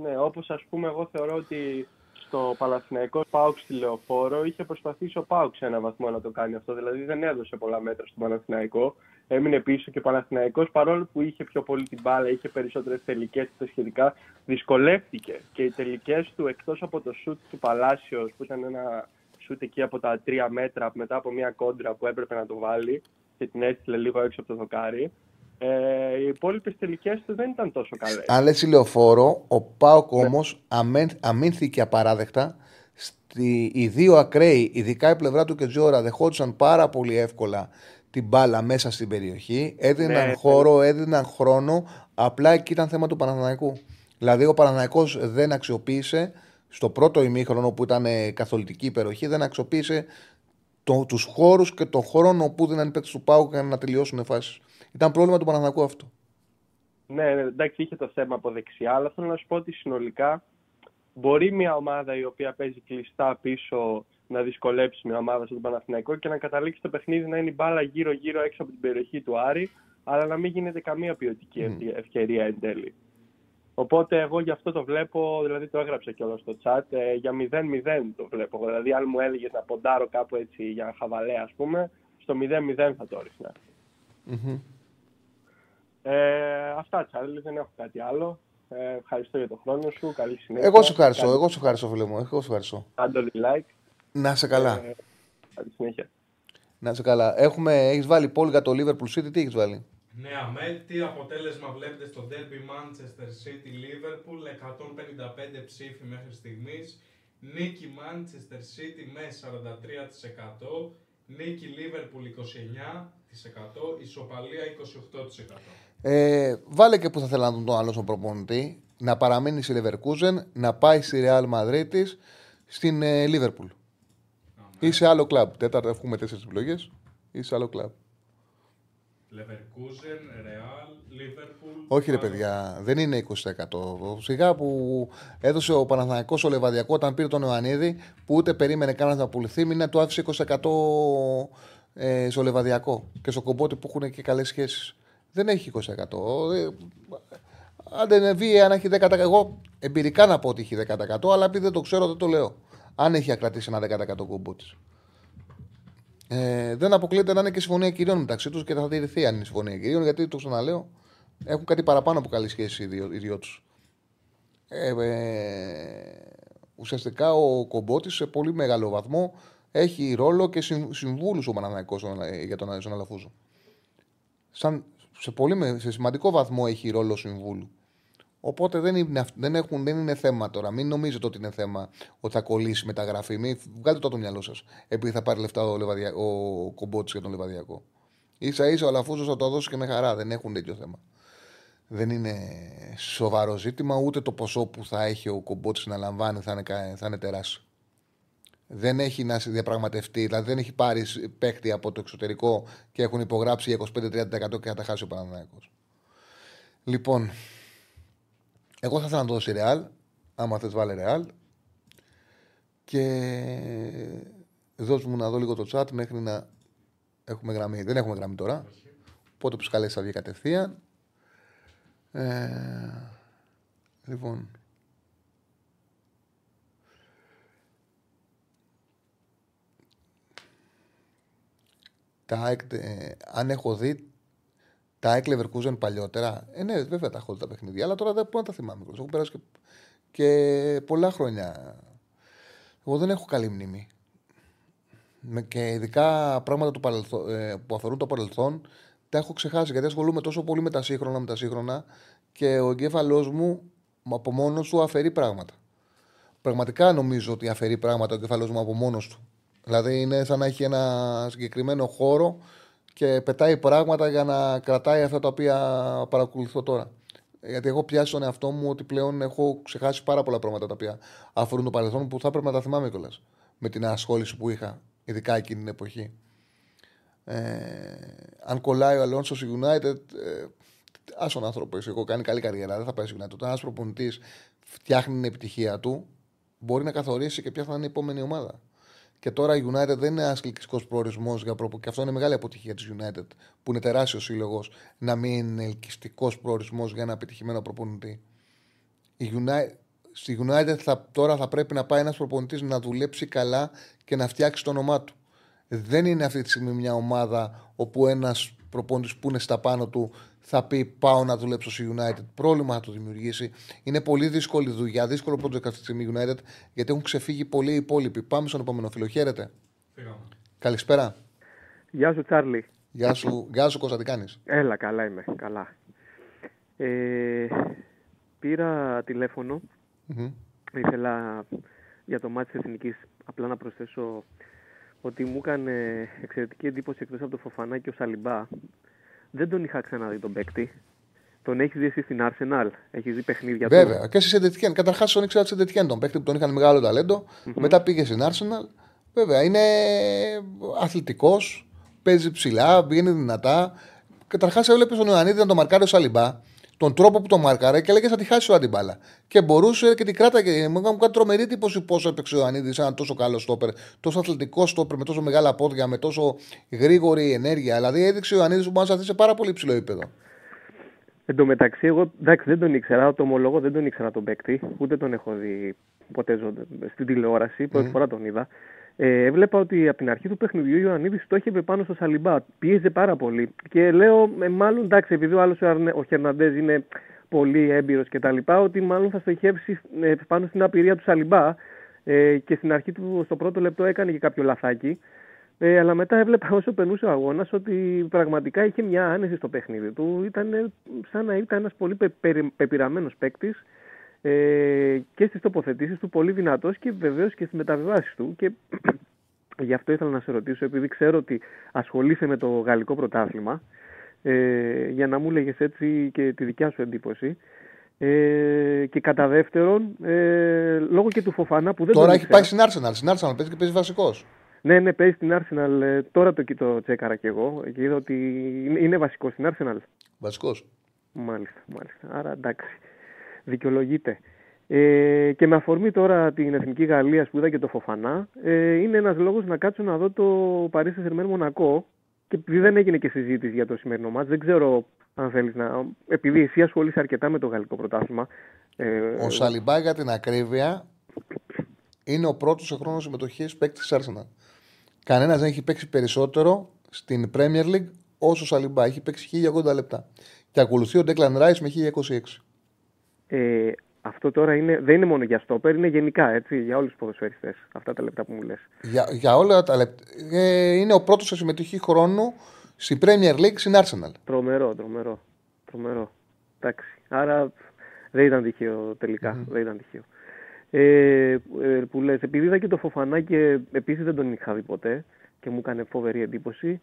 Ναι, όπως ας πούμε, εγώ θεωρώ ότι στο Παναθηναϊκό Πάουξ στη Λεωφόρο είχε προσπαθήσει ο Πάουξ σε έναν βαθμό να το κάνει αυτό. Δηλαδή δεν έδωσε πολλά μέτρα στο Παναθηναϊκό. Έμεινε πίσω και ο Παναθηναϊκός παρόλο που είχε πιο πολύ την μπάλα, είχε περισσότερες τελικές και τα σχετικά, δυσκολεύτηκε. Και οι τελικές του εκτός από το σουτ του Παλάσιος που ήταν ένα σουτ εκεί από τα τρία μέτρα μετά από μια κόντρα που έπρεπε να το βάλει και την έστειλε λίγο έξω από το δοκάρι. Ε, οι υπόλοιπες τελικές του δεν ήταν τόσο καλές. Αν λες ηλιοφόρο, ο Πάοκ ναι. όμω αμήνθηκε απαράδεκτα. Στη, οι δύο ακραίοι, ειδικά η πλευρά του και Τζόρα, δεχόντουσαν πάρα πολύ εύκολα την μπάλα μέσα στην περιοχή. Έδιναν ναι, χώρο, ναι. έδιναν χρόνο. Απλά εκεί ήταν θέμα του Παναθηναϊκού. Δηλαδή, ο Παναθηναϊκός δεν αξιοποίησε στο πρώτο ημίχρονο που ήταν καθολική υπεροχή, δεν αξιοποίησε το, τους χώρους και τον χρόνο που δίναν οι παίκτες του Πάου για να τελειώσουν φάσεις. Ήταν πρόβλημα του Παναθηνακού αυτό. Ναι, ναι, εντάξει, είχε το θέμα από δεξιά, αλλά θέλω να σου πω ότι συνολικά μπορεί μια ομάδα η οποία παίζει κλειστά πίσω να δυσκολέψει μια ομάδα στον Παναθηναϊκό και να καταλήξει το παιχνίδι να είναι η μπάλα γύρω-γύρω έξω από την περιοχή του Άρη, αλλά να μην γίνεται καμία ποιοτική mm. ευκαιρία εν τέλει. Οπότε εγώ γι' αυτό το βλέπω, δηλαδή το έγραψα και όλο στο chat, ε, για 0-0 το βλέπω. Δηλαδή αν μου έλεγες να ποντάρω κάπου έτσι για χαβαλέ ας πούμε, στο 0-0 θα το έριχνα. Mm-hmm. Ε, αυτά, Τσάρλι, δεν έχω κάτι άλλο. Ε, ευχαριστώ για τον χρόνο σου. Καλή συνέχεια. Εγώ σου ευχαριστώ, εγώ σου ευχαριστώ, φίλε μου. Εγώ σου ευχαριστώ. Κάντε like. Να σε καλά. Ε, καλή συνέχεια. Να σε καλά. Έχουμε, έχεις βάλει πόλη για το Liverpool City, τι έχεις βάλει; Ναι, αμέ, τι αποτέλεσμα βλέπετε στο Derby Manchester City Liverpool, 155 ψήφοι μέχρι στιγμής. Νίκη Manchester City με 43%, νίκη Liverpool 29%, ισοπαλία 28%. Ε, βάλε και που θα θέλει να τον άλλο στον προπονητή. Να παραμείνει στη Leverkusen, να πάει στη Real Madrid στην ε, Liverpool. Ή σε άλλο κλαμπ. Τέταρτα, έχουμε τέσσερις επιλογές. Ή σε άλλο κλαμπ. Leverkusen, Real, Liverpool. Όχι ρε παιδιά, δεν είναι 20%. Σιγά που έδωσε ο Παναθηναϊκός ο Λεβαδιακό όταν πήρε τον Ιωαννίδη, που ούτε περίμενε κανένας να πουληθεί, μην να του άφησε 20% ε, στο Λεβαδιακό και στο κομπότι που έχουν και καλές σχέσεις. Δεν έχει 20%. Ε, αν δεν βγει, αν έχει 10%. Εγώ εμπειρικά να πω ότι έχει 10%, αλλά επειδή δεν το ξέρω, δεν το λέω. Αν έχει ακρατήσει ένα 10% κομπότι. Ε, δεν αποκλείεται να είναι και συμφωνία κυρίων μεταξύ τους και θα τηρηθεί αν είναι συμφωνία κυρίων, γιατί το ξαναλέω, έχουν κάτι παραπάνω από καλή σχέση οι δύο, οι δύο τους. Ε, ε, ουσιαστικά ο κομπότης σε πολύ μεγάλο βαθμό έχει ρόλο και συμβούλους ο Παναναναϊκός για τον Αλαφούζο. Σαν, σε, πολύ, σε σημαντικό βαθμό έχει ρόλο συμβούλου. Οπότε δεν είναι, δεν, έχουν, δεν είναι θέμα τώρα. Μην νομίζετε ότι είναι θέμα ότι θα κολλήσει μεταγραφή. Μην βγάλετε το το μυαλό σας. Επειδή θα πάρει λεφτά ο, Λεβαδια... ο Κομπότης για τον Λεβαδιακό. σα ίσα ο Αλαφούζος θα το δώσει και με χαρά. Δεν έχουν τέτοιο θέμα. Δεν είναι σοβαρό ζήτημα. Ούτε το ποσό που θα έχει ο Κομπότης να λαμβάνει θα είναι, θα είναι τεράστιο. Δεν έχει να διαπραγματευτεί, δηλαδή δεν έχει πάρει παίκτη από το εξωτερικό και έχουν υπογράψει για 25-30% και θα τα χάσει ο Παναναναϊκός. Λοιπόν, εγώ θα ήθελα να το δώσει ρεάλ. Άμα θες, βάλε ρεάλ. Και δώσ' μου να δω λίγο το chat μέχρι να έχουμε γραμμή. Δεν έχουμε γραμμή τώρα. Πότε τους καλέσει θα βγει κατευθείαν. Ε, λοιπόν. Τα, ε, αν έχω δει τα ΑΕΚ Leverkusen παλιότερα. Ε, ναι, βέβαια τα έχω δει τα παιχνίδια, αλλά τώρα δεν μπορώ να τα θυμάμαι. Έχουν περάσει και, και πολλά χρόνια. Εγώ δεν έχω καλή μνήμη. με, και ειδικά πράγματα του παρελθό, ε, που αφορούν το παρελθόν τα έχω ξεχάσει γιατί ασχολούμαι τόσο πολύ με τα σύγχρονα, με τα σύγχρονα και ο εγκέφαλός μου από μόνος του αφαιρεί πράγματα. Πραγματικά νομίζω ότι αφαιρεί πράγματα ο εγκέφαλός μου από μόνος του. Δηλαδή είναι σαν να έχει ένα συγκεκριμένο χώρο και πετάει πράγματα για να κρατάει αυτά τα οποία παρακολουθώ τώρα. Γιατί έχω πιάσει τον εαυτό μου ότι πλέον έχω ξεχάσει πάρα πολλά πράγματα τα οποία αφορούν το παρελθόν που θα έπρεπε να τα θυμάμαι κιόλας. Με την ασχόληση που είχα, ειδικά εκείνη την εποχή. Ε, αν κολλάει ο Αλόνσο στη United, ε, άσον άνθρωπος είσαι. Εγώ κάνει καλή καριέρα, δεν θα πάει στη United. Όταν ένας προπονητής φτιάχνει την επιτυχία του, μπορεί να καθορίσει και ποια θα είναι η επόμενη ομάδα. Και τώρα η United δεν είναι ένα ελκυστικό προορισμός για προπονητή. Και αυτό είναι μεγάλη αποτυχία της United, που είναι τεράστιο σύλλογος, να μην είναι ελκυστικός προορισμός για ένα επιτυχημένο προπονητή. Η United, στη United θα, τώρα θα πρέπει να πάει ένας προπονητής να δουλέψει καλά και να φτιάξει το όνομά του. Δεν είναι αυτή τη στιγμή μια ομάδα όπου ένας προπονητής που είναι στα πάνω του θα πει Πάω να δουλέψω στη United. Πρόβλημα θα το δημιουργήσει. Είναι πολύ δύσκολη δουλειά, δύσκολο project αυτή τη στιγμή United, γιατί έχουν ξεφύγει πολλοί οι υπόλοιποι. Πάμε στον επόμενο φίλο. Χαίρετε. Καλησπέρα. Γεια σου, Τσάρλι. Γεια σου, γεια σου Κωνσταντικάνης. Έλα, καλά είμαι. Καλά. Ε, πήρα Ήθελα για το μάτι της Εθνικής απλά να προσθέσω ότι μου έκανε εξαιρετική εντύπωση εκτός από το Φοφανά και ο Σαλιμπά δεν τον είχα ξαναδεί τον παίκτη. Τον έχεις δει εσύ στην Arsenal. Έχεις δει παιχνίδια του. Βέβαια. Και στη Σεντετιέν. Καταρχάς τον ήξερα τη Σεντετιέν τον παίκτη που τον είχαν μεγάλο ταλέντο. Mm-hmm. Μετά πήγε στην Arsenal. Βέβαια είναι αθλητικός. Παίζει ψηλά, βγαίνει δυνατά. Καταρχάς έβλεπες τον Ιωαννίδη να τον μαρκάρει ο Σαλιμπά τον τρόπο που το μάρκαρε και έλεγε θα τη χάσει ο αντιμπάλα. Και μπορούσε και την κράταγε. Μου έκανε τρομερή εντύπωση πόσο έπαιξε ο Ανίδη, ένα τόσο καλός στόπερ, τόσο αθλητικός στόπερ, με τόσο μεγάλα πόδια, με τόσο γρήγορη ενέργεια. Δηλαδή έδειξε ο Ανίδη που μα σε πάρα πολύ ψηλό επίπεδο. Εν τω μεταξύ, εγώ εντάξει, δεν τον ήξερα, το ομολογώ δεν τον ήξερα τον παίκτη, ούτε τον έχω δει ποτέ στην τηλεόραση, πρώτη φορά τον είδα. Ε, έβλεπα ότι από την αρχή του παιχνιδιού ο Ιωαννίδης στόχευε πάνω στο Σαλιμπά. Πίεζε πάρα πολύ. Και λέω, ε, μάλλον εντάξει, επειδή ο άλλος ο Χερναντές είναι πολύ έμπειρος κτλ., ότι μάλλον θα στοχεύσει ε, πάνω στην απειρία του Σαλιμπά. Ε, και στην αρχή του, στο πρώτο λεπτό, έκανε και κάποιο λαθάκι. Ε, αλλά μετά έβλεπα όσο περνούσε ο αγώνας ότι πραγματικά είχε μια άνεση στο παιχνίδι του. Ήταν σαν να ήταν ένας πολύ πε, πεπειραμένος παίκτης ε, και στις τοποθετήσεις του πολύ δυνατός και βεβαίως και στις μεταβιβάσεις του και γι' αυτό ήθελα να σε ρωτήσω επειδή ξέρω ότι ασχολείσαι με το γαλλικό πρωτάθλημα ε, για να μου λέγες έτσι και τη δικιά σου εντύπωση ε, και κατά δεύτερον ε, λόγω και του Φοφανά που δεν Τώρα έχει πάει στην Arsenal, στην Arsenal παίζει και παίζει βασικός ναι, ναι, παίζει στην Arsenal. Ε, τώρα το, το τσέκαρα κι εγώ και είδα ότι είναι βασικός στην Arsenal. Βασικός. Μάλιστα, μάλιστα. Άρα εντάξει δικαιολογείται. Ε, και με αφορμή τώρα την Εθνική Γαλλία που είδα και το Φοφανά, ε, είναι ένας λόγος να κάτσω να δω το Παρίσι Σερμέν Μονακό. Και επειδή δεν έγινε και συζήτηση για το σημερινό μάτς, δεν ξέρω αν θέλεις να. Επειδή εσύ ασχολείσαι αρκετά με το γαλλικό πρωτάθλημα. Ε, ο Σαλιμπά για την ακρίβεια είναι ο πρώτος σε χρόνος συμμετοχής παίκτης της Arsenal. Κανένας δεν έχει παίξει περισσότερο στην Premier League όσο ο Σαλιμπά. Έχει παίξει 1080 λεπτά. Και ακολουθεί ο Ντέκλαν Ράι με 1026. Ε, αυτό τώρα είναι, δεν είναι μόνο για στόπερ, είναι γενικά έτσι, για όλους τους ποδοσφαιριστές. Αυτά τα λεπτά που μου λες. Για, για όλα τα λεπτά. Ε, είναι ο πρώτος σε συμμετοχή χρόνου στην Premier League στην Arsenal. Τρομερό, τρομερό. τρομερό. Εντάξει. Άρα δεν ήταν τυχαίο τελικά. Mm-hmm. Δεν ήταν τυχαίο. Ε, ε, που λες, επειδή είδα και το Φοφανά και επίσης δεν τον είχα δει ποτέ και μου έκανε φοβερή εντύπωση,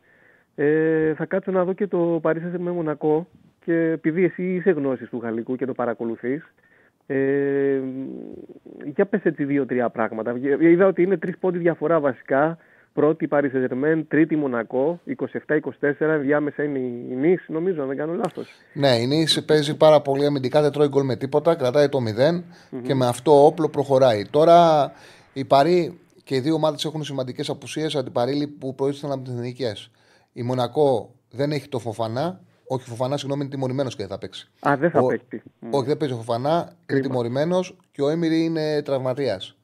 ε, θα κάτσω να δω και το Παρίσι με Μονακό και επειδή εσύ είσαι γνώσης του γαλλικού και το παρακολουθείς, ε, για πες έτσι δύο-τρία πράγματα. Είδα ότι είναι τρεις πόντι διαφορά βασικά. Πρώτη Paris Saint-Germain, τρίτη Μονακό, 27-24, διάμεσα είναι η Νης, νομίζω, αν δεν κάνω λάθος. Ναι, η Νης παίζει πάρα πολύ αμυντικά, δεν τρώει γκολ με τίποτα, κρατάει το 0 και με αυτό όπλο προχωράει. Τώρα η Παρή και οι δύο ομάδες έχουν σημαντικές απουσίες αντιπαρήλοι που προήλθαν από τις εθνικές. Η Μονακό δεν έχει το Φοφανά, όχι, Φοφανά, συγγνώμη, είναι τιμωρημένος και δεν θα παίξει. Α, δεν θα ο... παίξει. Όχι, δεν παίζει ο Φοφανά, είναι τιμωρημένος και ο Έμιρη είναι τραυματίας.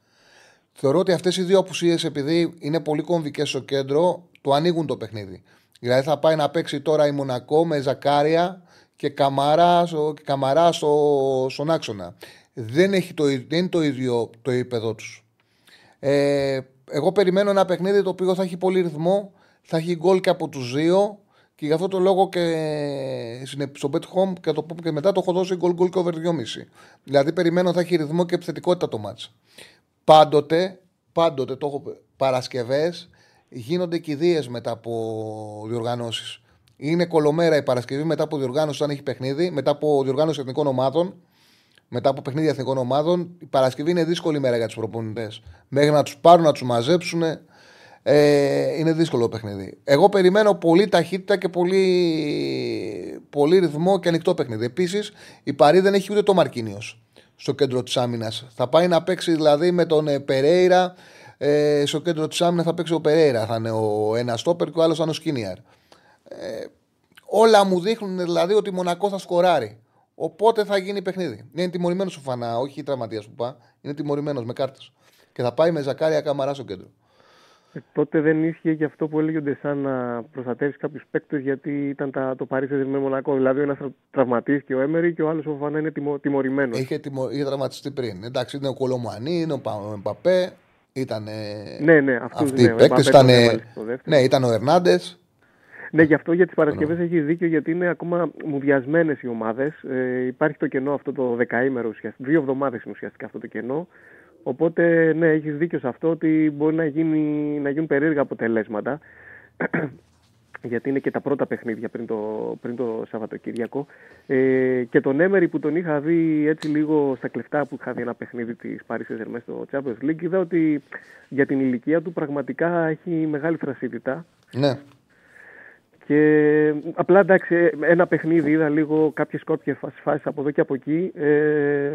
Θεωρώ ότι αυτές οι δύο απουσίες, επειδή είναι πολύ κομβικές στο κέντρο, το ανοίγουν το παιχνίδι. Δηλαδή θα πάει να παίξει τώρα η Μονακό με Ζακάρια και Καμαρά, και καμαρά στο, στον άξονα. Δεν, έχει το, δεν είναι το ίδιο το επίπεδο τους. Ε, εγώ περιμένω ένα παιχνίδι το οποίο θα έχει πολύ ρυθμό, θα έχει γκολ και από τους δύο και γι' αυτό το λόγο και στο Bet Home και το πω και μετά το έχω δώσει γκολ γκολ και over 2,5. Δηλαδή περιμένω θα έχει ρυθμό και επιθετικότητα το μάτς. Πάντοτε, πάντοτε το έχω Παρασκευές γίνονται κηδείε μετά από διοργανώσεις. Είναι κολομέρα η Παρασκευή μετά από διοργάνωση, αν έχει παιχνίδι, μετά από διοργάνωση εθνικών ομάδων. Μετά από παιχνίδια εθνικών ομάδων, η Παρασκευή είναι δύσκολη μέρα για τους προπονητές. Μέχρι να τους πάρουν, να τους μαζέψουν, ε, είναι δύσκολο το παιχνίδι. Εγώ περιμένω πολύ ταχύτητα και πολύ, πολύ ρυθμό και ανοιχτό παιχνίδι. Επίσης, η Παρή δεν έχει ούτε το Μαρκίνιος στο κέντρο της άμυνας. Θα πάει να παίξει δηλαδή με τον ε, Περέιρα. Ε, στο κέντρο της άμυνας θα παίξει ο Περέιρα. Θα είναι ο ένα στόπερ και ο άλλος θα είναι ο Σκίνιαρ. Ε, όλα μου δείχνουν δηλαδή ότι η Μονακό θα σκοράρει. Οπότε θα γίνει παιχνίδι. Είναι τιμωρημένος ο Φανά, όχι τραυματίας που πά. Είναι τιμωρημένος με κάρτες. Και θα πάει με Ζακάρια Καμαρά στο κέντρο. Ε, τότε δεν ίσχυε και αυτό που έλεγε ο Ντεσάν να προστατεύσει κάποιους παίκτες γιατί ήταν τα, το Παρίσι με Μονακό. Δηλαδή ο ένας τραυματίστηκε ο Έμερι και ο άλλος ο Φανά είναι τιμω, τιμωρημένος. Είχε, τιμω, είχε τραυματιστεί πριν. Εντάξει, ήταν ο Κολομουανί, είναι ο Παπέ. Ήταν. Ναι, ναι, αυτούς, αυτοί ναι, οι παίκτες. Ήταν, ναι, ήταν ο Ερνάντες. Ναι, γι' αυτό για τις Παρασκευές ναι. έχει δίκιο, γιατί είναι ακόμα μουδιασμένες οι ομάδες. Ε, υπάρχει το κενό αυτό το δεκαήμερο ουσιαστικά. Δύο εβδομάδες είναι ουσιαστικά αυτό το κενό. Οπότε, ναι, έχεις δίκιο σε αυτό ότι μπορεί να, γίνει, να γίνουν περίεργα αποτελέσματα. γιατί είναι και τα πρώτα παιχνίδια πριν το, πριν το Σαββατοκύριακο. Ε, και τον Έμερι που τον είχα δει έτσι λίγο στα κλεφτά που είχα δει ένα παιχνίδι της Paris saint στο Champions League, είδα ότι για την ηλικία του πραγματικά έχει μεγάλη θρασίτητα. Ναι. Και απλά εντάξει, ένα παιχνίδι είδα λίγο κάποιες κόπιες φάσεις από εδώ και από εκεί. Ε,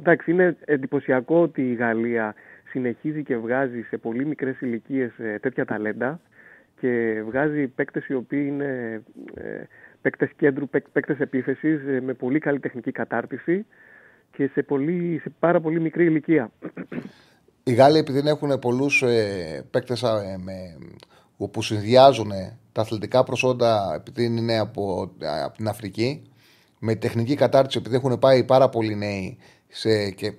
εντάξει, είναι εντυπωσιακό ότι η Γαλλία συνεχίζει και βγάζει σε πολύ μικρές ηλικίες ε, τέτοια ταλέντα και βγάζει παίκτες οι οποίοι είναι ε, παίκτες κέντρου, παίκτες επίθεσης ε, με πολύ καλή τεχνική κατάρτιση και σε, πολύ, σε πάρα πολύ μικρή ηλικία. Οι Γάλλοι επειδή έχουν πολλούς ε, παίκτες που συνδυάζουν τα αθλητικά προσόντα, επειδή είναι από, από την Αφρική, με τεχνική κατάρτιση, επειδή έχουν πάει πάρα πολλοί νέοι σε, και,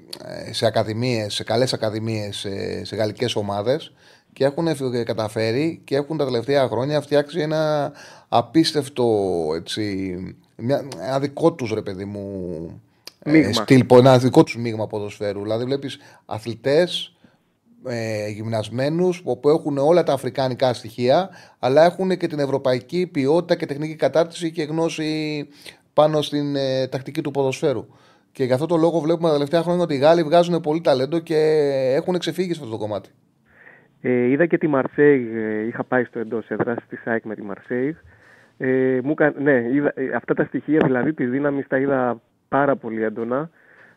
σε ακαδημίες, σε καλές ακαδημίες, σε, σε γαλλικές ομάδες και έχουν καταφέρει και έχουν τα τελευταία χρόνια φτιάξει ένα απίστευτο έτσι, μια, ένα δικό τους ρε παιδί μου ε, στυλ, ένα δικό τους μείγμα ποδοσφαίρου. Δηλαδή βλέπεις αθλητές ε, γυμνασμένους που έχουν όλα τα αφρικάνικα στοιχεία αλλά έχουν και την ευρωπαϊκή ποιότητα και τεχνική κατάρτιση και γνώση πάνω στην ε, τακτική του ποδοσφαίρου. Και γι' αυτό το λόγο βλέπουμε τα τελευταία χρόνια ότι οι Γάλλοι βγάζουν πολύ ταλέντο και έχουν ξεφύγει σε αυτό το κομμάτι. Ε, είδα και τη Μαρσέη, ε, είχα πάει στο εντός έδρας της ΣΑΕΚ με τη Μαρσέη. Ε, μου, ναι, είδα, ε, αυτά τα στοιχεία δηλαδή τη δύναμη τα είδα πάρα πολύ έντονα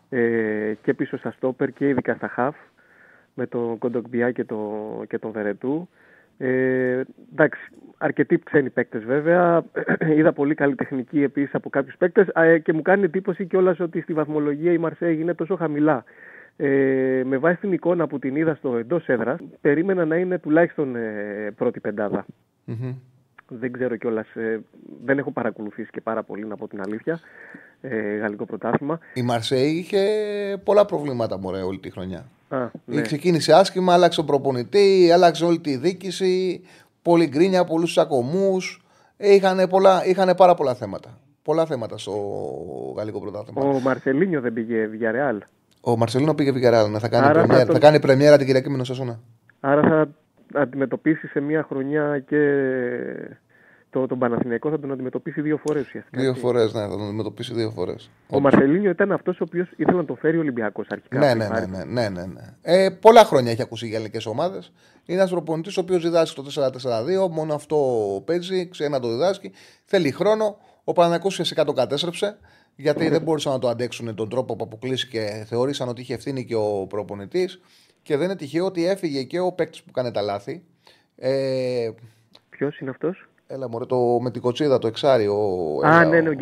ε, και πίσω στα στόπερ και ειδικά στα χαφ με τον Κοντοκμπιά και, το, και τον Βερετού. Ε, εντάξει, αρκετοί ξένοι παίκτες βέβαια. Είδα πολύ καλή τεχνική επίσης από κάποιους παίκτες ε, και μου κάνει εντύπωση κιόλας ότι στη βαθμολογία η Μαρσέη είναι τόσο χαμηλά. Ε, με βάση την εικόνα που την είδα στο εντός έδρας, περίμενα να είναι τουλάχιστον ε, πρώτη Δεν ξέρω κιόλας, ε, δεν έχω παρακολουθήσει και πάρα πολύ να πω την αλήθεια. Ε, γαλλικό πρωτάθλημα. Η Μαρσέη είχε πολλά προβλήματα μωρέ, όλη τη χρονιά. Α, ναι. Ξεκίνησε άσχημα, άλλαξε τον προπονητή, άλλαξε όλη τη διοίκηση. Πολύ γκρίνια, πολλούς τσακωμού. Είχαν, είχαν πάρα πολλά θέματα. Πολλά θέματα στο γαλλικό πρωτάθλημα. Ο Μαρσελίνιο δεν πήγε Villarreal. Ο Μαρσελίνο πήγε Villarreal. Ναι, θα, κάνει πρεμιέρα, θα, το... θα κάνει πρεμιέρα την Κυριακή με Σασούνα. Άρα θα αντιμετωπίσει σε μία χρονιά και το, τον Παναθηναϊκό θα τον αντιμετωπίσει δύο φορές ουσιαστικά. Δύο φορές, ναι, θα τον αντιμετωπίσει δύο φορές. Ο Μαρσελίνιο ήταν αυτός ο οποίος ήθελε να το φέρει ο Ολυμπιακός αρχικά. Ναι, ναι, ναι. ναι, ναι, ναι, ναι. Ε, πολλά χρόνια έχει ακούσει για ελληνικές ομάδες. Είναι ένας προπονητής ο οποίος διδάσκει το 4-4-2, μόνο αυτό παίζει, ξέρει να το διδάσκει. Θέλει χρόνο. Ο Παναθηναϊκός ουσιαστικά το κατέστρεψε γιατί δεν μπορούσαν να το αντέξουν τον τρόπο που αποκλείστηκε. Θεώρησαν ότι είχε ευθύνη και ο προπονητής. Και δεν είναι τυχαίο ότι έφυγε και ο παίκτης που κάνει τα λάθη. Ε, Ποιος είναι αυτός; Έλα μωρέ, το, με την κοτσίδα, το εξάρι. Ο, Α, ναι, ναι, ο,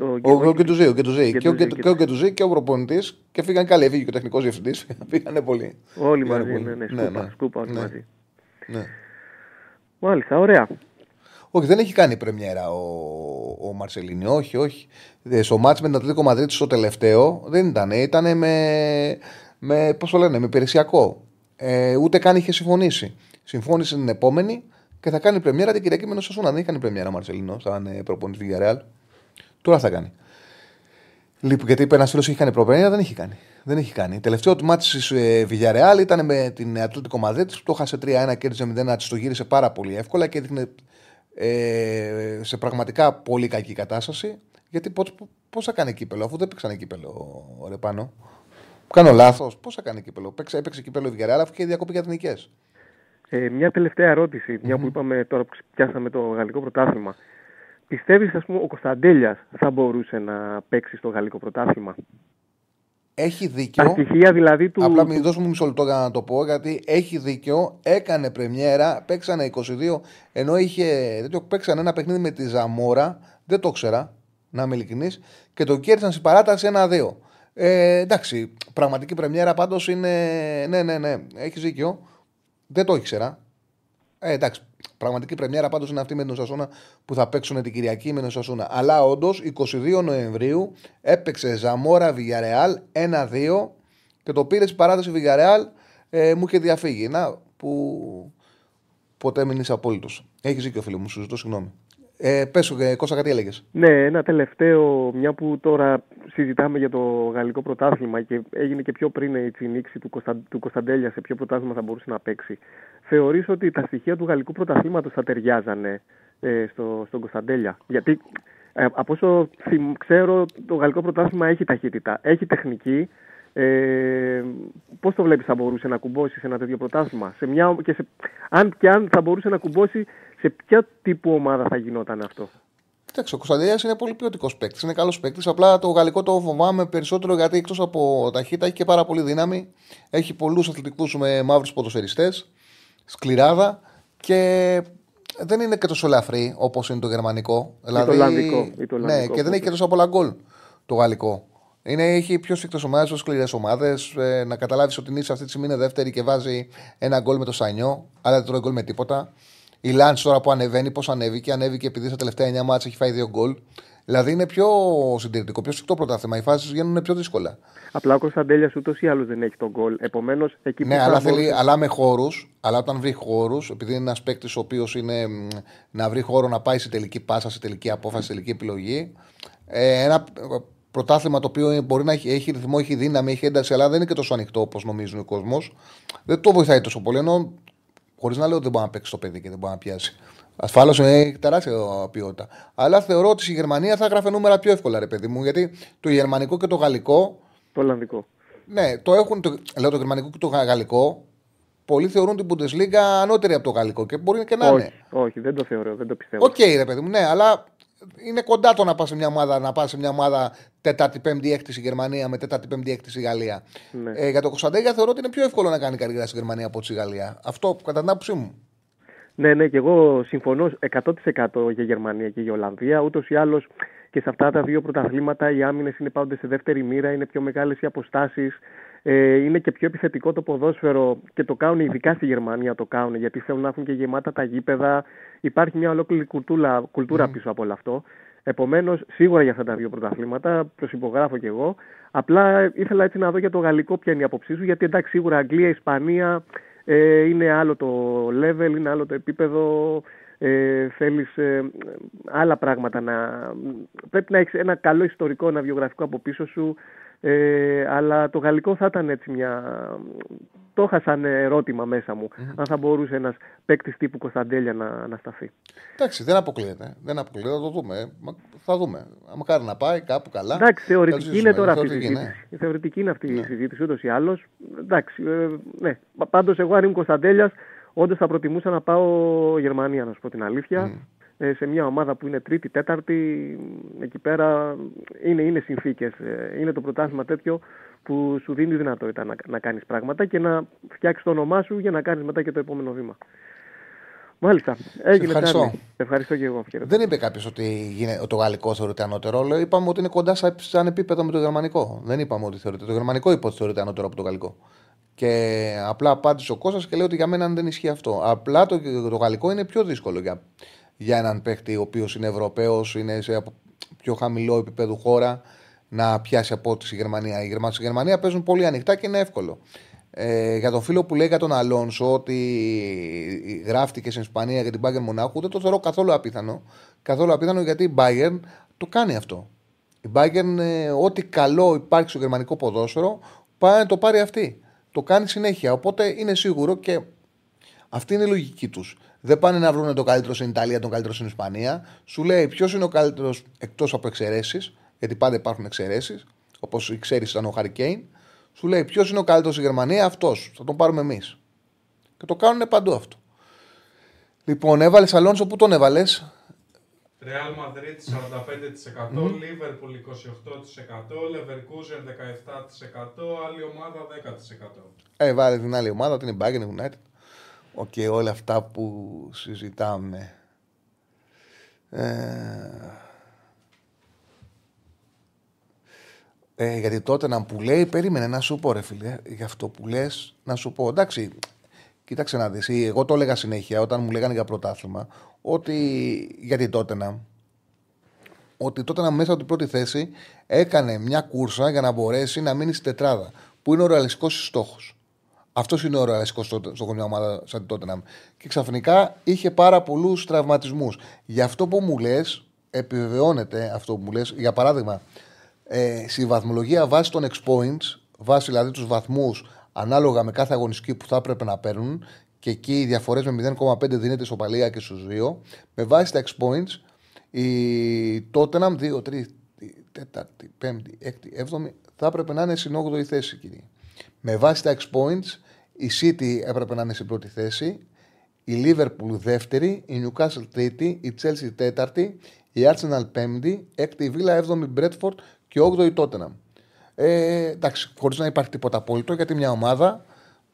ο, ο, ο Γκεντουζή. Και ο Γκεντουζή και ο προπονητής. Και φύγαν καλοί. Έφυγε και ο τεχνικός διευθυντής. Φύγανε πολύ. Όλοι μαζί. Ναι, ναι, σκούπα, ναι, σκούπα όλοι ναι. μαζί. Ναι. Μάλιστα, ωραία. Όχι, δεν έχει κάνει πρεμιέρα ο, ο Μαρσελίνη. Όχι, όχι. Στο μάτς με την Ατλήτικο Μαδρίτη στο τελευταίο δεν ήταν. Ήταν με, με, πώς το λένε, με υπηρεσιακό. Ε, ούτε καν είχε συμφωνήσει. Συμφώνησε την επόμενη και θα κάνει πρεμιέρα την Κυριακή με Σασούνα. Δεν έκανε πρεμιέρα ο Μαρσελίνο, θα είναι προπονητής για Ρεάλ. Τώρα θα κάνει. Λοιπόν, γιατί είπε ένας φίλος είχε κάνει προπενία, δεν έχει κάνει. Δεν έχει κάνει. Τελευταίο του μάτι της ε, Villarreal ήταν με την Ατλέτικο Μαδέτη που το χάσε 3-1 και 0 της το γύρισε πάρα πολύ εύκολα και έδειχνε ε, σε πραγματικά πολύ κακή κατάσταση. Γιατί πώς θα κάνει κύπελο, αφού δεν παίξανε κύπελο, ρε πάνω. Κάνω λάθος. Πώς θα κάνει κύπελο. Παίξε, έπαιξε κύπελο η Villarreal αφού και διακοπή για εθνικές. Ε, μια τελευταία ερώτηση, μια που είπαμε τώρα που πιάσαμε το γαλλικό πρωτάθλημα. Πιστεύεις, ας πούμε, ο Κωνσταντέλιας θα μπορούσε να παίξει στο γαλλικό πρωτάθλημα; Έχει δίκιο. Τα στοιχεία δηλαδή του. Απλά μην δώσουμε μισό λεπτό για να το πω, γιατί έχει δίκιο. Έκανε πρεμιέρα, παίξανε 22, ενώ είχε. Δεν παίξανε ένα παιχνίδι με τη Ζαμόρα. Δεν το ξέρα, να είμαι ειλικρινής. Και το κέρδισαν στην παράταση 1-2. Ε, εντάξει, πραγματική πρεμιέρα πάντως είναι. Ναι, ναι, ναι, έχεις δίκιο. Δεν το ήξερα. Ε, εντάξει, πραγματική πρεμιέρα πάντως είναι αυτή με τον Σασούνα που θα παίξουν την Κυριακή με τον Σασούνα. Αλλά όντως 22 Νοεμβρίου έπαιξε Ζαμόρα Βιγιαρεάλ 1-2 και το πήρες στην παράταση Βιγιαρεάλ. Ε, μου είχε διαφύγει. Να, που ποτέ μην είσαι απόλυτος. Έχεις δίκιο, φίλο μου, σου ζητώ συγγνώμη. Ε, πες σου, ε, Κώστα, κάτι έλεγες. Ναι, ένα τελευταίο, μια που τώρα συζητάμε για το γαλλικό πρωτάθλημα και έγινε και πιο πριν η τσινήξη του, Κωνστα... του Κωνσταντέλια σε ποιο πρωτάθλημα θα μπορούσε να παίξει. Θεωρείς ότι τα στοιχεία του γαλλικού πρωταθλήματος θα ταιριάζανε ε, στο, στον Κωνσταντέλια; Γιατί ε, από όσο ξέρω το γαλλικό πρωτάθλημα έχει ταχύτητα, έχει τεχνική, ε, Πώς το βλέπεις, θα μπορούσε να κουμπώσει σε ένα τέτοιο πρωτάθλημα, σε μια, και σε, αν και αν θα μπορούσε να κουμπώσει, σε ποια τύπου ομάδα θα γινόταν αυτό; Κοιτάξτε, ο Κωνσταντινέα είναι πολύ ποιοτικός παίκτης. Είναι καλός παίκτης. Απλά το γαλλικό το φοβάμαι περισσότερο γιατί εκτός από ταχύτητα έχει και πάρα πολύ δύναμη. Έχει πολλούς αθλητικούς με μαύρους ποδοσφαιριστές. Σκληράδα και δεν είναι και τόσο ελαφρύ όπως είναι το γερμανικό. Ή δηλαδή, το Ολλανδικό. το ναι, και δεν έχει και τόσο πολλά γκολ το γαλλικό. Είναι, έχει πιο σφιχτές ομάδες, πιο σκληρές ομάδες. Ε, να καταλάβεις ότι η Νίσα αυτή τη στιγμή είναι δεύτερη και βάζει ένα γκολ με το Σανιό, αλλά δεν τρώει γκολ με τίποτα. Η Λάντς τώρα που ανεβαίνει, πώς ανέβηκε, ανέβηκε επειδή στα τελευταία 9 μάτια έχει φάει δύο γκολ. Δηλαδή είναι πιο συντηρητικό, πιο σφιχτό πρωτάθλημα. Οι φάσεις βγαίνουν πιο δύσκολα. Απλά ο Κωνσταντέλιας ούτως ή άλλως δεν έχει τον γκολ. Επομένως εκεί Ναι, αλλά, θέλει, αλλά με χώρους. Αλλά όταν βρει χώρους, επειδή είναι ένας παίκτης ο οποίος είναι να βρει χώρο να πάει σε τελική πάσα, σε τελική απόφαση, σε τελική επιλογή. Ε, ένα πρωτάθλημα το οποίο μπορεί να έχει, έχει ρυθμό, έχει δύναμη, έχει ένταση, αλλά δεν είναι και τόσο ανοιχτό όπως νομίζουν ο κόσμος. Δεν το βοηθάει τόσο πολύ. Ενώ χωρίς να λέω ότι δεν μπορεί να παίξει το παιδί και δεν μπορεί να πιάσει. Ασφάλως έχει τεράστια ποιότητα. Αλλά θεωρώ ότι στη Γερμανία θα έγραφε νούμερα πιο εύκολα, ρε παιδί μου, γιατί το γερμανικό και το γαλλικό. Το Ολλανδικό. Ναι, το έχουν. Το, λέω το γερμανικό και το γαλλικό. Πολλοί θεωρούν την Bundesliga ανώτερη από το γαλλικό και μπορεί και να όχι, είναι. Όχι, δεν το θεωρώ, δεν το πιστεύω. OK, okay, ρε παιδί μου, ναι, αλλά είναι κοντά το να πας σε μια ομάδα, να πας σε μια ομάδα Τέταρτη, Πέμπτη, Έκτη στη Γερμανία με Τέταρτη, Πέμπτη, Έκτη στη Γαλλία. Ναι. Ε, για το Κωνσταντέλια θεωρώ ότι είναι πιο εύκολο να κάνει καριέρα στη Γερμανία από τη Γαλλία. Αυτό κατά την άποψή μου. Ναι, ναι, και εγώ συμφωνώ 100% για Γερμανία και για Ολλανδία. Ούτως ή άλλως και σε αυτά τα δύο πρωταθλήματα οι άμυνες είναι πάντοτε σε δεύτερη μοίρα, είναι πιο μεγάλες οι αποστάσεις. Ε, είναι και πιο επιθετικό το ποδόσφαιρο και το κάνουν ειδικά στη Γερμανία το κάνουν γιατί θέλουν να έχουν και γεμάτα τα γήπεδα. Υπάρχει μια ολόκληρη κουλτούρα, κουλτούρα πίσω από όλο αυτό. Επομένως, σίγουρα για αυτά τα δύο πρωταθλήματα, προσυπογράφω κι εγώ. Απλά ήθελα έτσι να δω για το γαλλικό ποια είναι η άποψή σου, γιατί εντάξει, σίγουρα Αγγλία, Ισπανία ε, είναι άλλο το level, είναι άλλο το επίπεδο. Ε, θέλεις ε, άλλα πράγματα να... Πρέπει να έχεις ένα καλό ιστορικό, ένα βιογραφικό από πίσω σου ε, αλλά το γαλλικό θα ήταν έτσι μια. Το είχα σαν ερώτημα μέσα μου, αν θα μπορούσε ένας παίκτης τύπου Κωνσταντέλια να, να σταθεί. Εντάξει, δεν αποκλείεται. Δεν αποκλείεται, θα το δούμε. Θα δούμε. Αν κάνει να πάει κάπου καλά. Εντάξει, θεωρητική είναι τώρα αυτή η συζήτηση. Ναι. Θεωρητική είναι αυτή ναι. η συζήτηση ούτως ή άλλως. Εντάξει, ε, ναι. Πάντως, εγώ αν ήμουν Κωνσταντέλιας, όντως θα προτιμούσα να πάω Γερμανία, να σου πω την αλήθεια. Ε, σε μια ομάδα που είναι τρίτη, τέταρτη, εκεί πέρα είναι, είναι συνθήκες. Ε, είναι το πρωτάθλημα τέτοιο που σου δίνει δυνατότητα να, να κάνεις πράγματα και να φτιάξεις το όνομά σου για να κάνεις μετά και το επόμενο βήμα. Μάλιστα. Έγινε ευχαριστώ. ευχαριστώ και εγώ. Δεν είπε κάποιος ότι το γαλλικός θεωρείται ανώτερο. Λέω, είπαμε ότι είναι κοντά σαν επίπεδο με το γερμανικό. Δεν είπαμε ότι θεωρείται. Το γερμανικό είπε ότι θεωρείται ανώτερο από το γαλλικό. Και απλά απάντησε ο Κώστας και λέει ότι για μένα δεν ισχύει αυτό. Απλά το, το γαλλικό είναι πιο δύσκολο για, για έναν παίχτη ο οποίος είναι Ευρωπαίος, είναι σε πιο χαμηλό επίπεδο χώρα να πιάσει από ό,τι στη Γερμανία. Οι Γερμανοί στη Γερμανία παίζουν πολύ ανοιχτά και είναι εύκολο. Ε, για τον φίλο που λέει για τον Αλόνσο ότι γράφτηκε στην Ισπανία για την Bayern Μονάχου, δεν το θεωρώ καθόλου απίθανο. Καθόλου απίθανο γιατί η Bayern το κάνει αυτό. Η Bayern, ε, ό,τι καλό υπάρχει στο γερμανικό ποδόσφαιρο, πάει να το πάρει αυτή. Το κάνει συνέχεια. Οπότε είναι σίγουρο και αυτή είναι η λογική τους. Δεν πάνε να βρουν τον καλύτερο στην Ιταλία, τον καλύτερο στην Ισπανία. Σου λέει ποιος είναι ο καλύτερος εκτός από εξαιρέσεις, γιατί πάντα υπάρχουν εξαιρέσεις, όπως η ξέρεις ήταν ο Χαρικέιν. Σου λέει ποιος είναι ο καλύτερος στη Γερμανία, αυτός. Θα τον πάρουμε εμείς. Και το κάνουν παντού αυτό. Λοιπόν, έβαλες Αλόνσο, πού τον έβαλες; Real Madrid 45%, Liverpool 28%, Leverkusen 17%, άλλη ομάδα 10%. Ε, βάλε την άλλη ομάδα, την Bayern United. Οκ, okay, όλα αυτά που συζητάμε. Ε... Ε, γιατί τότε να που λέει, περίμενε να σου πω, ρε φίλε, για αυτό που λες, να σου πω. Εντάξει, κοίταξε να δεις. Εγώ το έλεγα συνέχεια όταν μου λέγανε για πρωτάθλημα, ότι γιατί τότε να. Ότι τότε να μέσα από την πρώτη θέση έκανε μια κούρσα για να μπορέσει να μείνει στην τετράδα. Που είναι ο ρεαλιστικός στόχος. Αυτός είναι ο ρεαλιστικό στόχο μια ομάδα σαν την να Και ξαφνικά είχε πάρα πολλούς τραυματισμούς. Γι' αυτό που μου λες, επιβεβαιώνεται αυτό που μου λες. Για παράδειγμα, ε, στη βαθμολογία βάσει των ex points, βάσει δηλαδή τους βαθμούς ανάλογα με κάθε αγωνιστική που θα έπρεπε να παίρνουν, και εκεί οι διαφορές με 0,5 δίνεται στο παλία και στους δύο, με βάση τα ex points, η Tottenham 2, 3, 4, 5, 6, 7 θα έπρεπε να είναι στην 8η θέση, κύριε. Με βάση τα ex points, η City έπρεπε να είναι στην πρώτη θέση, η Liverpool δεύτερη, η Newcastle τρίτη, η Chelsea τέταρτη, η Arsenal πέμπτη, έκτη η Villa, έβδομη Bradford και 8η Tottenham. Ε, εντάξει, χωρίς να υπάρχει τίποτα απόλυτο, γιατί μια ομάδα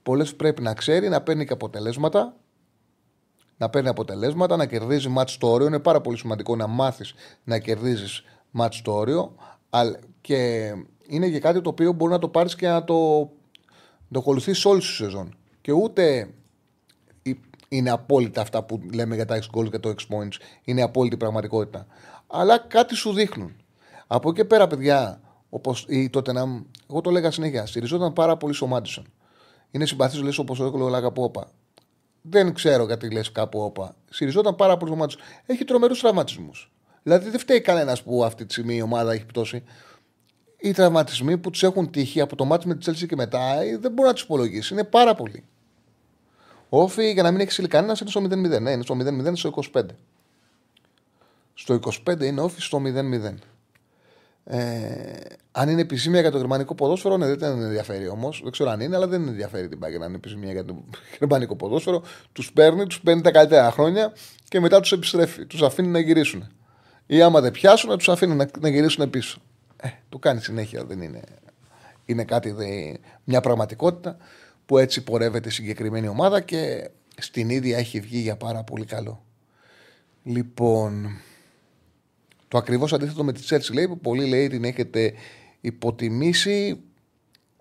πολλές πρέπει να ξέρει να παίρνει και αποτελέσματα. Να παίρνει αποτελέσματα, να κερδίζει μάτς στο όριο. Είναι πάρα πολύ σημαντικό να μάθεις να κερδίζεις μάτς στο όριο. Και είναι και κάτι το οποίο μπορεί να το πάρεις και να το, το ακολουθεί όλη τη σεζόν. Και ούτε είναι απόλυτα αυτά που λέμε για τα X goals και το X points. Είναι απόλυτη πραγματικότητα. Αλλά κάτι σου δείχνουν. Από εκεί πέρα, παιδιά, όπως ή τότε να. Εγώ το έλεγα συνέχεια. Στηριζόταν πάρα πολύ στο Μάντισον. Είναι συμπαθή, λες όπως ο Έκλο Λάγαπο όπα. Δεν ξέρω γιατί λες κάπου όπα. Στηριζόταν πάρα πολύ στο Μάντισον. Έχει τρομερούς τραυματισμούς. Δηλαδή δεν φταίει κανένας που αυτή τη στιγμή η ομάδα έχει πτώσει. Οι τραυματισμοί που τους έχουν τύχει από το μάτι με τη Τσέλση και μετά ε, δεν μπορεί να τους υπολογίσει. Είναι πάρα πολύ. Όφη για να μην έχεις κανένα είναι στο 0-0. Ναι, είναι στο 0-0 στο 25. Στο 25 είναι όφη στο 0-0. Ε, αν είναι επισήμια για το γερμανικό ποδόσφαιρο, ναι, δεν την ενδιαφέρει όμως. Δεν ξέρω αν είναι, αλλά δεν ενδιαφέρει την Πάγκερ να είναι επισήμια για το γερμανικό ποδόσφαιρο. Τους παίρνει, τους παίρνει τα καλύτερα χρόνια και μετά τους επιστρέφει. Τους αφήνει να γυρίσουν. Ή άμα δεν πιάσουν, τους αφήνουν να, να γυρίσουν πίσω. Ε, το κάνει συνέχεια, δεν είναι. Είναι κάτι, δε, μια πραγματικότητα που έτσι πορεύεται η συγκεκριμένη ομάδα και στην ίδια έχει βγει για πάρα πολύ καλό. Λοιπόν, το ακριβώς αντίθετο με τη Chelsea λέει που πολλοί λέει την έχετε υποτιμήσει.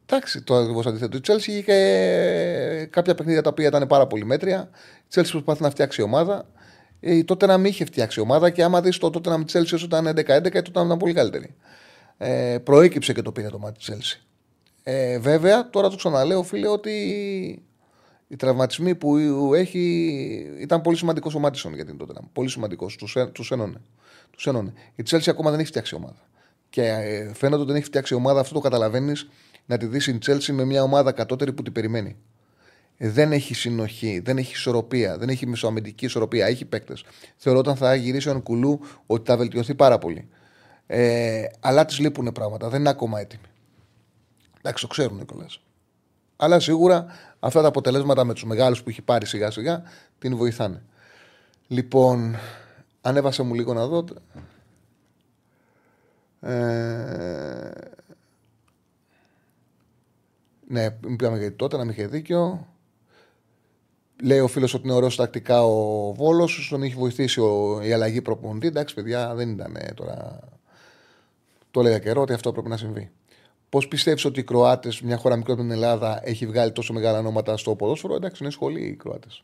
Εντάξει, το ακριβώς αντίθετο. Η Chelsea είχε κάποια παιχνίδια τα οποία ήταν πάρα πολύ μέτρια. Η Chelsea προσπαθεί να φτιάξει ομάδα. Ε, τότε να μην είχε φτιάξει ομάδα και άμα δεις το τότε να μην Chelsea όσο ήταν 11-11, τότε ήταν πολύ καλύτερη. Ε, προέκυψε και το πήρε το μάτι της Chelsea. Ε, βέβαια, τώρα το ξαναλέω, φίλε, ότι οι τραυματισμοί που έχει ήταν πολύ σημαντικός ο Μάτισον για την τότε. Πολύ σημαντικός. Τους ένωνε. Τους ένωνε. Η Τσέλση ακόμα δεν έχει φτιάξει ομάδα. Και ε, φαίνεται ότι δεν έχει φτιάξει ομάδα, αυτό το καταλαβαίνεις, να τη δεις η Τσέλση με μια ομάδα κατώτερη που την περιμένει. Ε, δεν έχει συνοχή, δεν έχει ισορροπία, δεν έχει μεσοαμυντική ισορροπία. Έχει παίκτες. Θεωρώ όταν θα γυρίσει ο Ανκουλού ότι θα βελτιωθεί πάρα πολύ. Ε, αλλά της λείπουν πράγματα. Δεν είναι ακόμα έτοιμη. Εντάξει, το ξέρουν οι Αλλά σίγουρα αυτά τα αποτελέσματα με τους μεγάλους που έχει πάρει σιγά σιγά την βοηθάνε. Λοιπόν, ανέβασε μου λίγο να δω. Ε... Ναι, πήγαμε γιατί τότε να μην είχε δίκιο. Λέει ο φίλος ότι είναι ωραίος τακτικά ο Βόλος. Τον έχει βοηθήσει ο... η αλλαγή προπονητή. Εντάξει, παιδιά, δεν ήταν τώρα. Το έλεγα καιρό ότι αυτό πρέπει να συμβεί. Πώς πιστεύεις ότι οι Κροάτες, μια χώρα μικρότερη από την Ελλάδα, έχει βγάλει τόσο μεγάλα ονόματα στο ποδόσφαιρο; Εντάξει, είναι σχολή οι Κροάτες.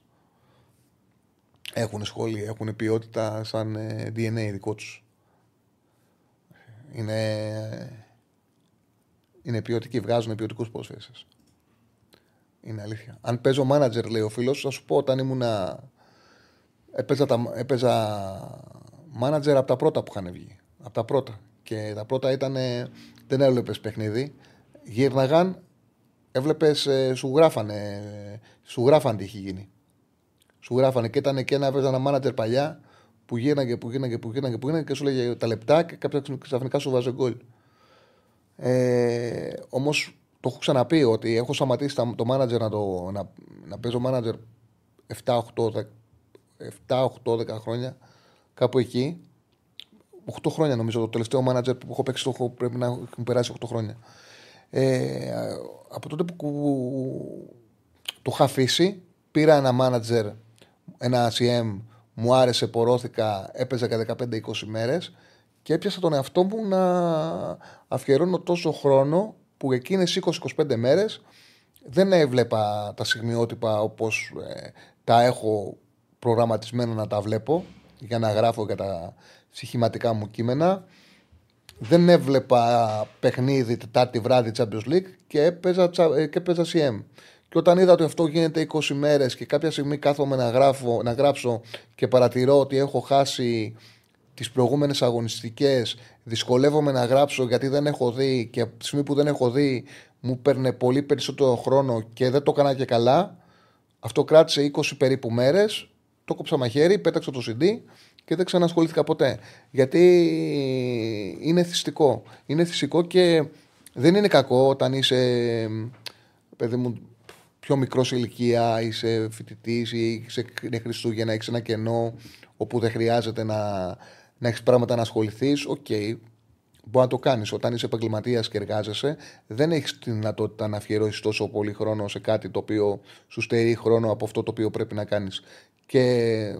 Έχουν σχολή, έχουν ποιότητα σαν ε, DNA δικό τους. Είναι, είναι ποιοτικοί, βγάζουν ποιοτικούς ποδοσφαίρε. Είναι αλήθεια. Αν παίζω μάνατζερ, λέει ο φίλος, θα σου πω όταν ήμουνα. Έπαιζα, τα... έπαιζα μάνατζερ από τα πρώτα που είχαν βγει. Από τα πρώτα. Και τα πρώτα ήταν. Δεν έβλεπες παιχνίδι. Γύρναγαν, έβλεπες, σου γράφανε. Σου γράφανε τι είχε γίνει. Σου γράφανε και ήταν και ένα, έπαιζα ένα μάνατζερ παλιά που γύρναγε, που γύρναγε, που γύρναγε, που γύρναγε και σου λέγε τα λεπτά και κάποια ξαφνικά σου βάζε γκολ. Ε, Όμως το έχω ξαναπεί ότι έχω σταματήσει το μάνατζερ να, το, να, να παίζω μάνατζερ 7-8-10 χρόνια κάπου εκεί. 8 χρόνια νομίζω. Το τελευταίο μάνατζερ που έχω παίξει το έχω, πρέπει να έχουν περάσει 8 χρόνια. Ε, από τότε που το είχα αφήσει, πήρα ένα μάνατζερ, ένα CM, μου άρεσε, πορώθηκα, έπαιζα για 15-20 μέρες και έπιασα τον εαυτό μου να αφιερώνω τόσο χρόνο που εκείνες 20-25 μέρες δεν έβλεπα τα στιγμιότυπα όπως ε, τα έχω προγραμματισμένα να τα βλέπω για να γράφω για τα συχηματικά μου κείμενα. Δεν έβλεπα παιχνίδι Τετάρτη βράδυ Champions League και έπαιζα, ε, και έπαιζα CM. Και όταν είδα ότι αυτό γίνεται 20 μέρες και κάποια στιγμή κάθομαι να, γράφω, να γράψω και παρατηρώ ότι έχω χάσει τις προηγούμενες αγωνιστικές δυσκολεύομαι να γράψω γιατί δεν έχω δει και από τη στιγμή που δεν έχω δει μου παίρνει πολύ περισσότερο χρόνο και δεν το έκανα και καλά. Αυτό κράτησε 20 περίπου μέρες. Το κόψα μαχαίρι, πέταξα το CD και δεν ξανασχολήθηκα ποτέ. Γιατί είναι εθιστικό. Είναι εθιστικό και δεν είναι κακό όταν είσαι παιδί μου, πιο μικρός σε ηλικία, είσαι φοιτητής ή είναι Χριστούγεννα, έχεις ένα κενό όπου δεν χρειάζεται να να έχεις πράγματα να ασχοληθείς, OK, okay, μπορεί να το κάνεις. Όταν είσαι επαγγελματίας και εργάζεσαι, δεν έχεις τη δυνατότητα να αφιερώσεις τόσο πολύ χρόνο σε κάτι το οποίο σου στερεί χρόνο από αυτό το οποίο πρέπει να κάνεις. Και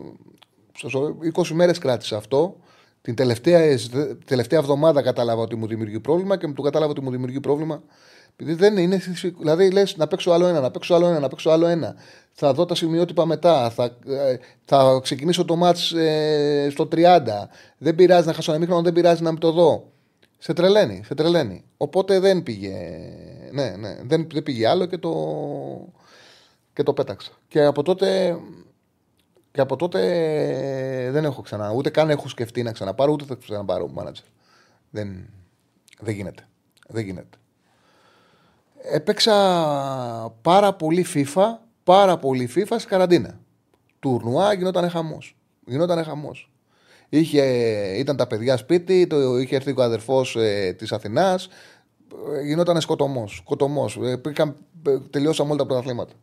20 μέρες κράτησε αυτό. Την τελευταία, τελευταία εβδομάδα κατάλαβα ότι μου δημιουργεί πρόβλημα και μου το κατάλαβα ότι μου δημιουργεί πρόβλημα επειδή δεν είναι. Δηλαδή λες να παίξω άλλο ένα, να παίξω άλλο ένα, να παίξω άλλο ένα. Θα δω τα σημειότυπα μετά. Θα, ε, θα ξεκινήσω το μάτς ε, στο 30. Δεν πειράζει να χάσω ένα μήχρονο, δεν πειράζει να μην το δω. Σε τρελαίνει, σε τρελαίνει. Οπότε δεν πήγε. Ναι, ναι, δεν, δεν πήγε άλλο και το, και το πέταξα. Και από τότε. Και από τότε δεν έχω ξανά. Ούτε καν έχω σκεφτεί να ξαναπάρω, ούτε θα ξαναπάρω μάνατζερ. Δεν, δεν γίνεται. Δεν γίνεται έπαιξα πάρα πολύ FIFA, πάρα πολύ FIFA στην καραντίνα. Τουρνουά γινόταν χαμός. Γινόταν χαμός. Είχε, ήταν τα παιδιά σπίτι, το, είχε έρθει ο αδερφός ε, της Αθηνάς. Ε, γινόταν σκοτωμός. Σκοτωμός. Ε, ε, τελειώσαμε όλα τα πρωταθλήματα.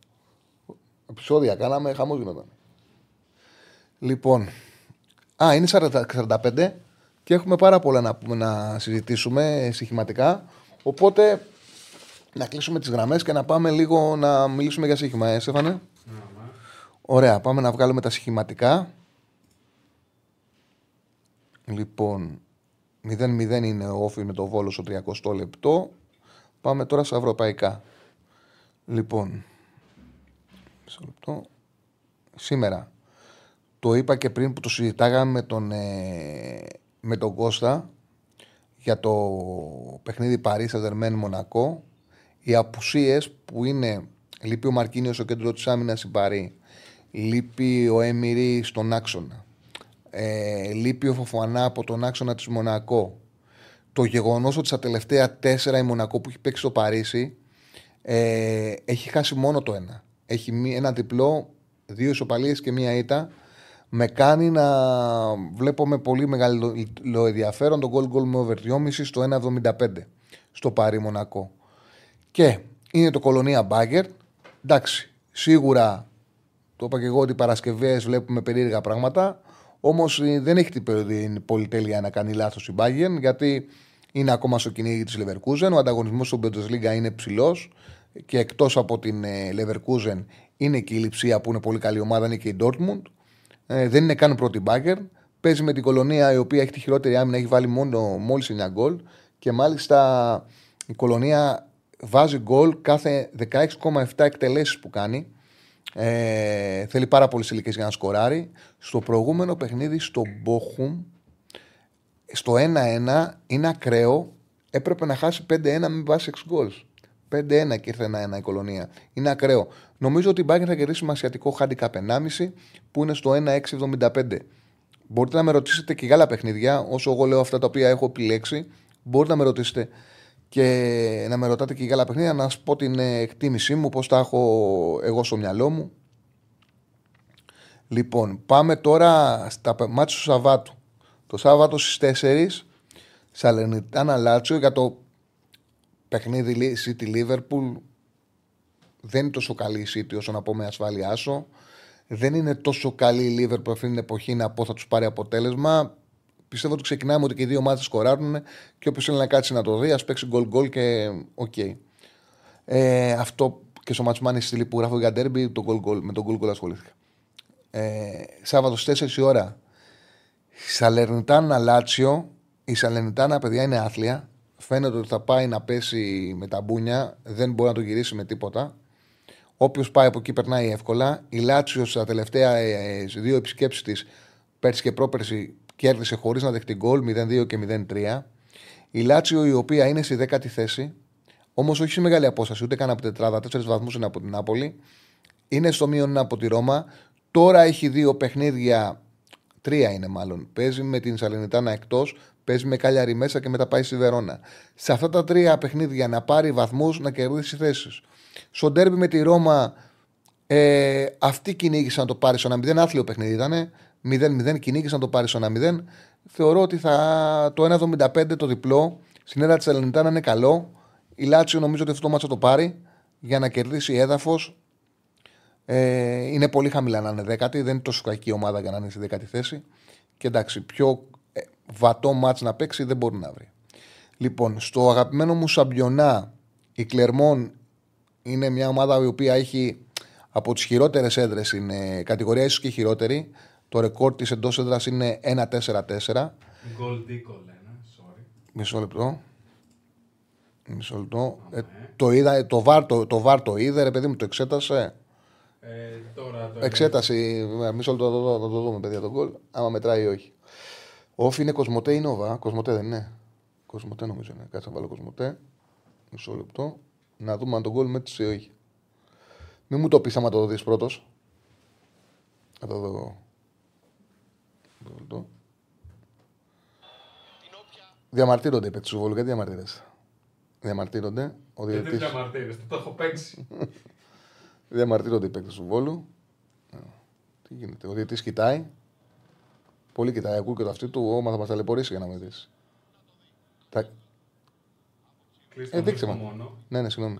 Επισόδια κάναμε, χαμός γινόταν. Λοιπόν, α, είναι 45 και έχουμε πάρα πολλά να, να συζητήσουμε στοιχηματικά. Οπότε να κλείσουμε τις γραμμές και να πάμε λίγο να μιλήσουμε για σύγχυμα, ε, Στέφανε; Ναι, ναι. Ωραία, πάμε να βγάλουμε τα συχηματικά. Λοιπόν, 0-0 είναι ο όφη με το βόλος στο 30 λεπτό. Πάμε τώρα στα ευρωπαϊκά. Λοιπόν, λεπτό. Σήμερα, το είπα και πριν που το συζητάγαμε με τον, ε, με τον Κώστα για το παιχνίδι Παρίσι Αζερμέν Μονακό οι απουσίες που είναι. Λείπει ο Μαρκίνιος στο κέντρο της άμυνας η Παρή. Λείπει ο Έμιρη στον άξονα. Ε, λείπει ο Φοφανά από τον άξονα της Μονακό. Το γεγονός ότι στα τελευταία τέσσερα η Μονακό που έχει παίξει στο Παρίσι ε, έχει χάσει μόνο το ένα. Έχει ένα διπλό, δύο ισοπαλίες και μία ήττα. Με κάνει να βλέπω με πολύ μεγάλο ενδιαφέρον τον goal goal με over 2,5 στο 1,75 στο Παρί Μονακό. Και είναι το κολονία Μπάγκερ. Εντάξει, σίγουρα το είπα και εγώ ότι Παρασκευές βλέπουμε περίεργα πράγματα. Όμως ε, δεν έχει την πολυτέλεια να κάνει λάθος η Μπάγκερ γιατί είναι ακόμα στο κυνήγι της Leverkusen. Ο ανταγωνισμός στον Bundesliga είναι ψηλός και εκτός από την ε, Leverkusen είναι και η Λιψία που είναι πολύ καλή ομάδα, είναι και η Dortmund. Ε, δεν είναι καν πρώτη Μπάγκερ. Παίζει με την κολονία η οποία έχει τη χειρότερη άμυνα, έχει βάλει μόνο μόλις 9 γκολ και μάλιστα η κολονία βάζει γκολ κάθε 16,7 εκτελέσεις που κάνει. Ε, θέλει πάρα πολλές ηλικίες για να σκοράρει. Στο προηγούμενο παιχνίδι στο Μπόχουμ, στο 1-1 είναι ακραίο. Έπρεπε να χάσει 5-1 με βάση 6 γκολς. 5-1 και ήρθε ένα-ένα η κολονία. Είναι ακραίο. Νομίζω ότι η Bayern θα κερδίσει με ασιατικό handicap 1,5 που είναι στο 1-6-75. Μπορείτε να με ρωτήσετε και για άλλα παιχνίδια, όσο εγώ λέω αυτά τα οποία έχω επιλέξει. Μπορείτε να με ρωτήσετε και να με ρωτάτε και για άλλα παιχνίδια, να σας πω την εκτίμησή μου, πώς τα έχω εγώ στο μυαλό μου. Λοιπόν, πάμε τώρα στα μάτια του Σαββάτου. Το Σάββατο στις 4 Σαλενιτάνα Λάτσιο για το παιχνίδι City Liverpool. Δεν είναι τόσο καλή η City όσο να πω με ασφάλεια άσο. Δεν είναι τόσο καλή η Liverpool αυτή την εποχή να πω θα τους πάρει αποτέλεσμα. Πιστεύω ότι ξεκινάμε ότι και οι δύο μάτσε σκοράρουν και όποιος θέλει να κάτσει να το δει, ας παίξει γκολ γκολ και OK. Okay. Ε, αυτό και στο Match Money στήλη που γράφω για ντέρμπι, το goal -goal, με τον γκολ γκολ ασχολήθηκα. Ε, Σάββατος 4 η ώρα. Σαλερνιτάνα Λάτσιο. Η Σαλερνιτάνα, παιδιά, είναι άθλια. Φαίνεται ότι θα πάει να πέσει με τα μπούνια. Δεν μπορεί να το γυρίσει με τίποτα. Όποιος πάει από εκεί περνάει εύκολα. Η Λάτσιος στα τελευταία ε, ε δύο επισκέψεις της, πέρσι και πρόπερσι, κέρδισε χωρίς να δεχτεί γκολ 0-2 και 0-3. Η Λάτσιο η οποία είναι στη δέκατη θέση, όμως όχι σε μεγάλη απόσταση, ούτε καν από τετράδα, τέσσερις βαθμούς είναι από την Νάπολη. Είναι στο μείον από τη Ρώμα. Τώρα έχει δύο παιχνίδια, τρία είναι μάλλον. Παίζει με την Σαλενιτάνα εκτός, παίζει με Κάλιαρη μέσα και μετά πάει στη Βερόνα. Σε αυτά τα τρία παιχνίδια να πάρει βαθμούς, να κερδίσει θέσεις. Στο ντέρμπι με τη Ρώμα, ε, αυτοί κυνήγησαν να το πάρει στο 1-0. Άθλιο παιχνίδι ήταν. 0-0 κυνήγησαν να το πάρει στο 1-0. Θεωρώ ότι θα, το 1-75 το διπλό στην έδρα της Ελληνιτάνα είναι καλό. Η Λάτσιο νομίζω ότι αυτό το μάτσα το πάρει για να κερδίσει έδαφος. Ε, είναι πολύ χαμηλά να είναι δέκατη. Δεν είναι τόσο κακή ομάδα για να είναι στη δέκατη θέση. Και εντάξει, πιο ε, βατό μάτς να παίξει δεν μπορεί να βρει. Λοιπόν, στο αγαπημένο μου Σαμπιονά, η Κλερμόν είναι μια ομάδα η οποία έχει από τις χειρότερες έδρες, είναι κατηγορία ίσως και χειρότερη. Το ρεκόρ της εντός έδρας είναι 1-4-4. Goal Dico λένε, sorry. Μισό λεπτό. Μισό λεπτό. Ε, το, είδα, το, βάρ, το, το βάρ το είδε, ρε παιδί μου, το εξέτασε. Ε, τώρα το Εξέταση. Μισό λεπτό, θα το, το, δούμε, παιδιά, τον γκολ. Άμα μετράει ή όχι. Όφη είναι Κοσμοτέ ή Νόβα. Κοσμοτέ δεν είναι. Κοσμοτέ νομίζω είναι. Κάτσε να βάλω Κοσμοτέ. Μισό λεπτό. Να δούμε αν τον γκολ μέτρησε ή όχι. Μην μου το πεις άμα το δεις πρώτος. Θα το δω. Διαμαρτύρονται οι παίκτες του Βόλου. Γιατί διαμαρτύρεσαι; Διαμαρτύρονται. Ο Γιατί διαιτητής... διαμαρτύρεστε, το έχω παίξει. Διαμαρτύρονται οι παίκτες του Βόλου. Ε, Τι γίνεται; Ο διαιτητής κοιτάει. Πολύ κοιτάει. Ακούει και το αυτή του. Όμα θα μας ταλαιπωρήσει για να μετρήσει. Τα... Κλείστε Ε, το δείξε μικρό μα. μόνο. Ναι, ναι, συγγνώμη.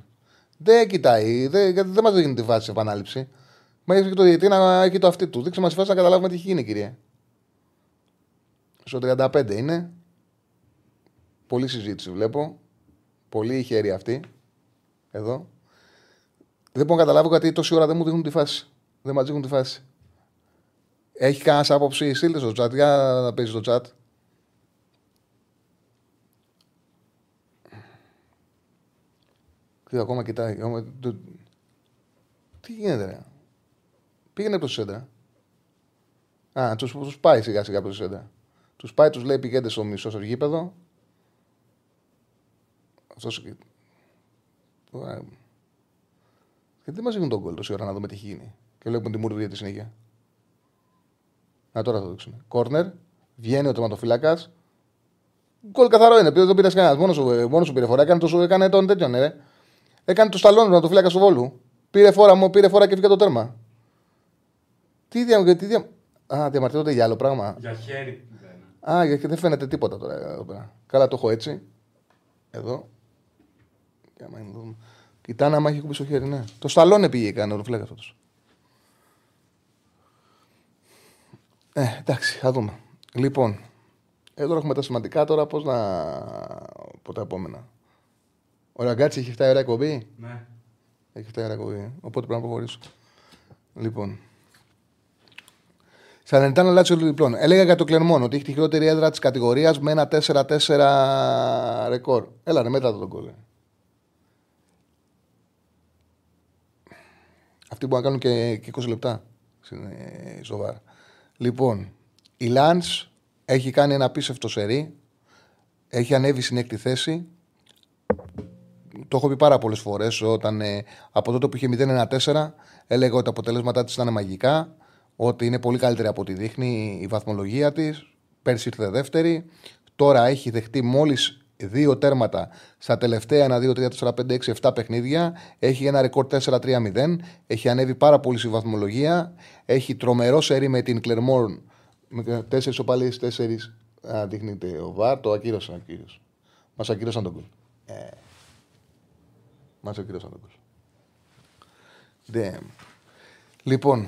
Δεν κοιτάει. Δεν, γιατί δεν μας δίνει τη βάση επανάληψη. Μα έχει και το διαιτητή να έχει το αυτή του. Δείξε μας τη φάση να καταλάβουμε τι έχει γίνει, κύριε. Στο 35 είναι. Πολύ συζήτηση βλέπω. Πολύ χέρι αυτή. Εδώ. Δεν μπορώ να καταλάβω γιατί τόση ώρα δεν μου δείχνουν τη φάση. Δεν μας δείχνουν τη φάση. Έχει κανένας άποψη, στείλτε στο chat. Για να παίζει στο chat. Τι ακόμα κοιτάει. ακόμα- το- Τι γίνεται, ρε; Πήγαινε από το σέντρα. Α, του τους πάει σιγά σιγά από το σέντρα. Τους πάει, τους λέει πηγαίνετε στο μισό στο γήπεδο. Αυτό. Γιατί δεν μας δίνουν τον κόλλο τόση ώρα να δούμε τι έχει γίνει; Και βλέπουμε τη μουρδία τη συνέχεια. Να τώρα θα το δείξουμε. Κόρνερ, βγαίνει ο τερματοφύλακας. Γκολ καθαρό είναι, δεν το πήρες κανένας. Μόνος σου, ε, μόνος σου πήρε φορά. Έκανε, το, έκανε τον τέτοιον, ε, ρε. Έκανε το σταλόν το φύλακα του Βόλου. Πήρε φορά, μου πήρε φορά και φύγε το τέρμα. Τι δια, τι δια... Α, διαμαρτύρονται για άλλο πράγμα. Για χέρι δεν. Α, γιατί δεν φαίνεται τίποτα τώρα εδώ πέρα. Καλά το έχω έτσι. Εδώ. Και άμα είναι εδώ. Κοιτάνε άμα έχει κουμπίσει στο χέρι, ναι. Το σταλόνε πήγε έκανε ο φλέγα αυτός. Ε, εντάξει, θα δούμε. Λοιπόν, εδώ έχουμε τα σημαντικά τώρα πώς να. πω τα επόμενα. Ο Ραγκάτσι έχει 7 ώρα εκπομπή. Ναι. Έχει 7 ώρα εκπομπή. Οπότε πρέπει να προχωρήσω. Λοιπόν. Σαλενιτάνα Λάτσιο λοιπόν. Έλεγα για το Κλερμόν ότι έχει τη χειρότερη έδρα της κατηγορίας με ένα 4-4 ρεκόρ. Έλα, ρε, μετά τον κόλλε. Αυτοί μπορούν να κάνουν και, και 20 λεπτά. Είναι σοβαρά. Λοιπόν, η Λάντ έχει κάνει ένα απίστευτο σερί. Έχει ανέβει στην έκτη θέση. Το έχω πει πάρα πολλές φορές όταν ε, από τότε που είχε 0-1-4 έλεγα ότι τα αποτελέσματά της ήταν μαγικά, ότι είναι πολύ καλύτερη από ό,τι δείχνει η βαθμολογία της. Πέρσι ήρθε δεύτερη. Τώρα έχει δεχτεί μόλις δύο τέρματα στα τελευταία 1, 2, 3, 4, 5, 6, 7 παιχνίδια. Έχει ένα ρεκόρ 4-3-0. Έχει ανέβει πάρα πολύ στη βαθμολογία. Έχει τρομερό σερί με την Κλερμόρν. Με τέσσερις οπαλίε, τέσσερις. Α, δείχνεται ο Βαρ, το ακύρωσαν. ακύρωσαν. Μας ακύρωσαν τον κουλ. Ε. Μα ακύρωσαν τον κουλ. Λοιπόν,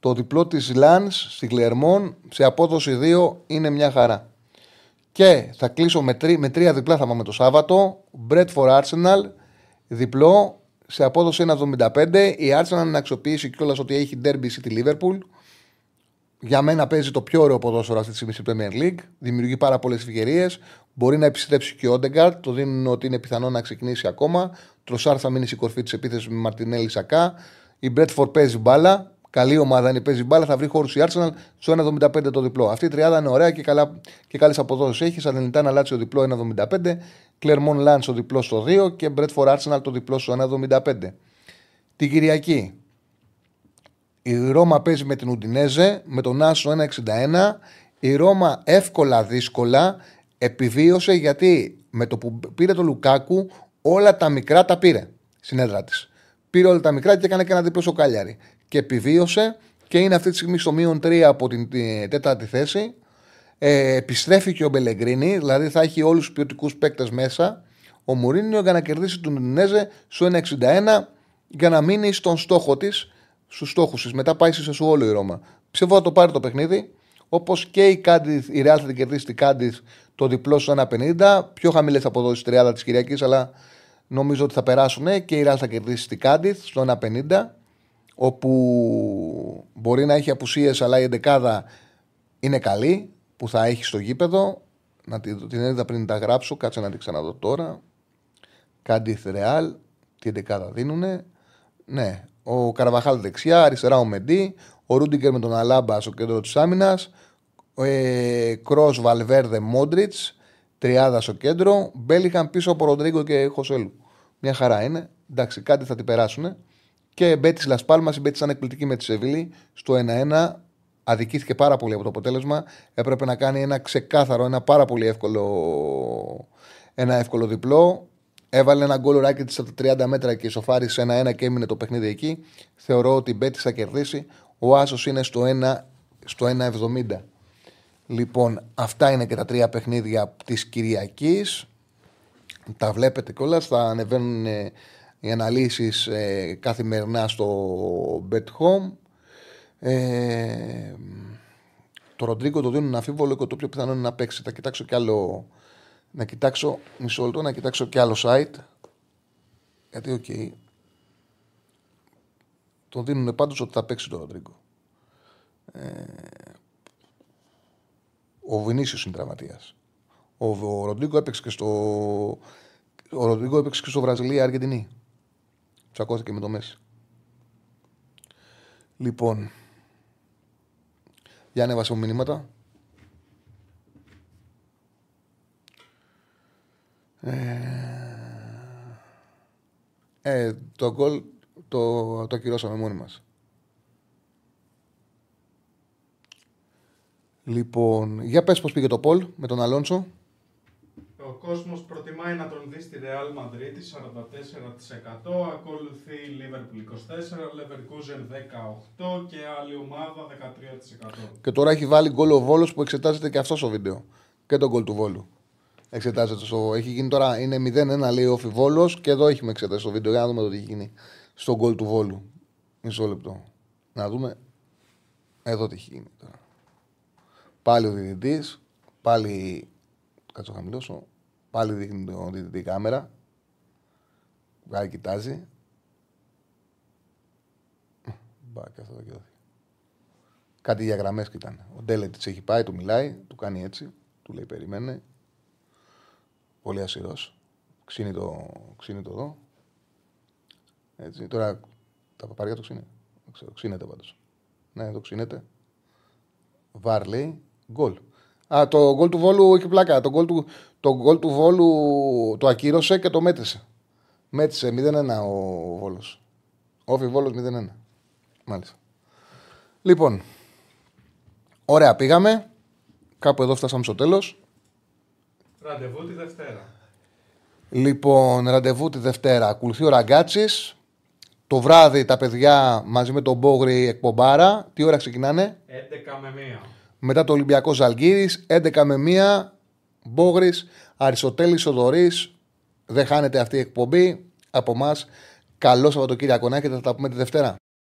το διπλό της Λάνς στη Κλερμόν σε απόδοση 2 είναι μια χαρά. Και θα κλείσω με, τρί, με τρία διπλά θα πάμε το Σάββατο. for Arsenal, διπλό σε απόδοση 1,75. Η Arsenal να αξιοποιήσει κιόλας ότι έχει derby City Liverpool. Για μένα παίζει το πιο ωραίο ποδόσφαιρο αυτή τη στιγμή στην Premier League. Δημιουργεί πάρα πολλές ευκαιρίες. Μπορεί να επιστρέψει και ο Όντεγκαρτ. Το δίνουν ότι είναι πιθανό να ξεκινήσει ακόμα. Τροσάρ θα μείνει στην κορφή της επίθεσης με Μαρτινέλη Σακά. Η Μπρέτφορ παίζει μπάλα. Καλή ομάδα είναι παίζει μπάλα, θα βρει χώρους η Arsenal στο 1,75 το διπλό. Αυτή η τριάδα είναι ωραία και, καλά, και καλές αποδόσεις έχει. Σαν ελληνικά να αλλάξει το διπλό 1,75. Κλερμόν Λάντ το διπλός στο 2 και Μπρέτφορ Arsenal το διπλό στο 1,75. Την Κυριακή η Ρώμα παίζει με την Ουντινέζε με τον Άσο 1,61. Η Ρώμα εύκολα δύσκολα επιβίωσε γιατί με το που πήρε το Λουκάκου όλα τα μικρά τα πήρε στην έδρα της. Πήρε όλα τα μικρά και έκανε και ένα διπλό στο Κάλιαρη και επιβίωσε και είναι αυτή τη στιγμή στο μείον 3 από την τέταρτη θέση. Ε, επιστρέφει και ο Μπελεγκρίνη, δηλαδή θα έχει όλους τους ποιοτικούς παίκτες μέσα. Ο Μουρίνιο για να κερδίσει τον Ινέζε στο 1,61 για να μείνει στον στόχο της, στους στόχους της. Μετά πάει σε σου όλο η Ρώμα. Ψεύω θα το πάρει το παιχνίδι. Όπως και η, Κάντιθ, η Real θα την κερδίσει την Κάντιθ το διπλό στο 1,50. Πιο χαμηλές αποδόσεις 30 της Κυριακής, αλλά νομίζω ότι θα περάσουν και η Real θα κερδίσει την Κάντιθ στο 1,50 όπου μπορεί να έχει απουσίες αλλά η εντεκάδα είναι καλή που θα έχει στο γήπεδο να την, την έδειξα πριν τα γράψω κάτσε να την ξαναδώ τώρα Κάντιθ Ρεάλ τι εντεκάδα δίνουνε ναι, ο Καραβαχάλ δεξιά, αριστερά ο Μεντί, ο Ρούντιγκερ με τον Αλάμπα στο κέντρο της άμυνας, ε, Κρός Βαλβέρδε Μόντριτς, τριάδα στο κέντρο, Μπέλιχαν πίσω από Ροντρίγκο και Χωσέλου. Μια χαρά είναι. Εντάξει, κάτι θα την περάσουν. Και Μπέτης Λασπάλμα, η Μπέτης ήταν εκπληκτική με τη Σεβίλη στο 1-1. Αδικήθηκε πάρα πολύ από το αποτέλεσμα. Έπρεπε να κάνει ένα ξεκάθαρο, ένα πάρα πολύ εύκολο, ένα εύκολο διπλό. Έβαλε ένα γκολ ράκι της από τα 30 μέτρα και ισοφάρισε ένα-ένα και έμεινε το παιχνίδι εκεί. Θεωρώ ότι η Μπέτης θα κερδίσει. Ο Άσος είναι στο 1,70. Στο 1 λοιπόν, αυτά είναι και τα τρία παιχνίδια της Κυριακής. Τα βλέπετε κιόλας. Θα ανεβαίνουν οι αναλύσεις ε, καθημερινά στο Bet Home. Ε, το Ροντρίγκο το δίνουν αμφίβολο και το πιο πιθανό είναι να παίξει. Θα κοιτάξω κι άλλο. Να κοιτάξω μισό λεπτό, να κοιτάξω κι άλλο site. Γιατί, OK. Okay, το δίνουν πάντως ότι θα παίξει το Ροντρίγκο. Ε, ο Βινίσιος είναι τραυματίας. Ο, ο Ροντρίγκο έπαιξε και στο. Ο Ροντρίγκο έπαιξε και στο Βραζιλία-Αργεντινή. Τσακώθηκε με το Μέση. Λοιπόν, για ανέβασε μου μηνύματα. Ε, ε, το γκολ το, το ακυρώσαμε μόνοι μας. Λοιπόν, για πες πώς πήγε το Πολ με τον Αλόνσο. Ο κόσμος προτιμάει να τον δει στη Real Madrid 44%, ακολουθεί Liverpool 24%, Leverkusen 18% και άλλη ομάδα 13%. Και τώρα έχει βάλει γκολ ο Βόλος που εξετάζεται και αυτός στο βίντεο. Και τον γκολ του Βόλου. Εξετάζεται στο. Έχει γίνει τώρα, είναι 0-1 λέει ο Φιβόλο και εδώ έχουμε εξετάσει στο βίντεο. Για να δούμε το τι έχει γίνει στον γκολ του Βόλου. Μισό λεπτό. Να δούμε. Εδώ τι έχει γίνει τώρα. Πάλι ο διαιτητής. Πάλι. Κάτσω χαμηλώσω. Πάλι δείχνει το διαιτητή κάμερα. Βγάζει, κοιτάζει. Μπα, και αυτό και Κάτι διαγραμμέ ήταν. Ο Ντέλε τη έχει πάει, του μιλάει, του κάνει έτσι. Του λέει περιμένε. Πολύ ασυρό. Ξύνει το, ξύνει το εδώ. Έτσι. Τώρα τα παπάρια το ξύνει. Δεν ξέρω, ξύνεται πάντως. Ναι, εδώ ξύνεται. Βάρ λέει γκολ. Α, το γκολ του Βόλου έχει πλάκα. Το γκολ του, το γκολ του Βόλου το ακύρωσε και το μέτρησε. Μέτρησε 0-1 ο Βόλος. Όφη Βόλος 0-1. Μάλιστα. Λοιπόν, ωραία, πήγαμε. Κάπου εδώ φτάσαμε στο τέλος. Ραντεβού τη Δευτέρα. Λοιπόν, ραντεβού τη Δευτέρα. Ακολουθεί ο Ραγκάτσης. Το βράδυ τα παιδιά μαζί με τον Μπόγρι εκπομπάρα. Τι ώρα ξεκινάνε; 11 με 1. Μετά το Ολυμπιακό Ζαλγκύρη. 11 με 1. Μπόγρι. Αριστοτέλης Οδωρής. Δεν χάνετε αυτή η εκπομπή. Από εμάς. Καλό Σαββατοκύριακο να έχετε. Θα τα πούμε τη Δευτέρα.